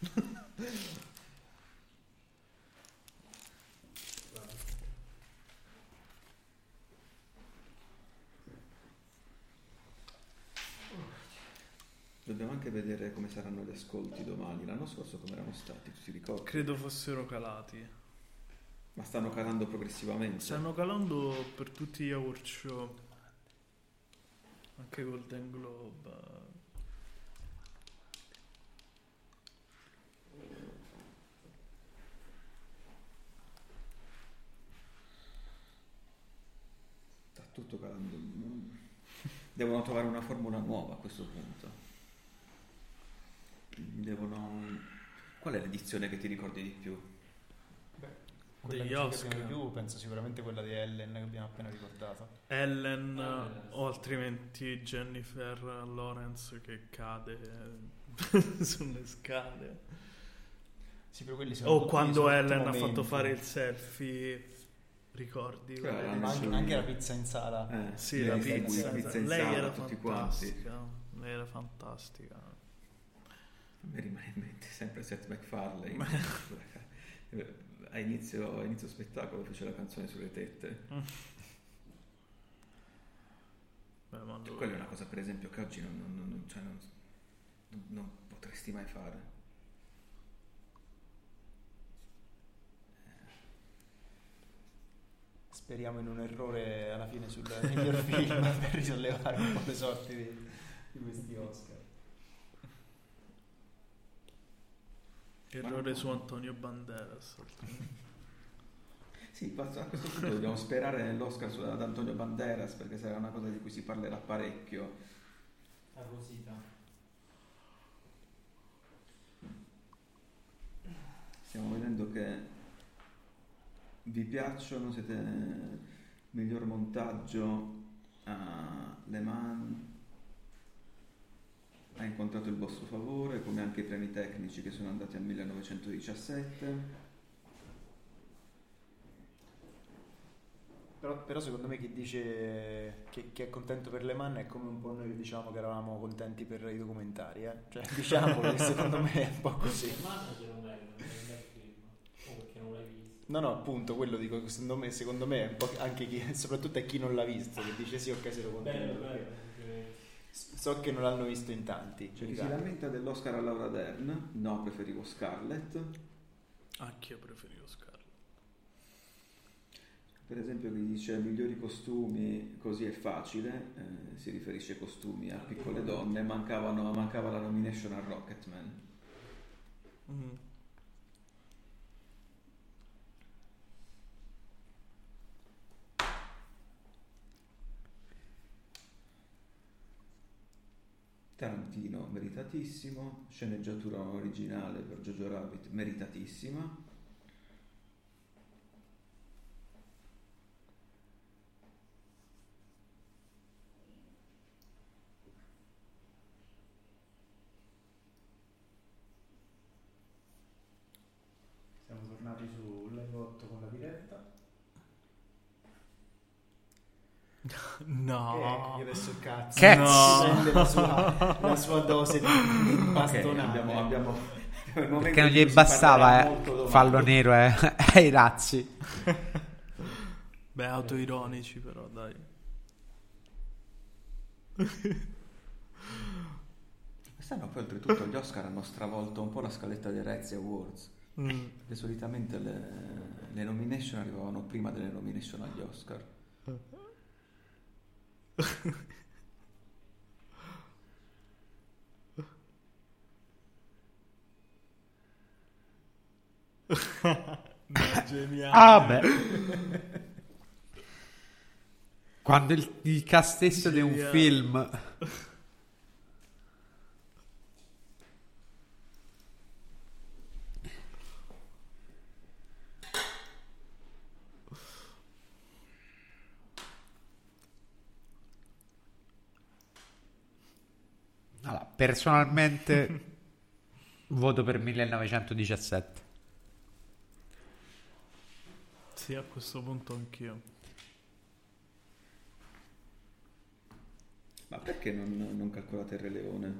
Dobbiamo anche vedere come saranno gli ascolti domani. L'anno scorso come erano stati, tu ti ricordi? Credo fossero calati. Ma stanno calando progressivamente. Stanno calando per tutti gli award show. Anche Golden Globe. Sta tutto calando. Devono trovare una formula nuova a questo punto. Devono... Qual è l'edizione che ti ricordi di più? Degli che ci Oscar. di più, penso sicuramente quella di Ellen che abbiamo appena ricordato. Ellen Ah, o altrimenti Jennifer Lawrence che cade sulle scale. Sì, però quelli sono O quando Ellen ha fatto fare il selfie. Ricordi? Anche, anche la pizza in sala. Eh, Sì, lei la pizza. pizza in Lei sala, era tutti quanti. fantastica. Lei era fantastica. Mi rimane in mente sempre Seth MacFarlane. a, inizio, a inizio spettacolo fece la canzone sulle tette. Beh, Cioè, lui- quella è una cosa, per esempio, che oggi non, non- non- cioè, non potresti mai fare. Speriamo in un errore alla fine sul miglior film per risollevare un po' le sorti di, di questi Oscar. Errore su Antonio Banderas. Sì, a questo punto dobbiamo sperare nell'Oscar su- ad Antonio Banderas perché sarà una cosa di cui si parlerà parecchio. Arrosita. Stiamo vedendo che vi piacciono, siete miglior montaggio a Le Mans, ha incontrato il vostro favore, come anche i premi tecnici che sono andati al 1917. Però, però secondo me chi dice che, che è contento per Le Mans è come un po' noi che diciamo che eravamo contenti per i documentari, eh? Cioè, diciamo che secondo me è un po' così. Merita, è un bel film. Ok. non l'hai visto. No, no, appunto, quello dico, secondo me, secondo me è un po' anche chi, soprattutto a chi non l'ha visto, che dice sì, ok, se lo Bello, contenuto. bello. So che non l'hanno visto in tanti. C'è chi in si lamenta dell'Oscar a Laura Dern. No, preferivo Scarlett. Anch'io preferivo Scarlett. Per esempio, chi dice migliori costumi, così è facile, eh, si riferisce ai costumi a piccole donne, mancavano, mancava la nomination a Rocketman. Mm. Tarantino, meritatissimo. Sceneggiatura originale per Jojo Rabbit, meritatissima. Siamo tornati su Live 8 con la diretta. No. E ecco, io adesso cazzo. Cazzo! Prende la sua, la sua dose di bastonate. abbiamo, abbiamo, abbiamo Perché non gli bastava eh, fallo nero eh, ai razzi. Beh, autoironici però, dai. Quest'anno poi oltretutto gli Oscar hanno stravolto un po' la scaletta dei Razzie Awards. Mm. Perché solitamente le, le nomination arrivavano prima delle nomination agli Oscar. Geniale. Ah, beh. Quando il, il cast stesso di un film Allora, personalmente voto per 1917. Sì, a questo punto anch'io. Ma perché non, non calcolate il Re Leone?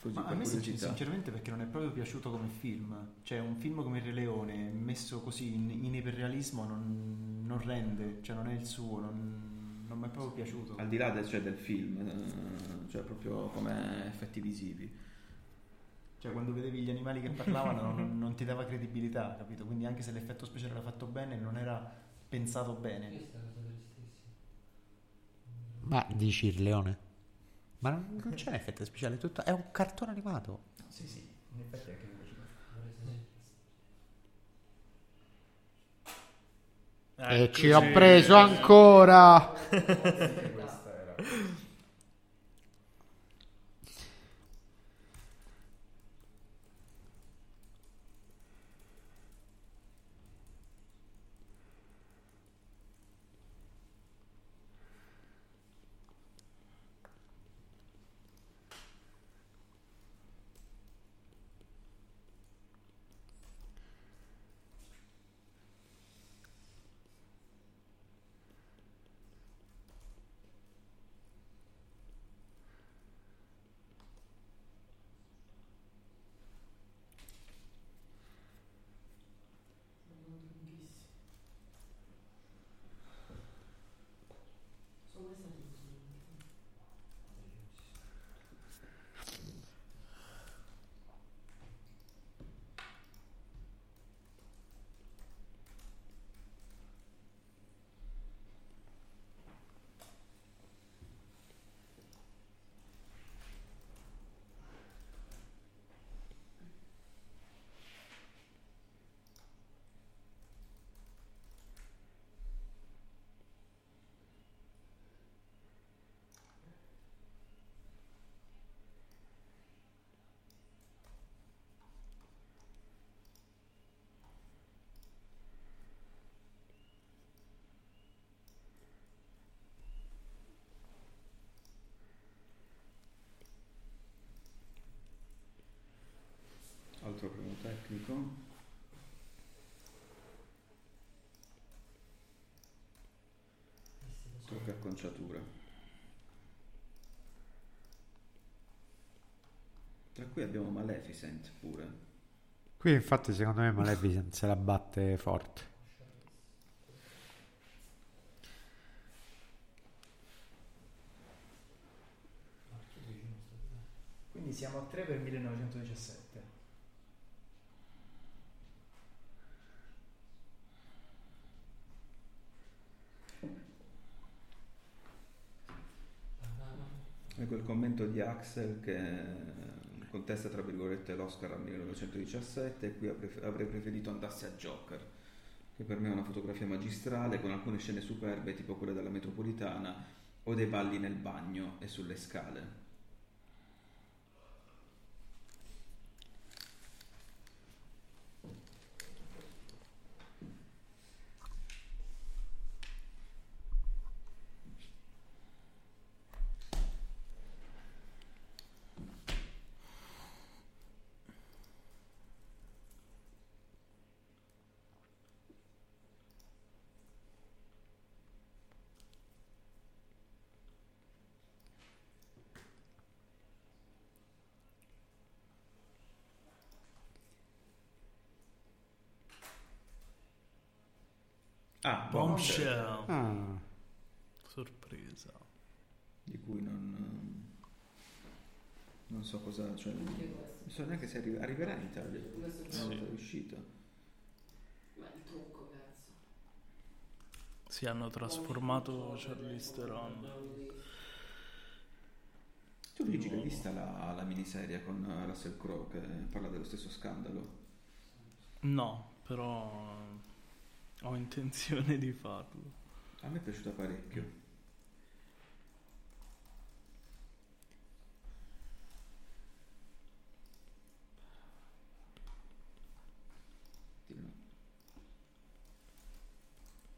Così Ma a me curiosità. sinceramente perché non è proprio piaciuto come film. Cioè un film come Il Re Leone messo così in, in iperrealismo non, non rende, cioè non è il suo, non, non mi è proprio piaciuto. Al di là del, cioè, del film, eh, cioè proprio come effetti visivi. Cioè quando vedevi gli animali che parlavano non, non ti dava credibilità, capito? Quindi anche se l'effetto speciale era fatto bene non era pensato bene. È. Ma dici il leone? Ma non, non c'è un effetto speciale, tutto, è un cartone animato. Sì, sì, in effetti anche piaceva. e ci ho preso ancora. Questa era. Altro primo tecnico. Tocca acconciatura. Tra cui abbiamo Maleficent pure. Qui infatti secondo me Maleficent se la batte. forte. Quindi siamo a 3 per 1917. Ecco il commento di Axel che contesta tra virgolette l'Oscar al 1917 e qui avrei preferito andasse a Joker che per me è una fotografia magistrale con alcune scene superbe tipo quelle della metropolitana o dei balli nel bagno e sulle scale. Ah, Bombshell. Ah, Sorpresa. di cui non, non so cosa, cioè, non so neanche se arri- arriverà in Italia, una volta è uscita. Ma il trucco, cazzo. Si hanno trasformato Charlize Theron. Tu Luigi l'hai vista la, la miniserie con Russell Crowe che parla dello stesso scandalo? No, però ho intenzione di farlo. A me è piaciuta parecchio.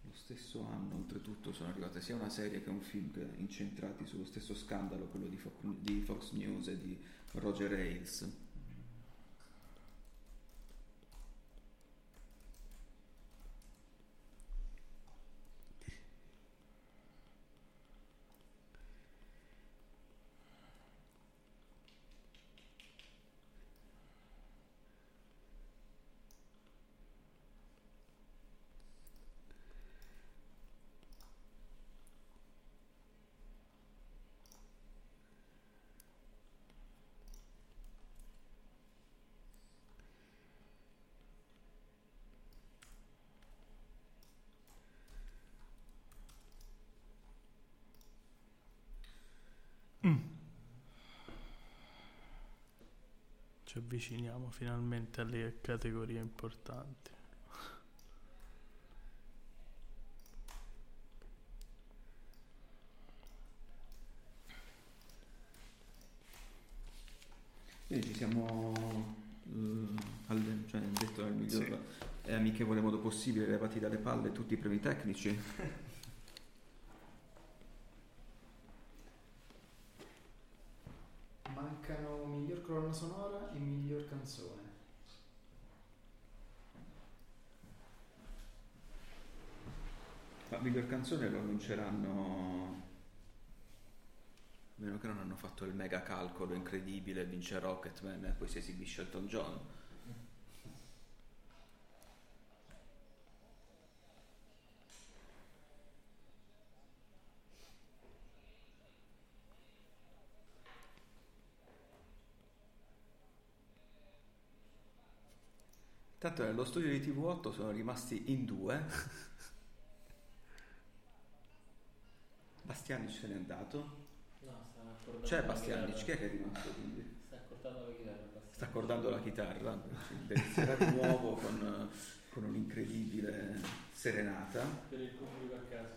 Lo stesso anno, oltretutto, sono arrivate sia una serie che un film incentrati sullo stesso scandalo, quello di Fox News e di Roger Ailes. Avviciniamo finalmente alle categorie importanti. Quindi ci siamo eh, al, cioè, detto nel miglior e amichevole modo possibile, levati dalle palle tutti i premi tecnici. Mancano miglior colonna sonora e miglior canzone. Ma miglior canzone lo annunceranno. A meno che non hanno fatto il mega calcolo incredibile, vince Rocketman e poi si esibisce Elton John. Tanto nello studio di TV8 sono rimasti in due. Bastianic se n'è andato. No, sta accordando C'è Bastianic, chi è che è rimasto quindi? Sta accordando la chitarra. Bastianic. Sta accordando la chitarra, inizierà di nuovo con, con un'incredibile serenata. Per il pubblico a casa.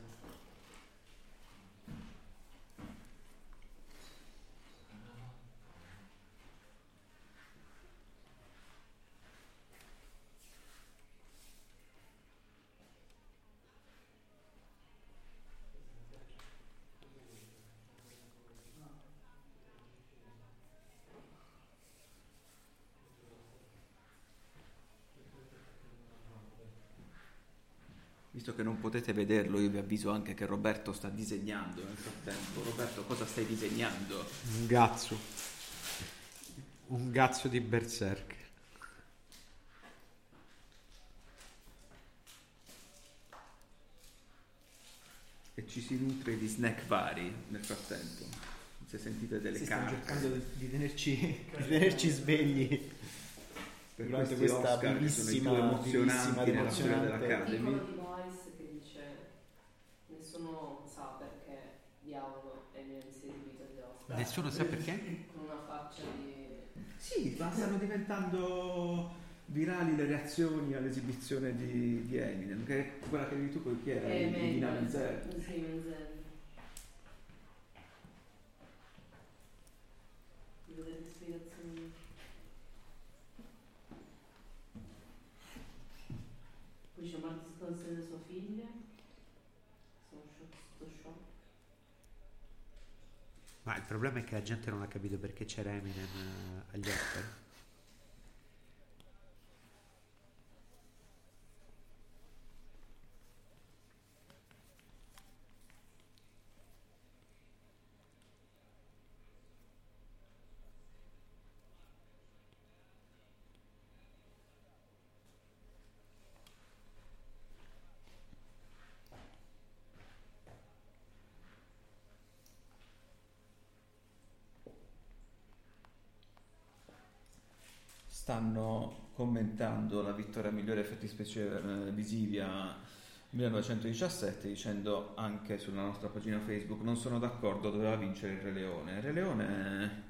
visto che non potete vederlo, io vi avviso anche che Roberto sta disegnando nel frattempo. Roberto, cosa stai disegnando? Un gazzo. Un gazzo di berserk. E ci si nutre di snack vari nel frattempo. Se sentite delle si carte. Stiamo cercando di tenerci, di tenerci svegli per durante questa bellissima, bellissima, emozionante della Academy. Nessuno sa perché? Con una faccia di... Sì, ma stanno diventando virali le reazioni all'esibizione di, di Eminem, che è quella che dici tu poi chi era? Eh, Di- di. Menzel. Sì, Menzel. Devo delle spiegazioni. Poi c'è Martin Scorsese e sua figlia. Sono shock, sto shock. Ma il problema è che la gente non ha capito perché c'era Eminem eh, agli Oscar. Stanno commentando la vittoria migliore effetti speciali eh, visivi a 1917 dicendo anche sulla nostra pagina Facebook non sono d'accordo, doveva vincere il Re Leone. Il Re Leone...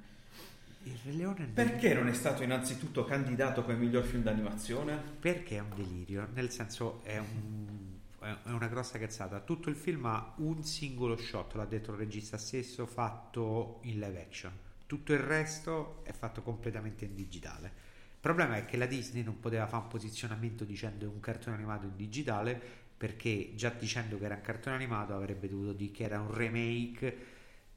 Il Re Leone Perché non è stato innanzitutto candidato come miglior film d'animazione? Perché è un delirio, nel senso è, un- è una grossa cazzata. Tutto il film ha un singolo shot, l'ha detto il regista stesso, fatto in live action. Tutto il resto è fatto completamente in digitale. Il problema è che la Disney non poteva fare un posizionamento dicendo è un cartone animato in digitale perché già dicendo che era un cartone animato avrebbe dovuto dire che era un remake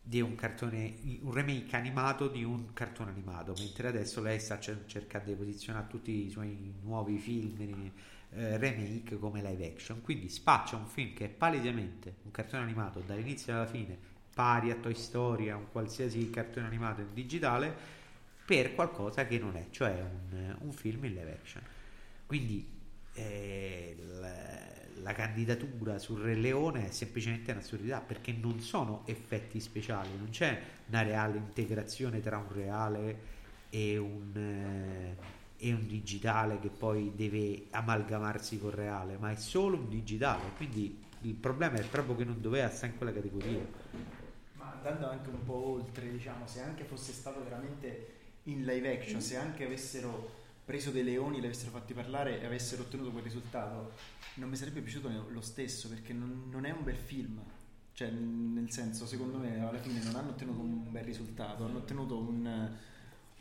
di un cartone un remake animato di un cartone animato mentre adesso lei sta cer- cercando di posizionare tutti i suoi nuovi film eh, remake come live action. Quindi spaccia un film che è palesemente un cartone animato dall'inizio alla fine pari a Toy Story a un qualsiasi cartone animato in digitale per qualcosa che non è cioè un, un film in live action quindi eh, la, la candidatura sul Re Leone è semplicemente un'assurdità perché non sono effetti speciali, non c'è una reale integrazione tra un reale e un, eh, e un digitale che poi deve amalgamarsi col reale, ma è solo un digitale, quindi il problema è proprio che non doveva stare in quella categoria. Ma andando anche un po' oltre, diciamo, se anche fosse stato veramente in live action, se anche avessero preso dei leoni, li avessero fatti parlare e avessero ottenuto quel risultato, non mi sarebbe piaciuto lo stesso perché non, non è un bel film. Cioè, nel senso, secondo me alla fine non hanno ottenuto un bel risultato, hanno ottenuto un,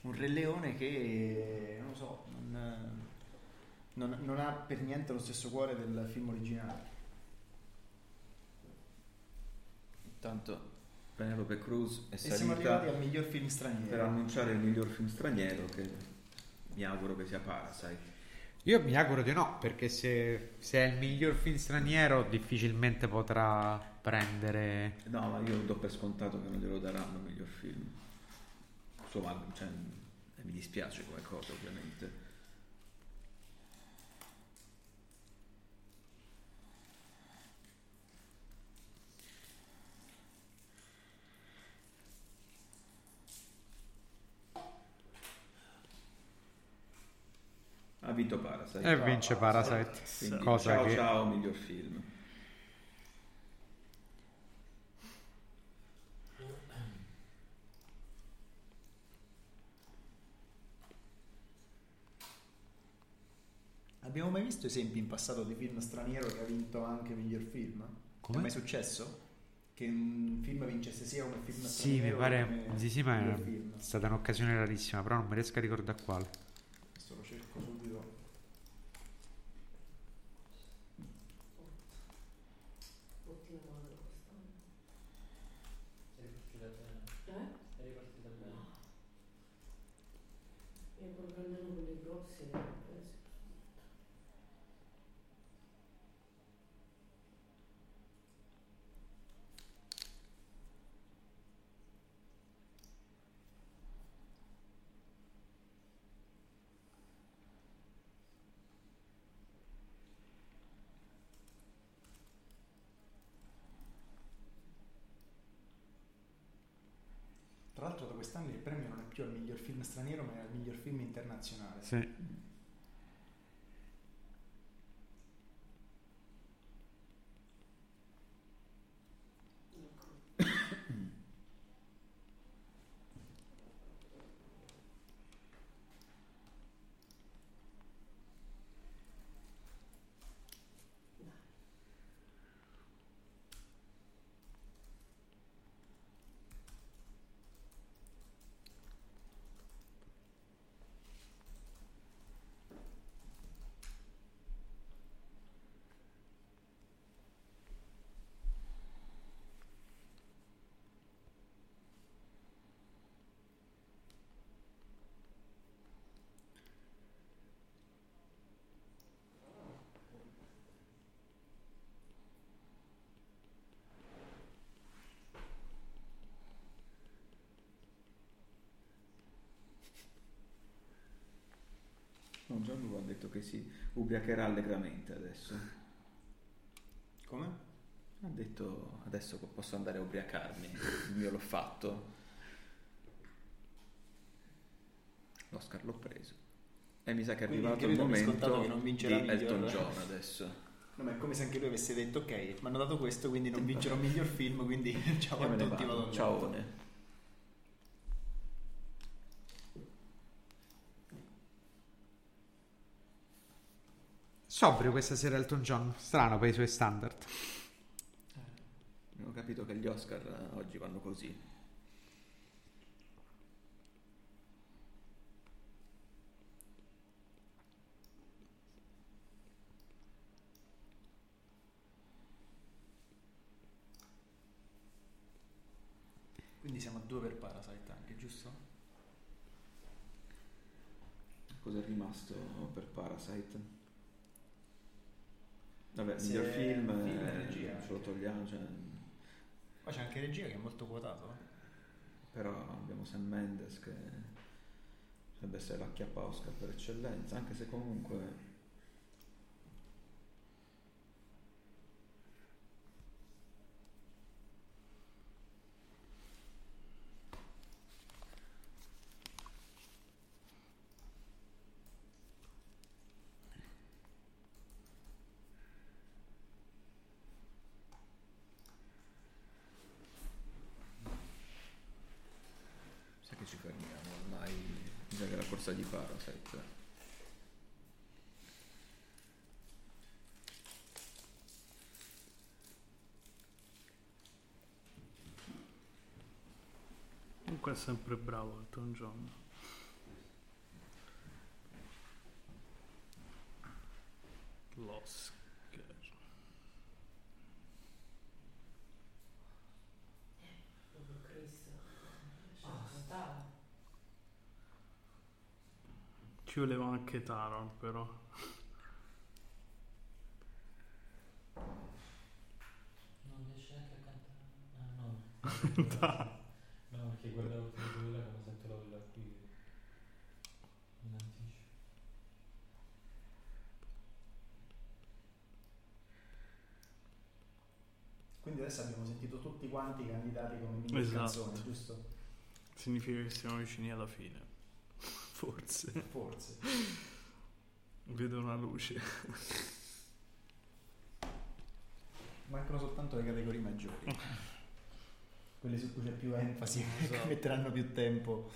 un Re Leone che, non lo so, non, non- non ha per niente lo stesso cuore del film originale. Intanto Penelope Cruz è E siamo salita arrivati al miglior film straniero. per annunciare il miglior film straniero che mi auguro che sia Parasite. Io mi auguro di no, perché se, se è il miglior film straniero difficilmente potrà prendere... No, ma io do per scontato che non glielo daranno il miglior film. Insomma, cioè, mi dispiace come cosa ovviamente. Ha vinto Parasite. E vince Parasite, Quindi, cosa ciao che... ciao, miglior film. Abbiamo mai visto esempi in passato di film straniero che ha vinto anche miglior film? Come? È mai successo? Che un film vincesse sia come film Sì, straniero mi pare come di sì, ma è stata un'occasione rarissima, però non mi riesco a ricordare quale. Adesso lo cerco subito. Ottima modo quest'anno. Sei ripartita bene. Eh? Sei ripartita bene. Io pur prendendo quelli grossi ne ho presi. quest'anno il premio non è più al miglior film straniero, ma è al miglior film internazionale. Sì. No, Detto che si ubriacherà allegramente adesso. Come? Ha detto adesso posso andare a ubriacarmi, mio l'ho fatto. L'Oscar l'ho preso. E mi sa che è Quindi arrivato il momento che non vincerà di Elton miglior- John adesso. No, ma è come se anche lui avesse detto ok, mi hanno dato questo, quindi non vincerò miglior film, quindi ciao Io a tutti, vado. Ciao. Sobrio questa sera Elton John, strano per i suoi standard. Ho capito che gli Oscar eh, oggi vanno così. Quindi siamo a due per Parasite anche, giusto? Cosa è rimasto per Parasite? Vabbè, Se miglior film, film eh, regia ce lo togliamo, cioè, Ma c'è anche regia che è molto quotato. eh. però abbiamo Sam Mendes che dovrebbe essere la chiappa Oscar per eccellenza, anche se comunque sa che ci fermiamo ormai, mi sa che è la corsa di Parasite. Comunque è sempre bravo Elton John. L'Oscar. Ci voleva anche Taron però. Non riesce neanche a cantare. Ah no. no, perché guardavo tutto quella come sento la quella qui. In anticipo. Quindi adesso abbiamo sentito tutti quanti candidati come miglior Esatto. canzone, giusto? Significa che siamo vicini alla fine. Forse. Forse. Vedo una luce. Mancano soltanto le categorie maggiori. Quelle su cui c'è più enfasi, Esatto. che metteranno più tempo.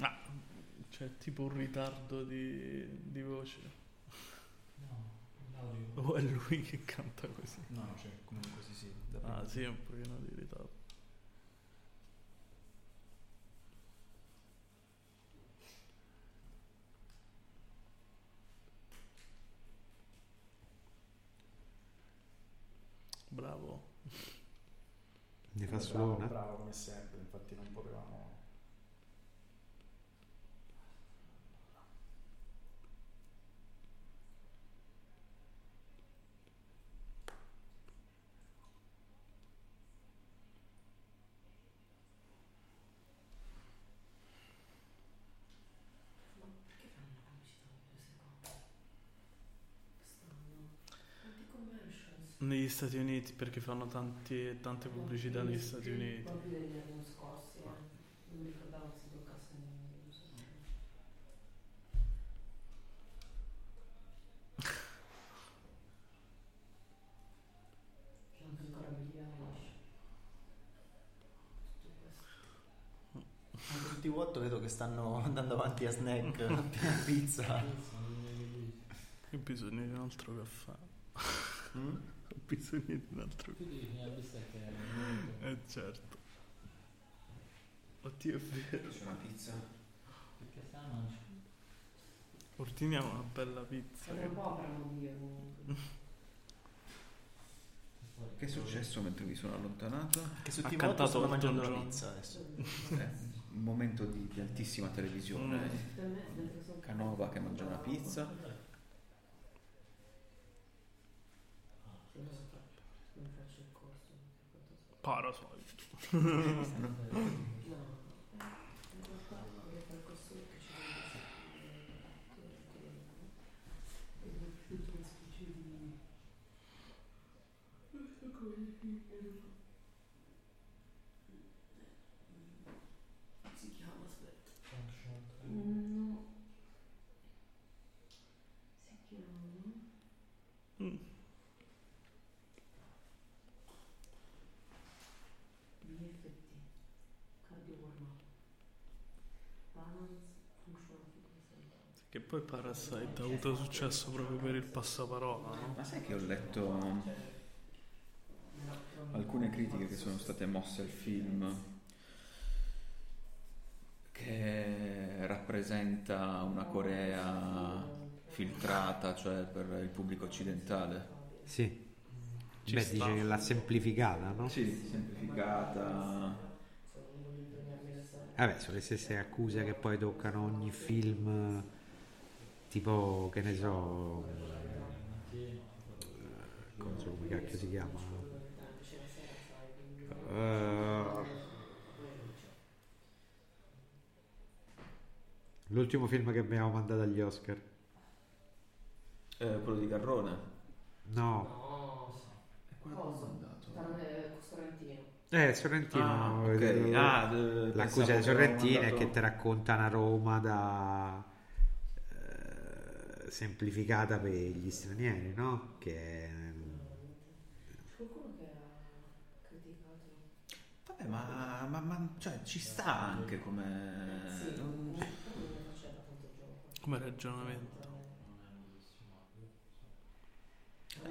Ah, c'è tipo un ritardo di, di voce. No, l'audio. O è lui che canta così? No, c'è comunque sì, sì. Ah prima. sì, è un pochino di ritardo. Bravo. Ne fa solo bravo, una. bravo come sempre, infatti non potevamo... Negli Stati Uniti perché fanno tanti- tante pubblicità negli Stati Uniti. Proprio degli anni scorsi, eh. Non mi ricordavo che si toccasse su TV8 vedo che stanno andando avanti a snack, a pizza. Ho bisogno di un altro caffè. Mm? Ho bisogno di un altro ne ha vista che Eh certo. Oddio è vero. C'è una pizza. Perché sta la? Ordiniamo una bella pizza. Tra un po' avranno via comunque. Che è successo mentre mi sono allontanato? Che su Ha TV8 cantato mangiando la pizza adesso. Eh, un momento di, di altissima televisione. Sono Canova che mangia una pizza. Non faccio il corso. Parasite. No, in realtà vorrei fare il corso che ci sono più due specie di non so come definirlo. si chiama aspetta no si chiama Mm. BFT cardiormale balance functional fitness Che poi Parasite ha avuto successo proprio per il passaparola, no? Ma sai che ho letto alcune critiche che sono state mosse al film che rappresenta una Corea filtrata, cioè per il pubblico occidentale. Sì. Ci Beh, sta. dice che l'ha semplificata, no? Sì, semplificata. Vabbè, sono le stesse accuse che poi toccano ogni film, tipo, che ne so, eh, come, so, come cacchio si chiama? Eh, l'ultimo film che abbiamo mandato agli Oscar. Eh, quello di Garrone. No, quello che ho mandato. Sorrentino eh, Sorrentino. Ah, ok. eh, Ah, L'accusa di Sorrentino è che ti raccontano Roma da eh, semplificata per gli stranieri, no? Che è- qualcuno che ha criticato Vabbè, ma, ma- ma- cioè, ci sta anche come... sì non- Come ragionamento.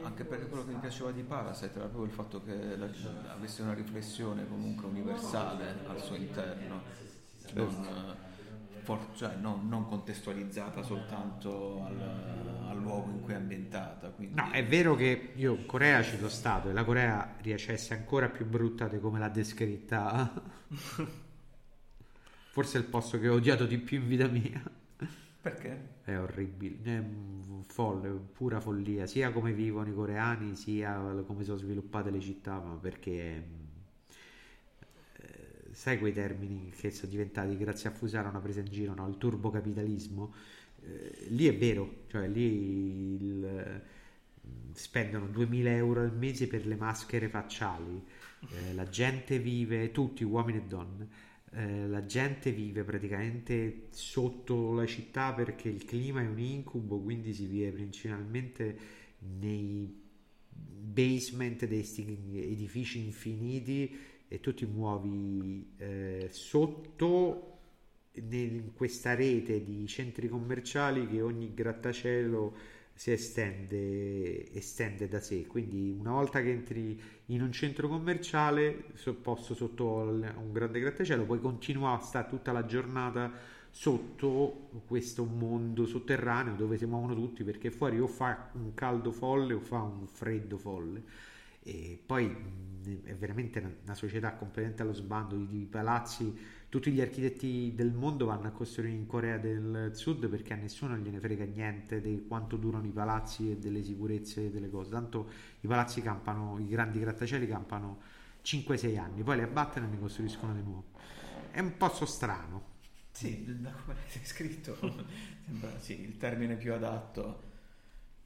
Anche perché quello che mi piaceva di Parasite era proprio il fatto che la- avesse una riflessione comunque universale al suo interno, non, eh, for- cioè, non- non contestualizzata soltanto al, al luogo in cui è ambientata. Quindi... No, è vero che io Corea ci sono stato e la Corea riesce a essere ancora più brutta di come l'ha descritta. Forse è il posto che ho odiato di più in vita mia. Perché? È orribile, è folle, pura follia, sia come vivono i coreani, sia come sono sviluppate le città, ma perché sai quei termini che sono diventati grazie a Fusara una presa in giro, no? il turbocapitalismo, Eh, lì è vero, cioè lì il- spendono 2000 euro al mese per le maschere facciali, eh, la gente vive, tutti uomini e donne, eh, la gente vive praticamente sotto la città perché il clima è un incubo, quindi si vive principalmente nei basement questi edifici infiniti e tu ti muovi eh, sotto in questa rete di centri commerciali che ogni grattacielo si estende, estende da sé. Quindi una volta che entri in un centro commerciale posto sotto un grande grattacielo, puoi continuare a stare tutta la giornata sotto questo mondo sotterraneo dove si muovono tutti perché fuori o fa un caldo folle o fa un freddo folle e poi è veramente una, società completamente allo sbando di, palazzi tutti gli architetti del mondo vanno a costruire in Corea del Sud perché a nessuno gliene frega niente di quanto durano i palazzi e delle sicurezze e delle cose. Tanto i palazzi campano i grandi grattacieli campano 5-6 anni poi li abbattono e ne costruiscono di nuovo. È un posto strano. Sì, da come l'hai descritto, sembra sì, il termine più adatto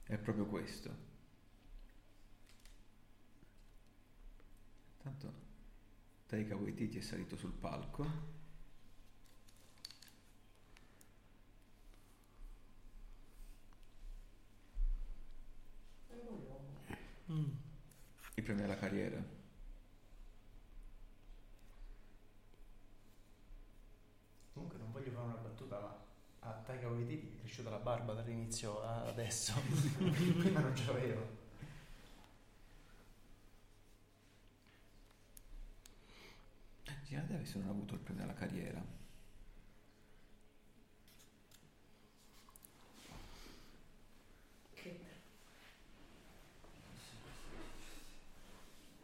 è proprio questo. Tanto Taika Waititi è salito sul palco. Mm. I premi alla carriera. Comunque non voglio fare una battuta, ma a Taika Waititi è cresciuta la barba dall'inizio a adesso. Prima non ce l'avevo. Gina Davis non avuto il premio alla carriera.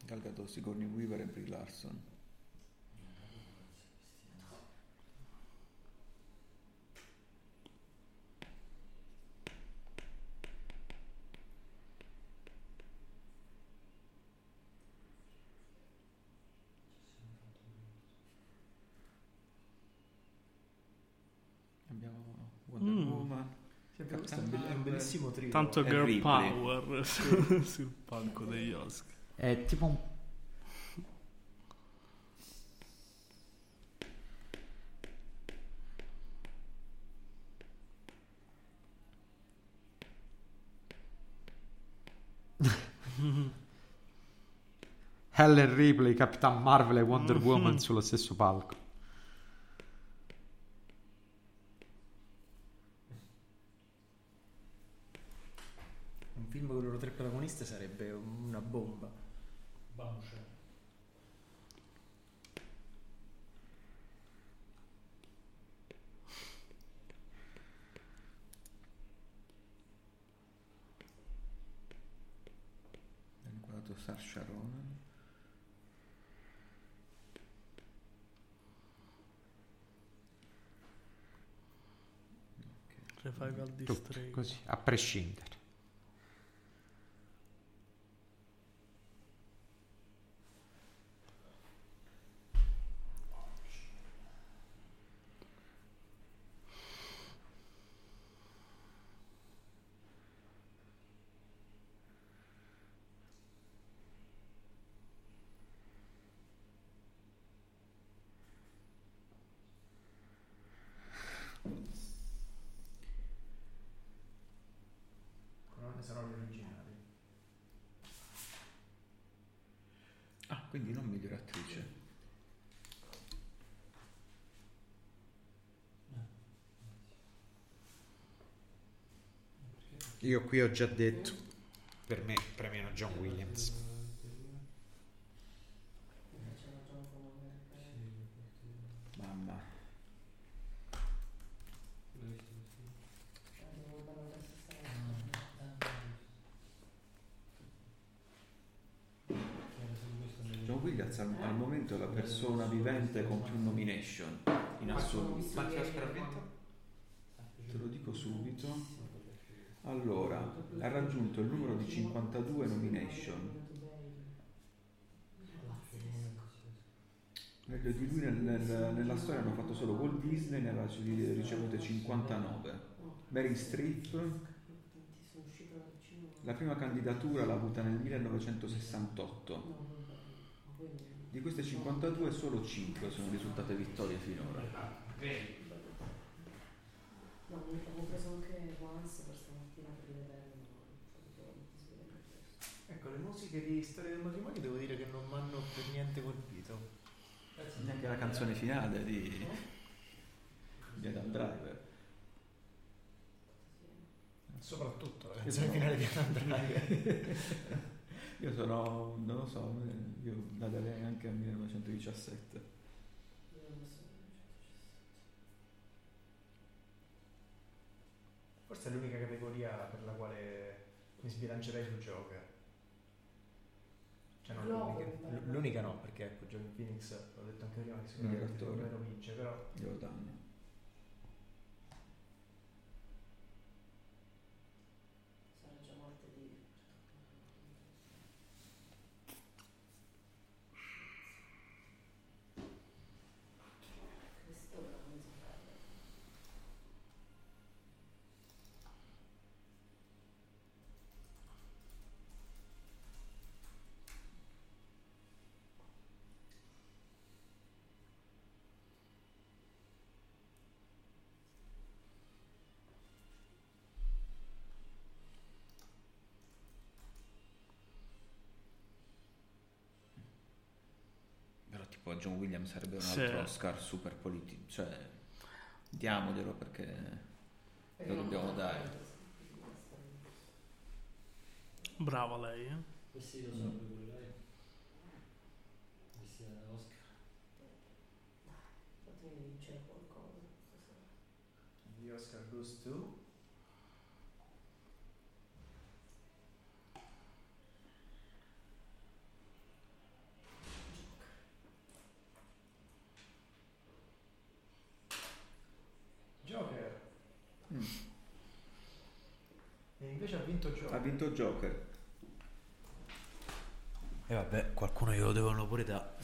Gal Gadot, Sigourney Weaver e Brie Larson. Abbiamo Wonder Mm. Woman. Sì, abbiamo- questo è be- è un bellissimo trio. Tanto È girl Ripley. power su- sul palco degli Oscar. È tipo un... Helen Ripley, Capitan Marvel e Wonder Woman sullo stesso palco. Un film con i protagonisti sarebbe una bomba. Bombshell. Hanno guardato Saoirse Ronan. Revival Tutto, District. così, a prescindere. Colonne sonore originali. Ah, quindi non miglior attrice. Io qui ho già detto, per me premiano John Williams. Mamma. John Williams al, al momento è la persona vivente con più nomination in assoluto. Ha vinto? Te lo dico subito. Allora, ha raggiunto il numero di 52 nomination. Di lui nel- nel- nella storia hanno fatto solo Walt Disney, ne aveva ricevute 59. Mary Streep, la prima candidatura l'ha avuta nel 1968. Di queste 52 solo 5 sono risultate vittorie finora. No, mi avevo preso anche Once per stamattina per rivedere, ma proprio non ti sveglio per questo. Ecco, le musiche di Storia del matrimonio devo dire che non mi hanno per niente colpito. Neanche la canzone finale di, di Adam Driver. Soprattutto la canzone finale di Adam Driver. Io sono, non lo so, io la darei anche al 1917. Io non so, Forse è l'unica categoria per la quale mi sbilancerei su Joker. Cioè, no, l'unica, l'unica no, perché ecco, Joaquin Phoenix, l'ho detto anche prima, che Miglior sicuramente attore. più o meno vince, però Glielo danno. sarà già martedì. Quest'ora non si parla. Tipo John Williams sarebbe un Sì. altro Oscar super politico, cioè diamoglielo perché lo dobbiamo dare. Brava lei, eh. Questi lo so pure lei. Questi da Oscar. Fatemi vincere qualcosa stasera. The Oscar goes to... Joker. Mm. E invece ha vinto Joker. Ha vinto Joker. E vabbè, qualcuno glielo devono pure da.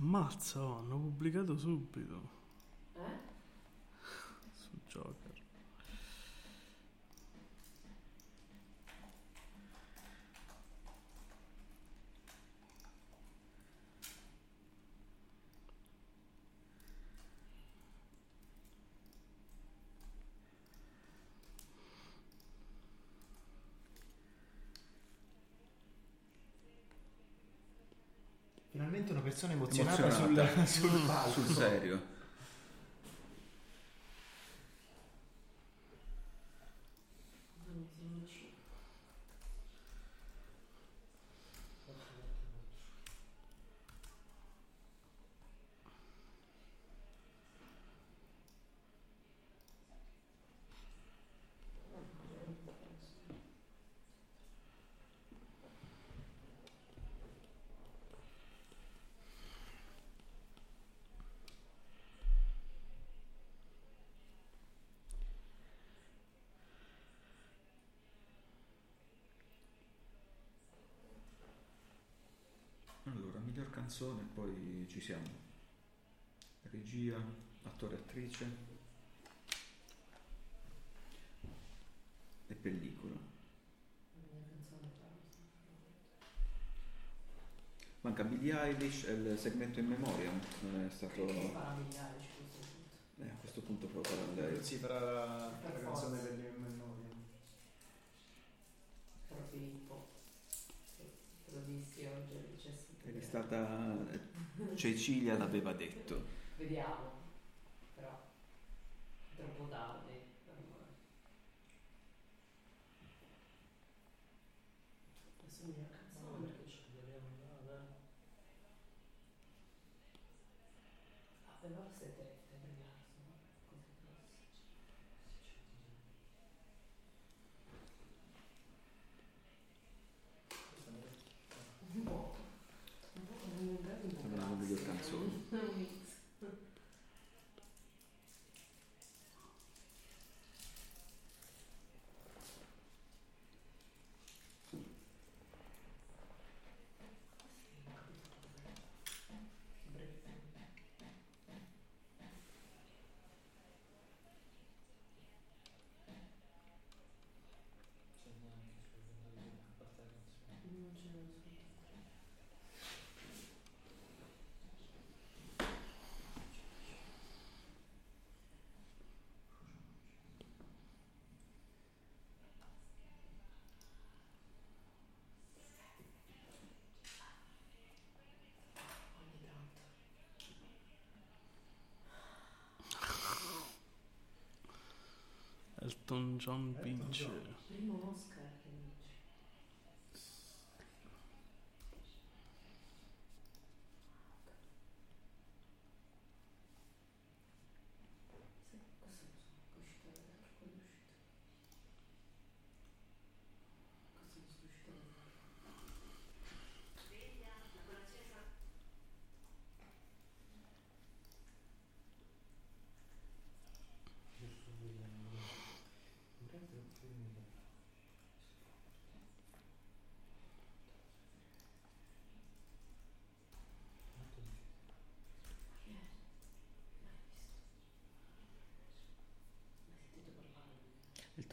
Ammazza, oh, hanno pubblicato subito. Eh? Su Joker. Finalmente una persona emozionata, Emozionata. sul, sul palco. Sul serio. Scusami, sono vicino. Allora, canzone, poi ci siamo. Regia, attore, attrice e pellicola. Manca Billie Eilish e il segmento in memoria, non è stato... Che farà migliare a questo punto? Eh, a questo punto parla lei. Sì, la, Per la canzone forza. per il memoria. Però Filippo, che te lo dissi oggi al decesso. Eri stata... Cecilia l'aveva detto. Vediamo, però è troppo tardi per me. Adesso mi la canzone perché ci Ah, però siete ragazzi, no? Cose grosse. Un po'. Un po' come un grado un po' Sembra la miglior classico. canzone. Un mix. Non ce ne so. Ogni tanto. Elton John vince.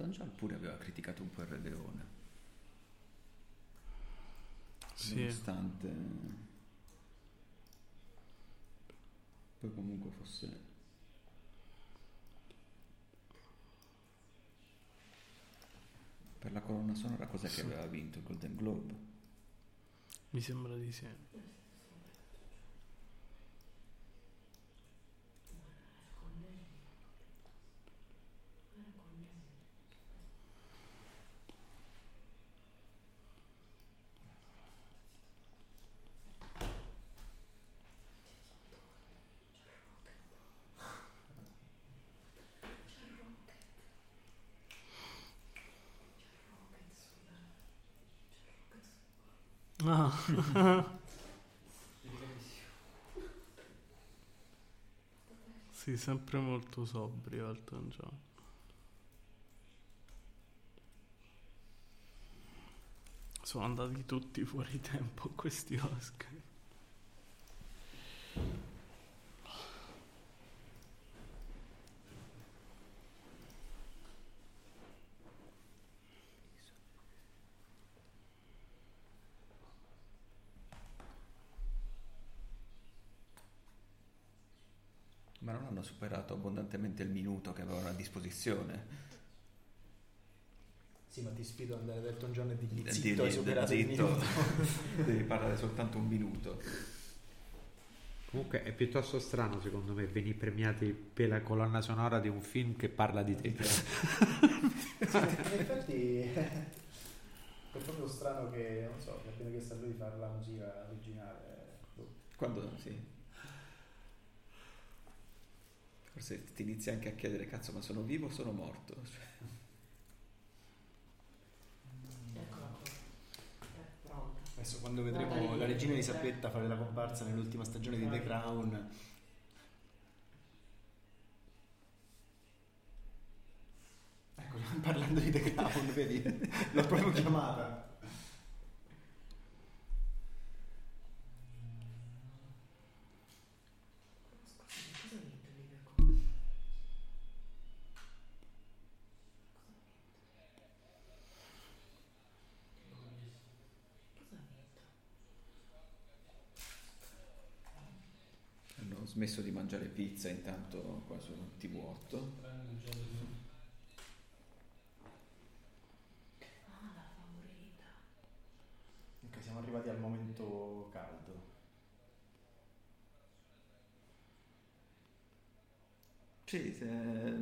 Donjal pure aveva criticato un po' il Re Leone. Sì. Nonostante poi comunque fosse per la colonna sonora cos'è sì. che aveva vinto il Golden Globe? Mi sembra di sì. Sì, sempre molto sobrio Elton John. Sono andati tutti fuori tempo questi Oscar. Ma non hanno superato abbondantemente il minuto che avevano a disposizione. Sì, ma ti sfido ad andare da Elton John e digli Di- zitto, hai di- superato il zitto. minuto. Devi parlare soltanto un minuto. Comunque è piuttosto strano secondo me venire premiati per la colonna sonora di un film che parla di te. In effetti è proprio strano che, non so, che appena chiesto a lui di fare la musica originale. boh. Quando sì. Forse ti inizi anche a chiedere, cazzo, ma sono vivo o sono morto? Cioè, Adesso quando vedremo Guarda la regina Elisabetta fare la comparsa nell'ultima stagione di The Crown. Ecco, parlando di The Crown, vedi? L'ho proprio chiamata. Mangiare pizza intanto qua su TV8. Ok, siamo arrivati al momento caldo. Sì, se-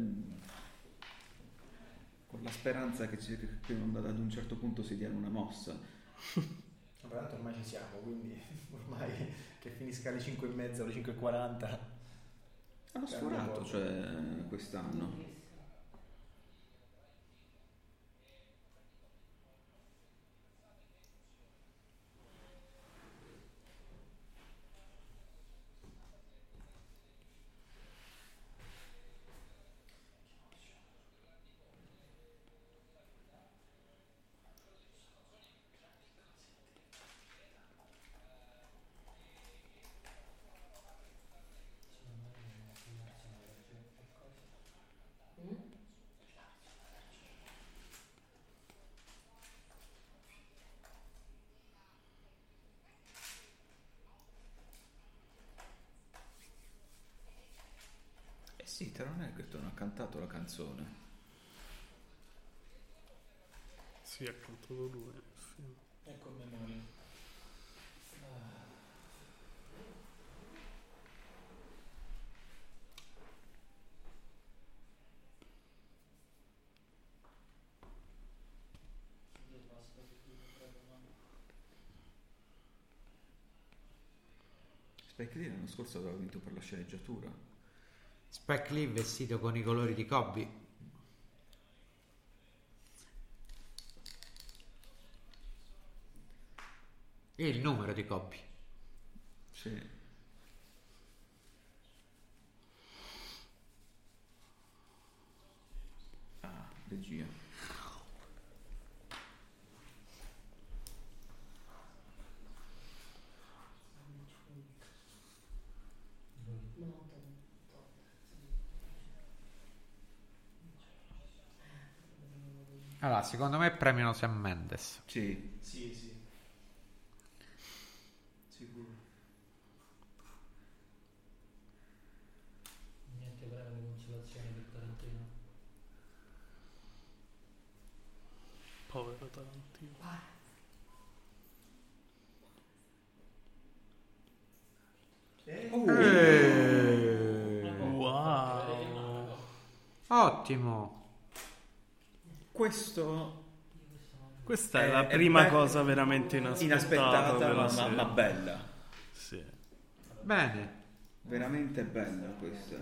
con la speranza che, ci- che ad un certo punto si diano una mossa. Ma tanto ormai ci siamo, quindi ormai che finisca alle 5 e mezza o alle 5.40. Hanno sforato, cioè, quest'anno. È che non ha cantato la canzone. Sì, ha cantato lui. Sì. Ecco a memoria. Spike Lee l'anno scorso aveva vinto per la sceneggiatura. Spike Lee vestito con i colori di Kobe. E il numero di Kobe. Sì. Ah, regia. Secondo me premiano Sam Mendes. Sì. Sì, sì. Sicuro. Niente premio di consolazione per Tarantino. Tarantino. Eh. Wow. Ottimo. Questo Questa è, È- la è prima be- cosa veramente inaspettata, inaspettata, la ma, ma- ma bella. Sì. Bene. Veramente bella questa.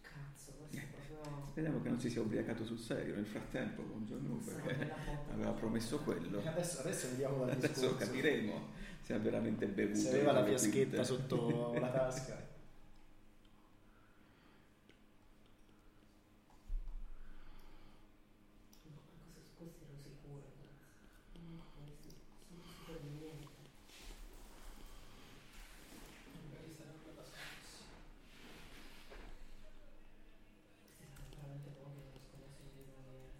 Cazzo, questo è proprio... Speriamo che non si sia ubriacato sul serio nel frattempo è una perché aveva promesso quello. Adesso, adesso vediamo dal Adesso discorso. capiremo se ha veramente bevuto. Se aveva la fiaschetta sotto la tasca. No, ma cosa su questi ero sicuro, ragazzi. No, questi sono sicuro di niente. Magari sarà una cosa Questi sono veramente pochi che ho scommesso di rimanere.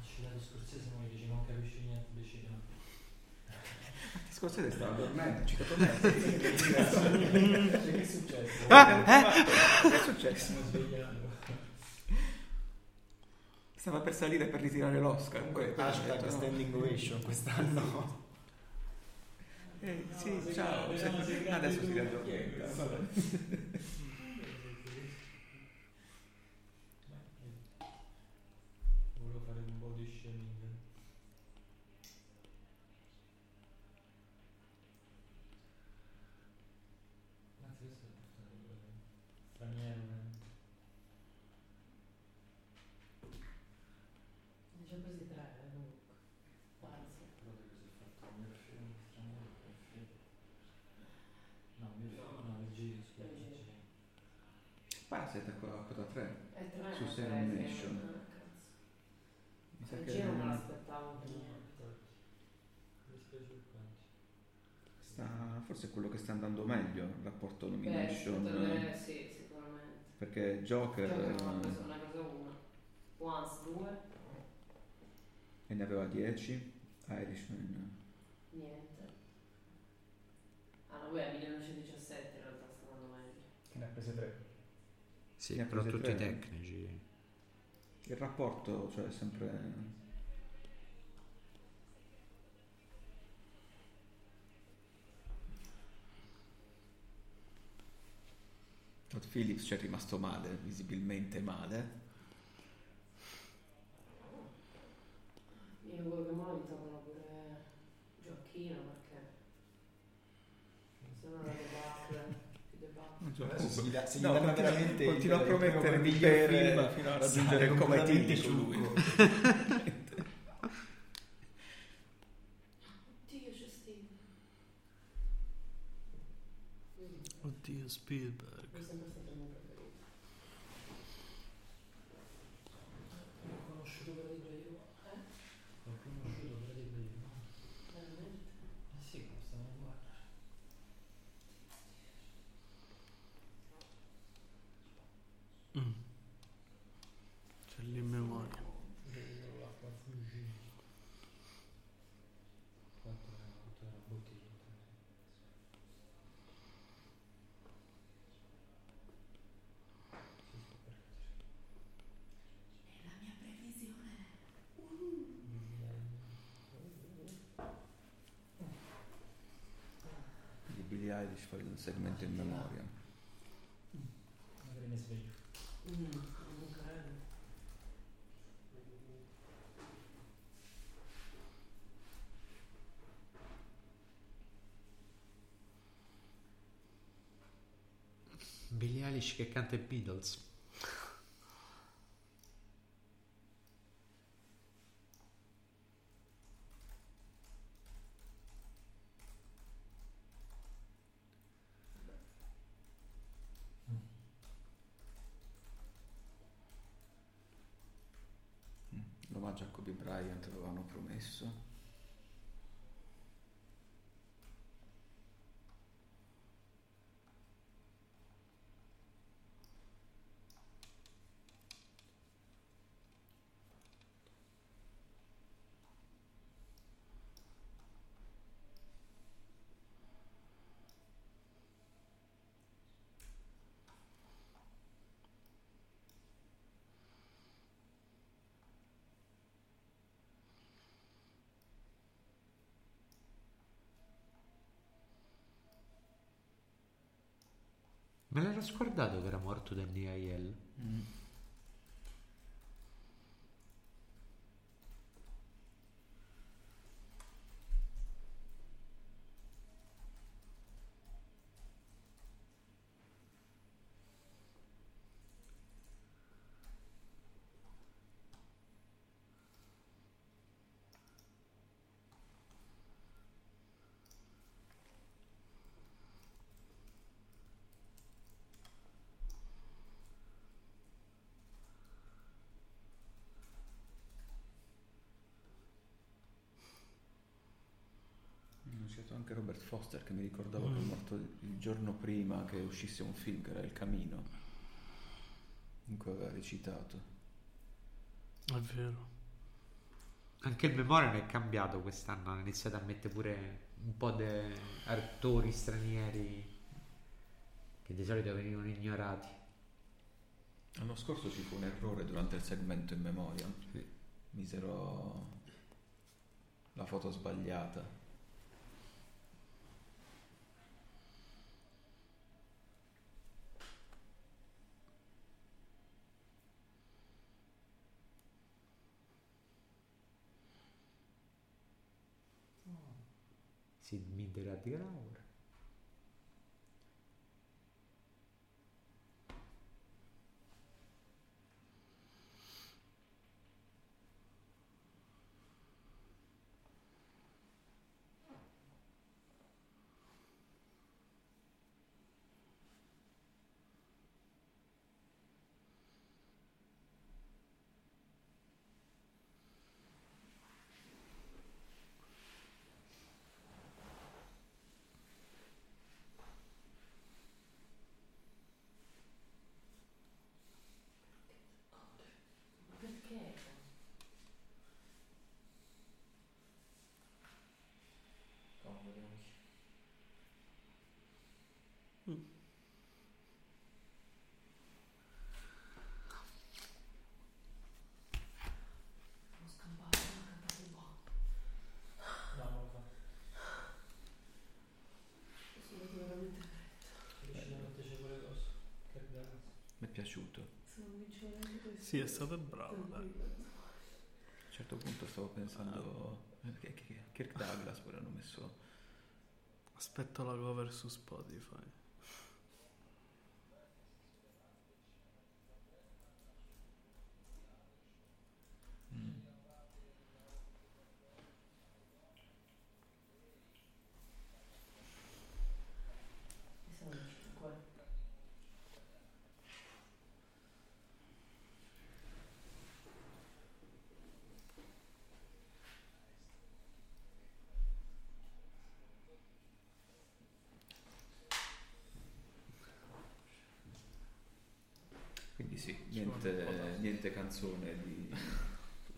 Accidenti scorsese ma mi dice non capisci niente, invece no. Me. che è successo? Ah, eh? Che è successo? Stava per salire per ritirare l'Oscar. Ha Hashtag no. standing ovation quest'anno. Eh, sì, ciao. se- Adesso si riaddormenta. Volevo fare un body shaming. Anzi, questo è straniero. Ne ho già presi tre, eh, comunque. Anzi. Però di cosa è fatto? Mio film straniero mio film. No, mio film, no, leggeri, scusa. leggeri. Parasite a qua- a quota 3. È tre, Su tre, Seven sì. Nation. Ah, cazzo. Mi sa Il che giro me l'aspettavo per No, niente. infatti. Mi spiace per quanti. sta, forse è quello che sta andando meglio il rapporto Beh, nomination. potrebbe- sì, sicuramente. Perché Joker, Joker non ha eh, preso, ne ha preso una. Once, due, e ne aveva 10. Irishman. niente. Ah no, beh, 1917 in realtà sta andando meglio. Che ne ha prese tre. Sì, Ne ha però tutti tre. tecnici. Il rapporto, cioè, è sempre. Todd Phillips ci è rimasto male, visibilmente male. Io quello che mo mi trovano pure Gioacchino perché se no la debacle, più debacle. Adesso se gli, da- se gli No, danno continua- veramente continua a promettere come di miglior bere film, fino a raggiungere il coma completamente etilico lui. Oddio, c'è Steve. Oddio, Spielberg. È sempre stato il mio preferito. Ho conosciuto per di io. Eh? Ho conosciuto per di io. Veramente? Eh sì, come stiamo a guardare. Mm. C'è l'immemoria. Vedo l'acqua fuggì. Quanto era, quanto era bottiglia? È la mia previsione. Di Billie Eilish fa il segmento in memoria. Magari mi sveglio. Mm, non credo. Billie Eilish che canta i Beatles. omaggio a Kobe Bryant avevano Me l'ero scordato che era morto Danny Aiello. Ho citato anche Robert Foster che mi ricordavo che è morto il giorno prima che uscisse un film che era Il Camino, in cui aveva recitato. È vero. Anche il memoria è cambiato quest'anno, hanno iniziato a mettere pure un po' di attori stranieri che di solito venivano ignorati. L'anno scorso ci fu un errore durante il segmento in memoria. Misero la foto sbagliata. sin mi integral Sì, è stato bravo, dai. A un certo punto stavo pensando eh, che, che Kirk Douglas pure hanno messo Aspetto la cover su Spotify. E sono cinque. Quindi sì, niente, niente canzone di...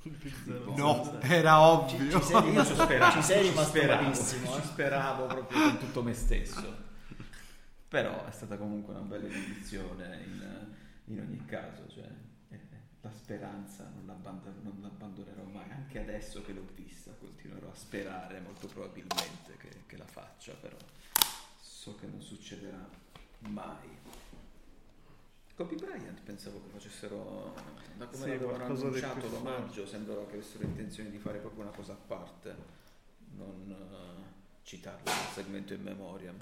No, era ovvio. Ci sei Io ci speravo, ci sei ci speravo, ci eh. speravo proprio con tutto me stesso. Però è stata comunque una bella edizione in, in ogni caso, cioè, eh, la speranza non, non l'abbandonerò mai, anche adesso che l'ho vista continuerò a sperare molto probabilmente che, che la faccia, però so che non succederà mai. Kobe Bryant pensavo che facessero, da come Sì, di annunciato l'omaggio, sembrava che avessero intenzione di fare proprio una cosa a parte, non eh, citarlo nel segmento in memoria.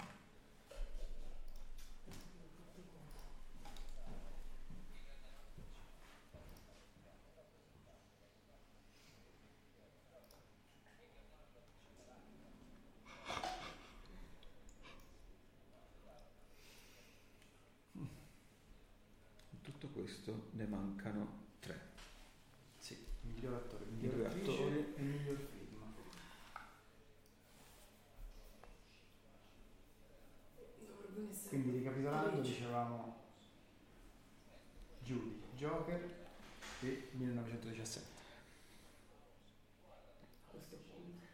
questo ne mancano tre. Sì, miglior attore, miglior, miglior attore e miglior film. Quindi ricapitolando dicevamo Judy, Joker e 1917. A questo punto.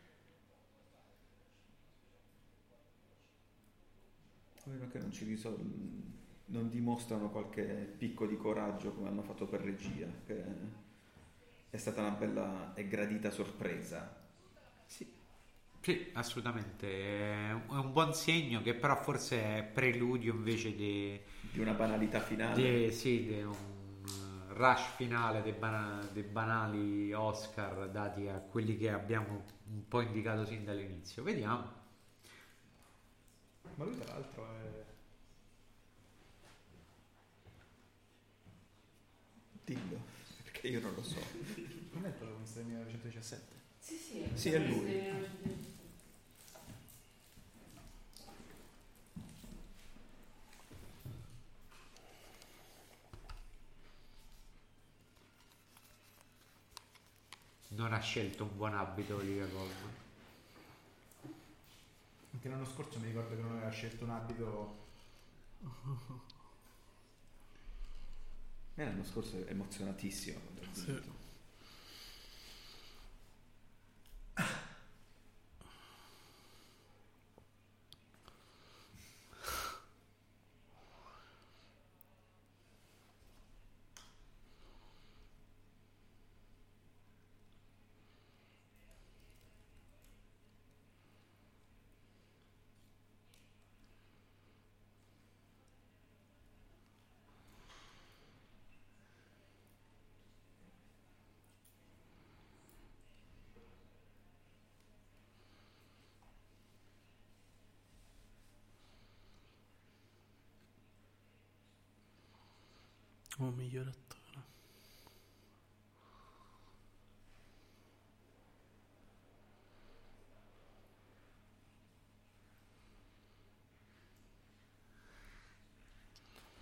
Almeno che non ci risolvono non dimostrano qualche picco di coraggio come hanno fatto per regia, che è stata una bella e gradita sorpresa. Sì, assolutamente. È un buon segno che però forse è preludio invece di, Di una banalità finale. di- sì, di un eh, rush finale dei, bana- dei banali Oscar dati a quelli che abbiamo un po' indicato sin dall'inizio. Vediamo. Ma lui tra l'altro è... Dillo, perché io non lo so. Non è il protagonista del 1917? Sì, sì. Sì, è lui. Non ha scelto un buon abito Olivia Colman. Anche l'anno scorso mi ricordo che non aveva scelto un abito... E l'anno scorso è emozionatissimo. Sì. Oh, miglior attore.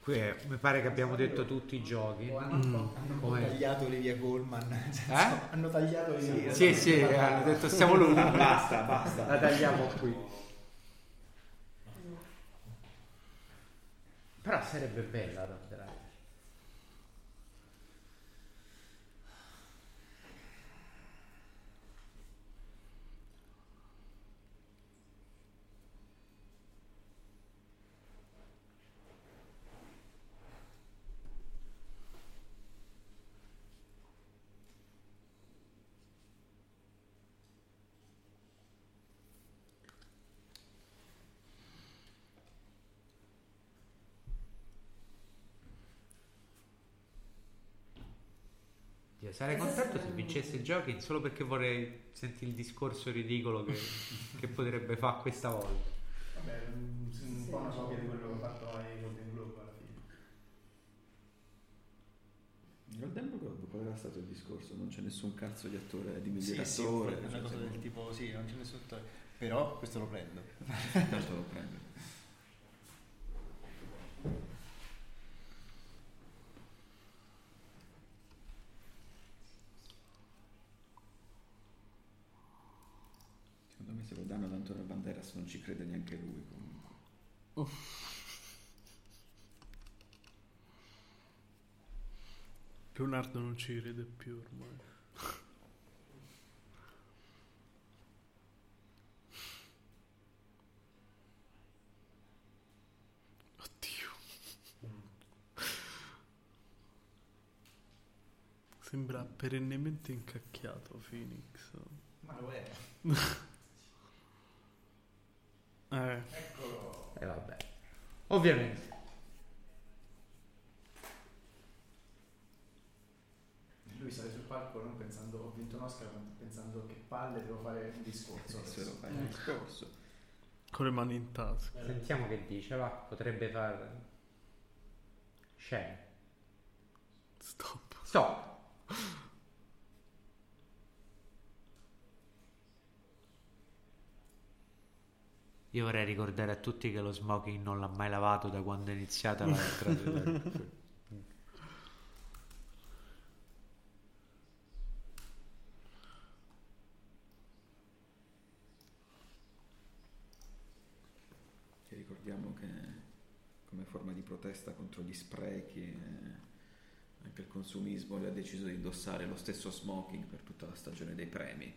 Qui è- mi pare che abbiamo detto tutti i giochi. Hanno Come- tagliato Olivia nel senso, Eh? Hanno tagliato Olivia Colman. Sì, sì, hanno detto stiamo lunghi. Basta, basta. La tagliamo qui. Però sarebbe bella Tomb Dio, sarei contento se vincesse i giochi solo perché vorrei sentire il discorso ridicolo che, che potrebbe fare questa volta. Vabbè, un, un po' una copia di quello che ha fatto ai Golden Globe alla fine. Golden Globe qual era stato il discorso? Non c'è nessun cazzo di attore di Sì, miglior sì, attore. una cioè, cosa del tipo, sì, non c'è nessun attore. Però questo lo prendo. Questo lo prendo. Secondo me se lo danno ad Banderas non ci crede neanche lui comunque. Leonardo non ci crede più ormai. Oddio. Sembra perennemente incacchiato Phoenix. Ma lo è. Eh. Eccolo. E vabbè. Ovviamente. Lui sale sul palco non pensando ho vinto un Oscar, ma pensando che palle devo fare un discorso. Adesso adesso. lo fai il discorso. Con le mani in tasca. Sentiamo che dice, va, potrebbe far... Scena. Stop. Stop. Io vorrei ricordare a tutti che lo smoking non l'ha mai lavato da quando è iniziata la tra- Che ricordiamo che come forma di protesta contro gli sprechi eh, Anche il consumismo lui ha deciso di indossare lo stesso smoking per tutta la stagione dei premi.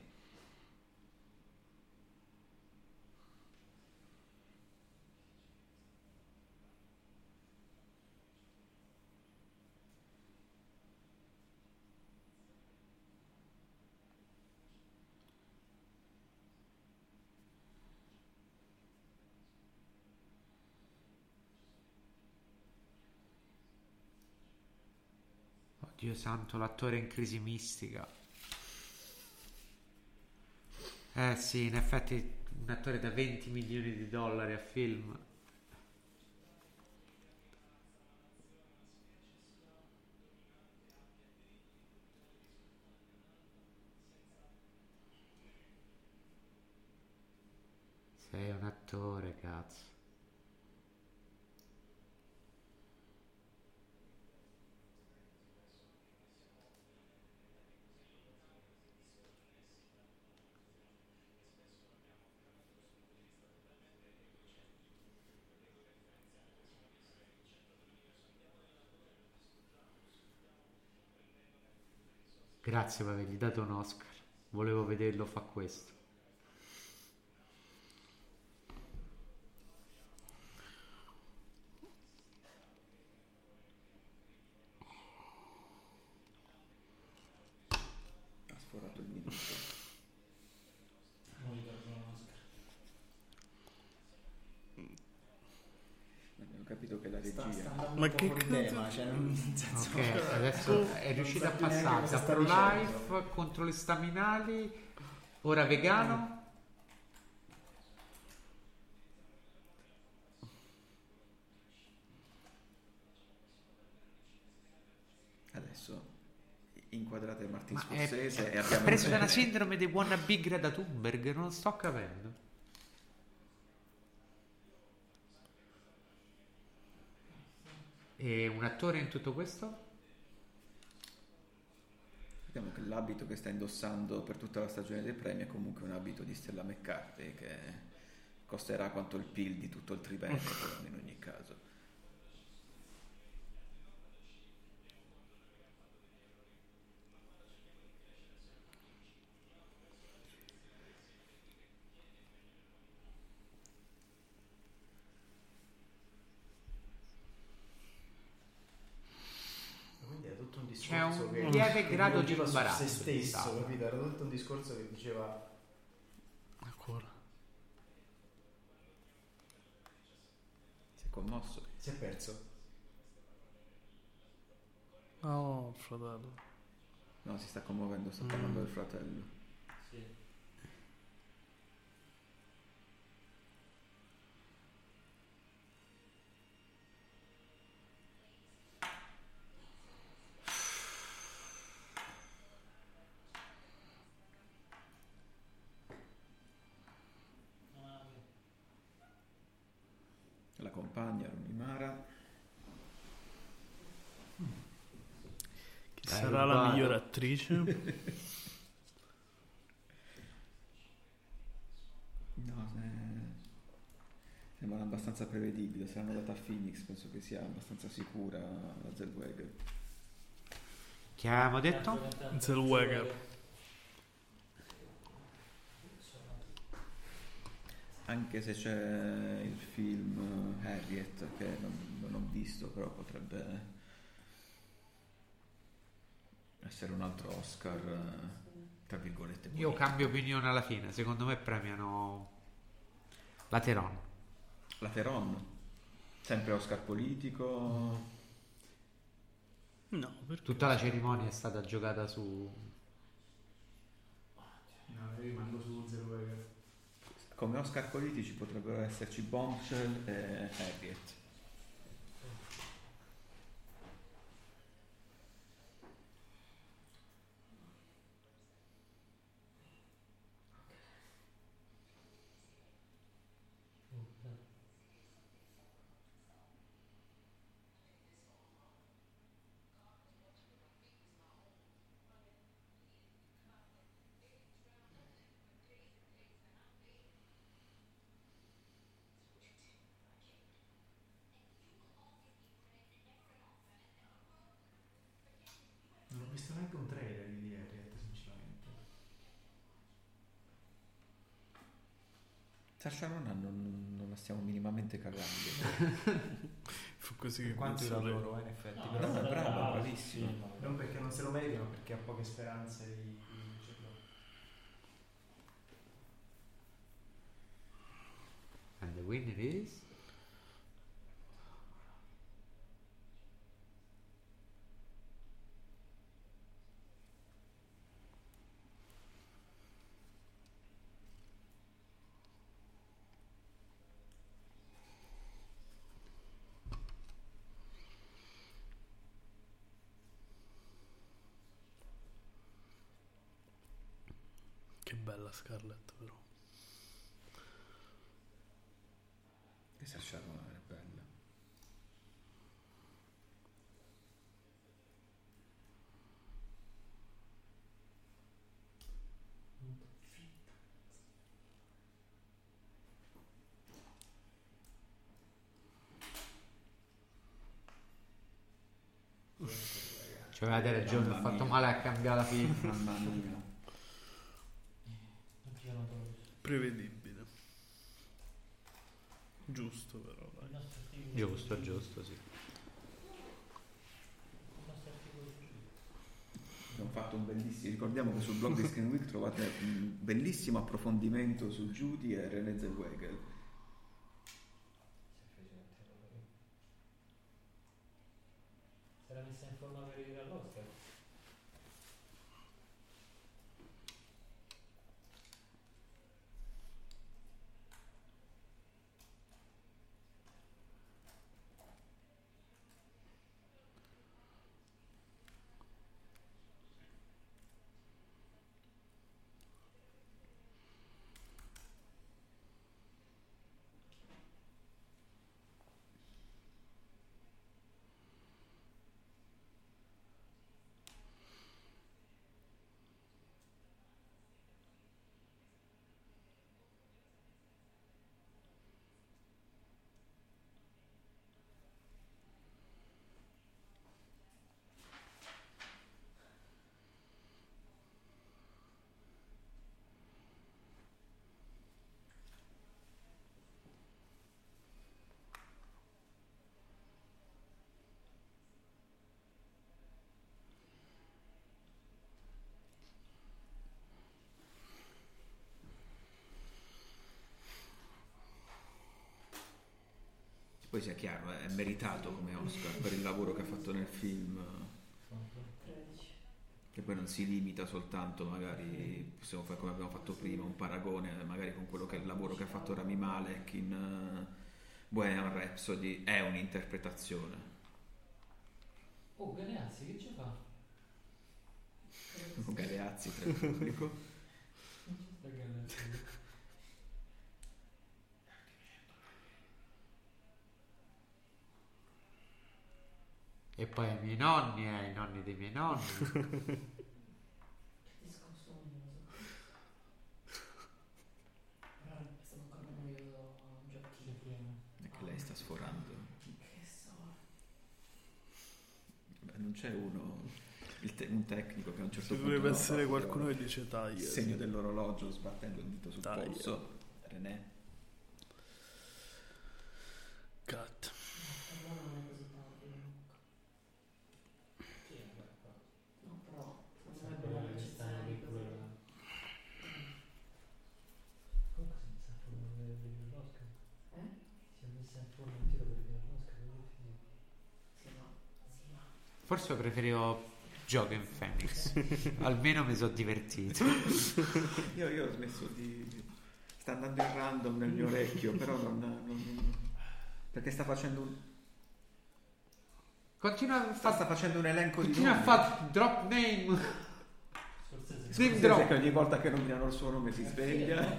Oddio santo, l'attore in crisi mistica. Eh sì, in effetti un attore da 20 milioni di dollari a film. Sei un attore, cazzo. Grazie per avergli dato un Oscar. Volevo vederlo fa questo. Ha sforato il minuto. Non gli darò un Oscar. Abbiamo capito che la Sta, regia... sta andando Ma un po' che fuori cazzo- tema, cioè, non- nel senso- Ok, adesso è riuscito a Non sa più neanche passare cosa da sta pro-life dicendo. contro le staminali, ora vegano. Adesso inquadrate Martin Ma è, Scorsese e è abbiamo... preso da una sindrome dei wannabe Greta Thunberg, non sto capendo. E un attore in tutto questo? Diciamo che l'abito che sta indossando per tutta la stagione dei premi è comunque un abito di Stella McCarthy che costerà quanto il PIL di tutto il triennio in ogni caso. Quindi era tutto un C'è un che lieve grado di imbarazzo se stesso, quest'aula. capito? Era tutto un discorso che diceva Ancora. Si è commosso. si è perso. No, fratello. No, si sta commuovendo, sta Mm. parlando del fratello. Sì. Ah, La compagna, Runimara. Chi Dai, sarà la rubato. migliore attrice? No, eh, sembra abbastanza prevedibile. Se l'hanno data a Phoenix, penso che sia abbastanza sicura la Zellweger. Che avevamo detto? Zellweger. Anche se c'è il film eh, Harriet che non, non ho visto, però potrebbe essere un altro Oscar, eh, tra virgolette. Io politico. cambio opinione alla fine. Secondo me premiano la Teron. La Teron, sempre Oscar politico. No, perché? Tutta la cerimonia è stata giocata su. No, io rimango su Zellweger. Come Oscar politici potrebbero esserci Bombshell e Harriet. Saoirse Ronan non, non la stiamo minimamente cagando. Fu così che Quanto l'adoro, lei. eh, in effetti. No, però no, è brava, bravissima. Non perché non se lo meritano, perché ha poche speranze di, di vincerlo. And the winner is... Che bella Scarlett però. Che Saoirse Ronan è bella. Cioè, avete ragione, ho fatto male a cambiare la film. Mamma mia. Non ci sono dove. Prevedibile. Giusto però, dai. Giusto, giusto, sì. Il nostro articolo su Abbiamo fatto un bellissimo, ricordiamo che sul blog di Screen Week trovate un bellissimo approfondimento su Judy e René Zellweger. Si era messa in forma per ir all'Oscar. Poi sia chiaro, è meritato come Oscar per il lavoro che ha fatto nel film. Che poi non si limita soltanto, magari possiamo fare come abbiamo fatto prima, un paragone magari con quello che è il lavoro che ha fatto Rami Malek in eh, Bohemian Rhapsody, è un'interpretazione. Oh, Galeazzi, che ci fa? Galeazzi tra il pubblico. Non ci sta Galeazzi. E poi ai miei nonni, ai nonni dei miei nonni. Discorso noioso. Però è stato ancora noioso un giochino. È che lei sta sforando. Che so. Beh, non c'è uno, il te- un tecnico che a un certo Ci punto... dovrebbe essere qualcuno che dice taglia. Il segno dell'orologio sbattendo il dito sul Taglia. polso. René. Cut. Allora non è così tardi comunque. Sì, vabbè, però. No, però secondo me Sempre abbiamo quello che stanno lì necessario pure così. là. Comunque si è messa in forma per per ir all'Oscar. Eh? Si è messa in forma in tiro per ir all'Oscar. non è finito. Sì, ma. Sì, ma. Forse preferivo Joken Phoenix. Almeno mi sono divertito. Io, io ho smesso di... Sta andando in random nel mio orecchio, però non... non- perché sta facendo un... Continua a Sta, fare sta facendo un elenco Continua a di nomi. fare drop name. Scorsese. Scorsese drop. che ogni volta che nominano il suo nome si sveglia.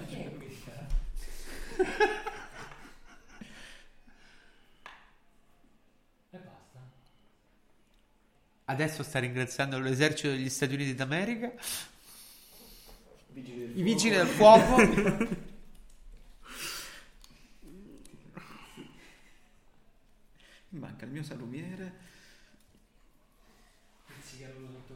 E basta. Adesso sta ringraziando l'esercito degli Stati Uniti d'America. Vigili I vigili del fuoco. manca il mio salumiere. Il cigarro sotto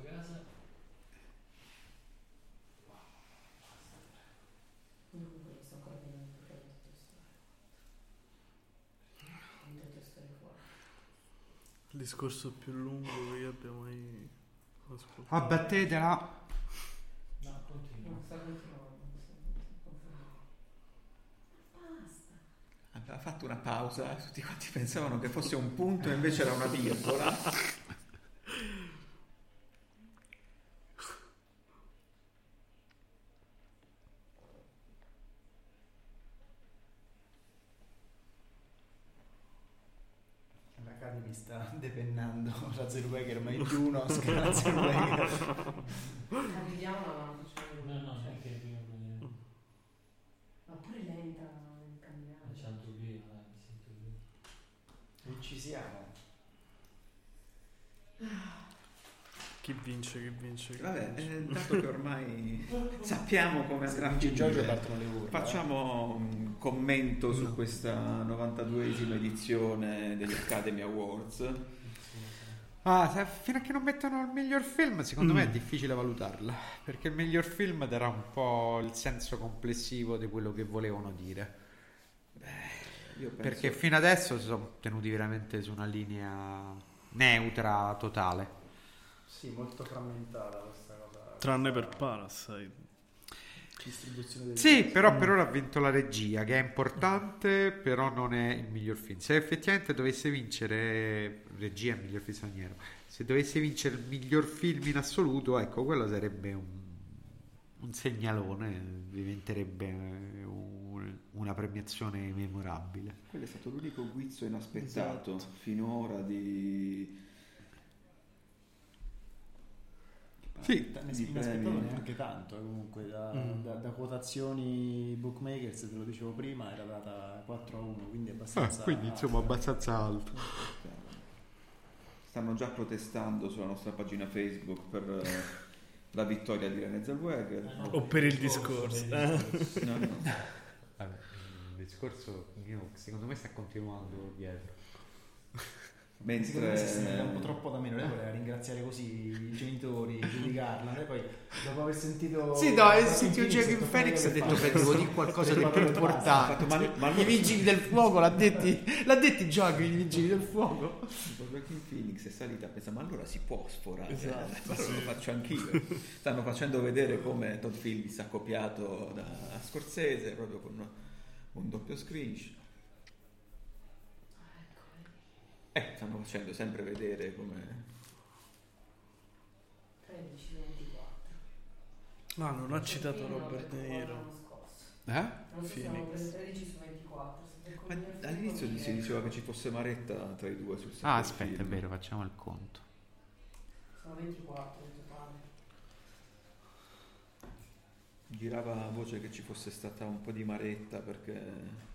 discorso più lungo che io abbia mai ascoltato. Abbattetela. No, continua. Non sta continuando. Basta. Aveva fatto una pausa, tutti quanti pensavano che fosse un punto e invece era una virgola. L'Academy sta la Zellweger, ma in più uno scala Zellweger. Arriviamo ma non facciamo No, no, neanche il primo. Ma pure lenta nel camminare. C'è altro via, dai, mi sento via. Non ci siamo. Chi vince, chi vince, chi Vabbè, vince. eh, dato che ormai sappiamo come andrà a Giorgio finire, partono le urla. facciamo un commento su questa 92esima edizione degli Academy Awards. Ah, se- fino a che non mettono il miglior film, secondo Mm. me è difficile valutarla. Perché il miglior film darà un po' il senso complessivo di quello che volevano dire. Io penso- Perché fino adesso si sono tenuti veramente su una linea neutra, totale. Sì, molto frammentata questa cosa. Tranne per Parasite. Distribuzione del Sì, però per ora ha vinto la regia, che è importante, però non è il miglior film. Se effettivamente dovesse vincere regia e miglior film straniero, se dovesse vincere il miglior film in assoluto, ecco, quello sarebbe un, un segnalone, diventerebbe un- una premiazione memorabile. Quello è stato l'unico guizzo inaspettato Esatto. finora di... Sì, premi. neanche tanto, eh, comunque da, Mm. da- da quotazioni bookmakers, te lo dicevo prima, era data 4 a 1, quindi abbastanza... Ah, quindi insomma abbastanza alto. Stanno già protestando sulla nostra pagina Facebook per eh, la vittoria di René Zellweger. O per il discorso. No, no. Vabbè, il discorso secondo me sta continuando dietro. Secondo me si sentita un po' Mentre troppo da meno, lei voleva ringraziare così i genitori, giudicarla, lei poi dopo aver sentito... Sì, no, e Joaquin sentito Phoenix, Joaquin ha detto, detto che devo dire qualcosa di più importante. Ma- ma I vigili del fuoco l'ha detti, l'ha detti Joaquin, i vigili del fuoco. Joaquin Phoenix è salita a pensare, ma allora si può sforare? Esatto, allora sì. lo faccio anch'io. Stanno facendo vedere come Todd Phillips ha copiato da Scorsese, proprio con un doppio screenshot. Eh, stanno facendo sempre vedere come... 13, 24. Ah, non ha citato Robert De Niro. l'anno scorso. Eh? Non Phoenix. per 13 su 24. se per Ma all'inizio si diceva che ci fosse Maretta tra i due sul set Ah, aspetta, è film. vero, facciamo il conto. Sono 24 in totale. Girava voce che ci fosse stata un po' di maretta perché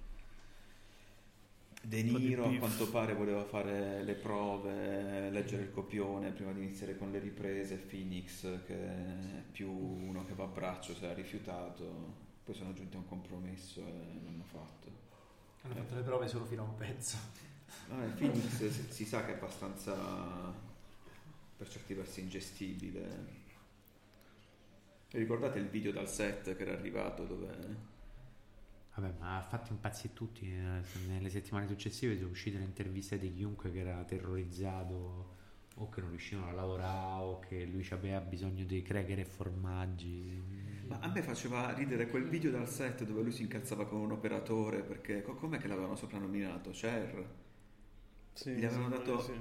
De Niro a quanto pare voleva fare le prove, leggere il copione prima di iniziare con le riprese. Phoenix, che è più uno che va a braccio, si era rifiutato. Poi sono giunti a un compromesso e l'hanno fatto. Hanno fatto le prove solo fino a un pezzo. Vabbè, Phoenix si, si sa che è abbastanza per certi versi ingestibile. Ricordate il video dal set che era arrivato dove Vabbè, ma ha fatto impazzire tutti. eh, Nelle settimane successive sono uscite le interviste di chiunque che era terrorizzato o che non riuscivano a lavorare o che lui aveva bisogno di cracker e formaggi. Ma a me faceva ridere quel video dal set dove lui si incazzava con un operatore perché co- com'è che l'avevano soprannominato? Cher? Sì, Gli avevano dato... sì.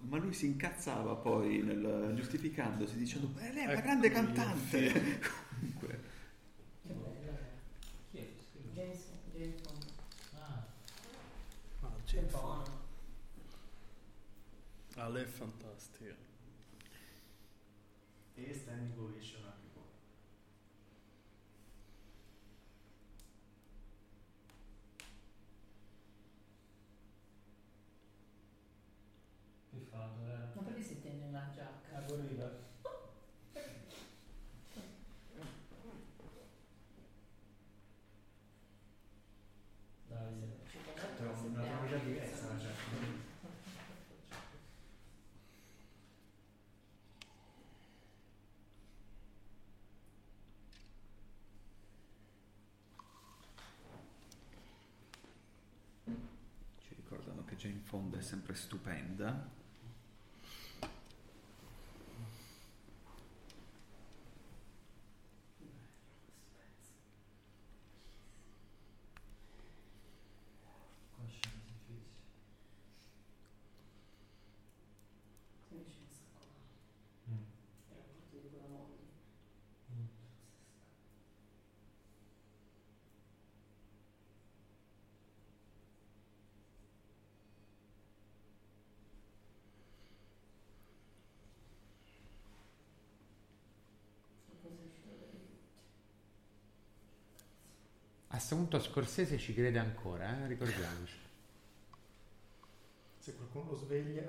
Ma lui si incazzava poi nel- giustificandosi dicendo "Beh, lei è una Ecco grande cantante. Comunque, Che bello. Chi è? Scusa. James, James Bond. Ah, Ah, Che Jane buono. Fonda. Ah, lei è fantastica. E standing ovation anche qua. che fatto, era? Ma perché si tenne la giacca? La corrida. Dai, Ci È una tonalità diversa la giacca. ci ricordano che Jane Fonda è sempre stupenda. Questo punto Scorsese ci crede ancora, eh? ricordiamoci. Se qualcuno lo sveglia...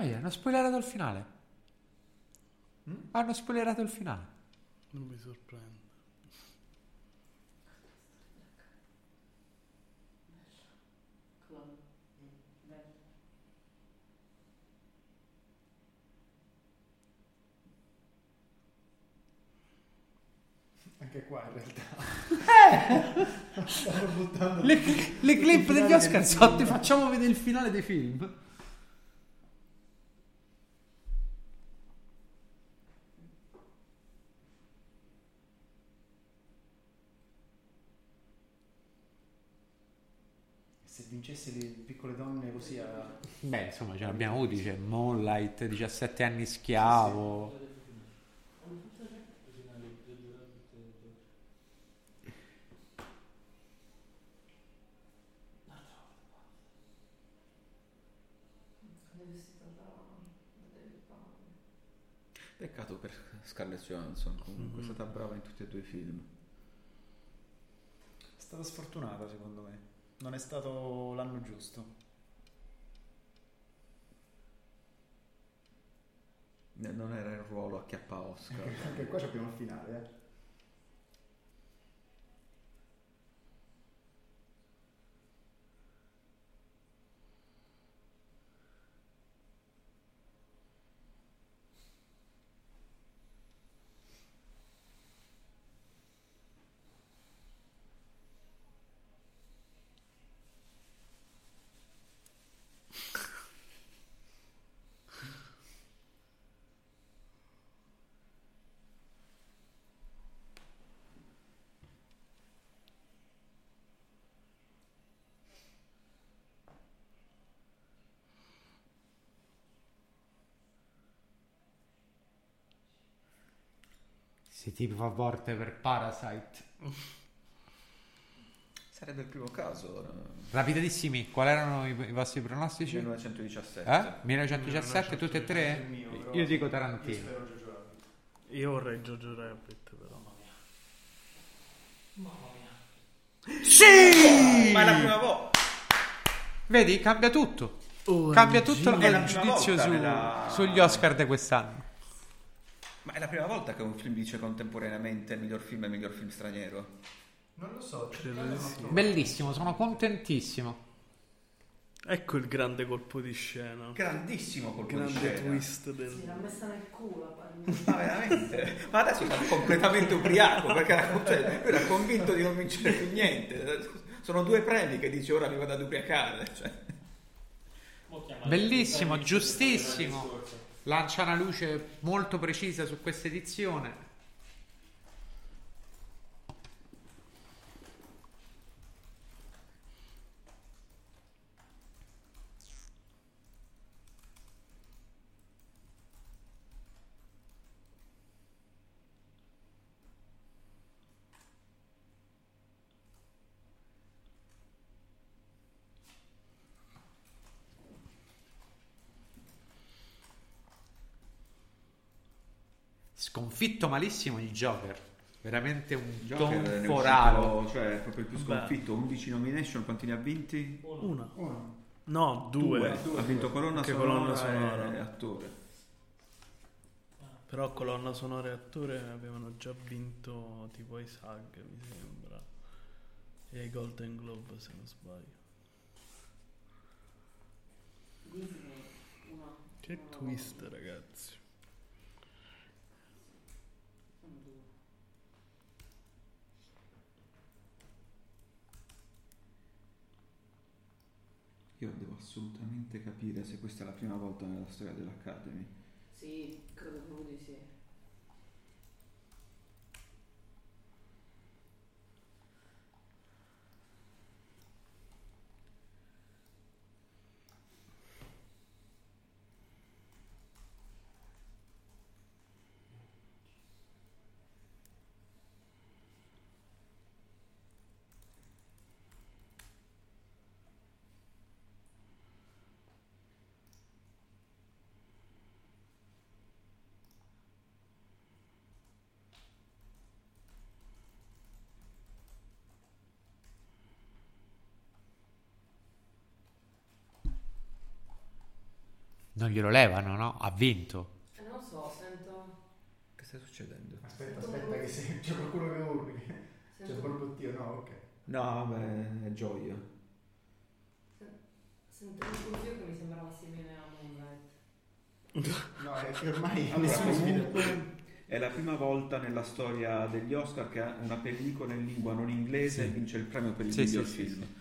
Eh, hanno spoilerato il finale. Hanno spoilerato il finale. Non mi sorprende. Anche qua in realtà. Eh! Le, le clip degli Oscar sono ti facciamo vedere il finale dei film. Se vincesse le piccole donne così a... Beh, insomma, ce l'abbiamo avuti, c'è Moonlight, 17 anni schiavo. Peccato per Scarlett Johansson, comunque è stata brava in tutti e due i film. È stata sfortunata secondo me. Non è stato l'anno giusto. Non era il ruolo a chiappa Oscar. Anche, qua abbiamo il finale, eh. Si tipo a volte per Parasite. Sarebbe il primo caso. Rapidissimi, quali erano i, i vostri pronostici? 1917. Eh? 1917, tutti e tre? Mio. Io dico Tarantino. Io. Io vorrei Jojo Rabbit, però. Mamma mia. Sì! Ma è la prima volta. Vedi, cambia tutto. Oh, Cambia tutto il giudizio su- nella- sugli Oscar di quest'anno. Ma è la prima volta che un film dice contemporaneamente miglior film e miglior film straniero. Non lo so, Credo di sì. Bellissimo, sono contentissimo. Ecco il grande colpo di scena. Grandissimo colpo di Grande scena. twist del... Sì, l'ha messa nel culo. Ma veramente? Ma adesso sono completamente ubriaco perché era, cioè, lui era convinto di non vincere più niente. Sono due premi che dice ora mi vado ad ubriacare. Cioè. Bellissimo, giustissimo. Lancia una luce molto precisa su questa edizione. Sconfitto malissimo di Joker. Veramente un Joker tonfo raro. cioè proprio il più sconfitto, 11 nomination, quanti ne ha vinti? Una. Uno. No, due. Ha vinto colonna Anche sonora, colonna sonora. e attore. Però colonna sonora e attore avevano già vinto tipo ai SAG, mi sembra. E ai Golden Globe, se non sbaglio. Che twist, ragazzi. Io devo assolutamente capire se questa è la prima volta nella storia dell'Academy. Sì, credo proprio di sì. Non glielo levano, no? Ha vinto. Eh, non so, sento... Che sta succedendo? Aspetta, aspetta, che se c'è qualcuno che urli. C'è Sento, proprio Dio, no, ok. No, vabbè, è gioia. sento un brusio che mi sembrava simile a Moonlight. No, è che ormai Allora, nessuno comunque è la prima volta nella storia degli Oscar che una pellicola in lingua non inglese Sì. vince il premio per il Sì, miglior sì, sì, film. sì.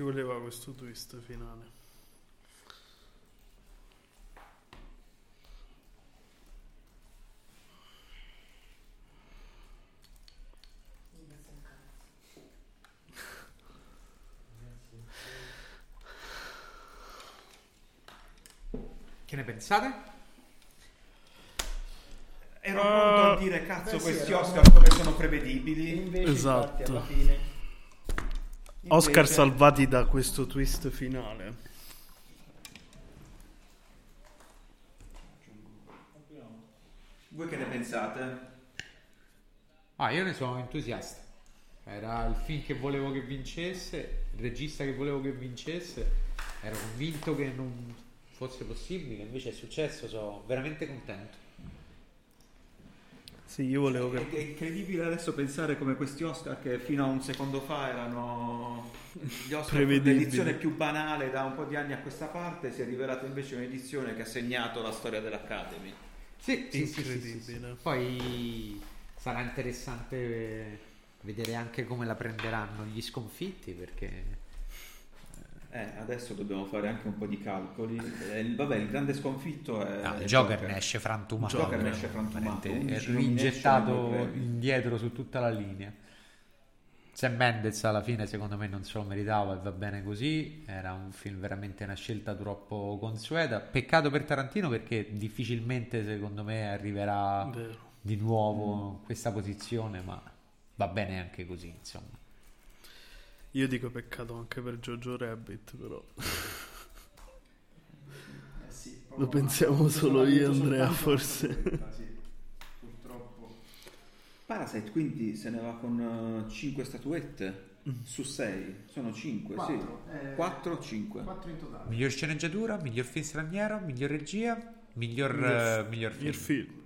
Ci voleva questo twist finale. Che ne pensate? Ero Uh, pronto a dire cazzo beh, sì, questi Oscar come sono prevedibili. Invece, Esatto. infatti, alla fine... Oscar Invece- salvati da questo twist finale. Voi che ne pensate? Ah, io ne sono entusiasta. Era il film che volevo che vincesse, il regista che volevo che vincesse. Ero convinto che non fosse possibile, invece è successo, sono veramente contento. Sì, io volevo È, che... è incredibile adesso pensare come questi Oscar che fino a un secondo fa erano gli Oscar l'edizione più banale da un po' di anni a questa parte si è rivelata invece un'edizione che ha segnato la storia dell'Academy. Sì, sì, sì, sì, sì, Incredibile. sì. Poi sarà interessante vedere anche come la prenderanno gli sconfitti, perché Eh, adesso dobbiamo fare anche un po' di calcoli. Eh, il- vabbè, il grande sconfitto è Ah, il Joker ne esce frantumato. Il Joker ne esce frantumato. Veramente, 11 È rigettato indietro su tutta la linea. Sam Mendes alla fine secondo me non se lo meritava e va bene così. Era un film veramente una scelta troppo consueta. Peccato per Tarantino perché difficilmente secondo me arriverà Vero. di nuovo in questa posizione, ma va bene anche così, insomma. Io dico peccato anche per Jojo Rabbit, però. Eh sì, Lo pensiamo solo io, Andrea, forse. sì. Purtroppo. Parasite quindi se ne va con 5 statuette su 6. Sono 5, sì. Quattro, eh, 4 5. 4 in totale. Miglior sceneggiatura, miglior film straniero, miglior regia, miglior, Miglior- eh, miglior film. Il film.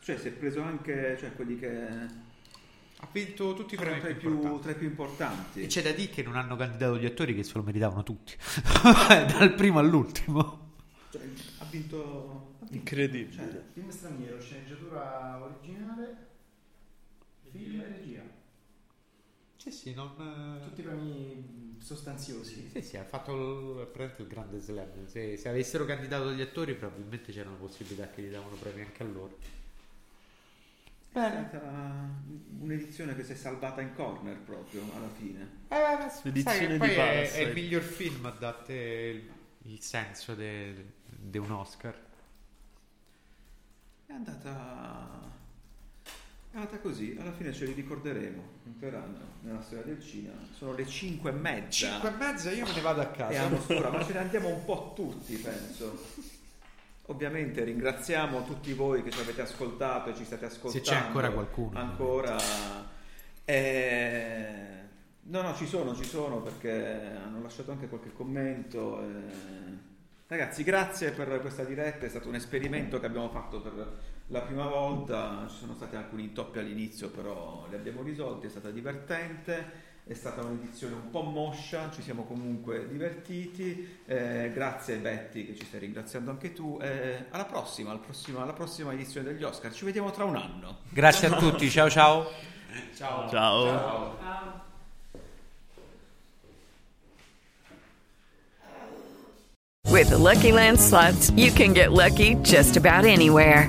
Cioè si è preso anche cioè, quelli che Ha vinto tutti i premi tra i più più, i più importanti. E c'è da dire che non hanno candidato gli attori che se lo meritavano tutti, dal primo all'ultimo. Cioè, ha vinto... ha vinto. Incredibile. Cioè, Film straniero, sceneggiatura originale, film e regia. Sì, sì, non... Tutti premi sostanziosi. Sì, sì, ha fatto il, il grande slam. Se, se avessero candidato gli attori, probabilmente c'era una possibilità che gli davano premi anche a loro. È stata un'edizione che si è salvata in corner proprio alla fine. Eh, sai L'edizione di poi è, è il miglior film a date il, il senso di un Oscar. È andata. È andata così, alla fine ce li ricorderemo. Entreranno nella storia del cinema. Sono le 5 e mezza. 5 e mezza io me ne vado a casa. E a ma ce ne andiamo un po' tutti, penso. Ovviamente ringraziamo tutti voi che ci avete ascoltato e ci state ascoltando. c'è ancora qualcuno. Ancora. Eh, No, no, ci sono, ci sono perché hanno lasciato anche qualche commento. eh. Ragazzi, grazie per questa diretta, è stato un esperimento che abbiamo fatto per la prima volta, ci sono stati alcuni intoppi all'inizio, però li abbiamo risolti, è stata divertente. È stata un'edizione un po' moscia, ci siamo comunque divertiti. Eh, grazie Betty che ci stai ringraziando anche tu. Eh, alla prossima, al prossima- alla prossima edizione degli Oscar. Ci vediamo tra un anno. Grazie a tutti, ciao ciao. Ciao. Ciao. With the Lucky Land slots, you can get lucky just about anywhere.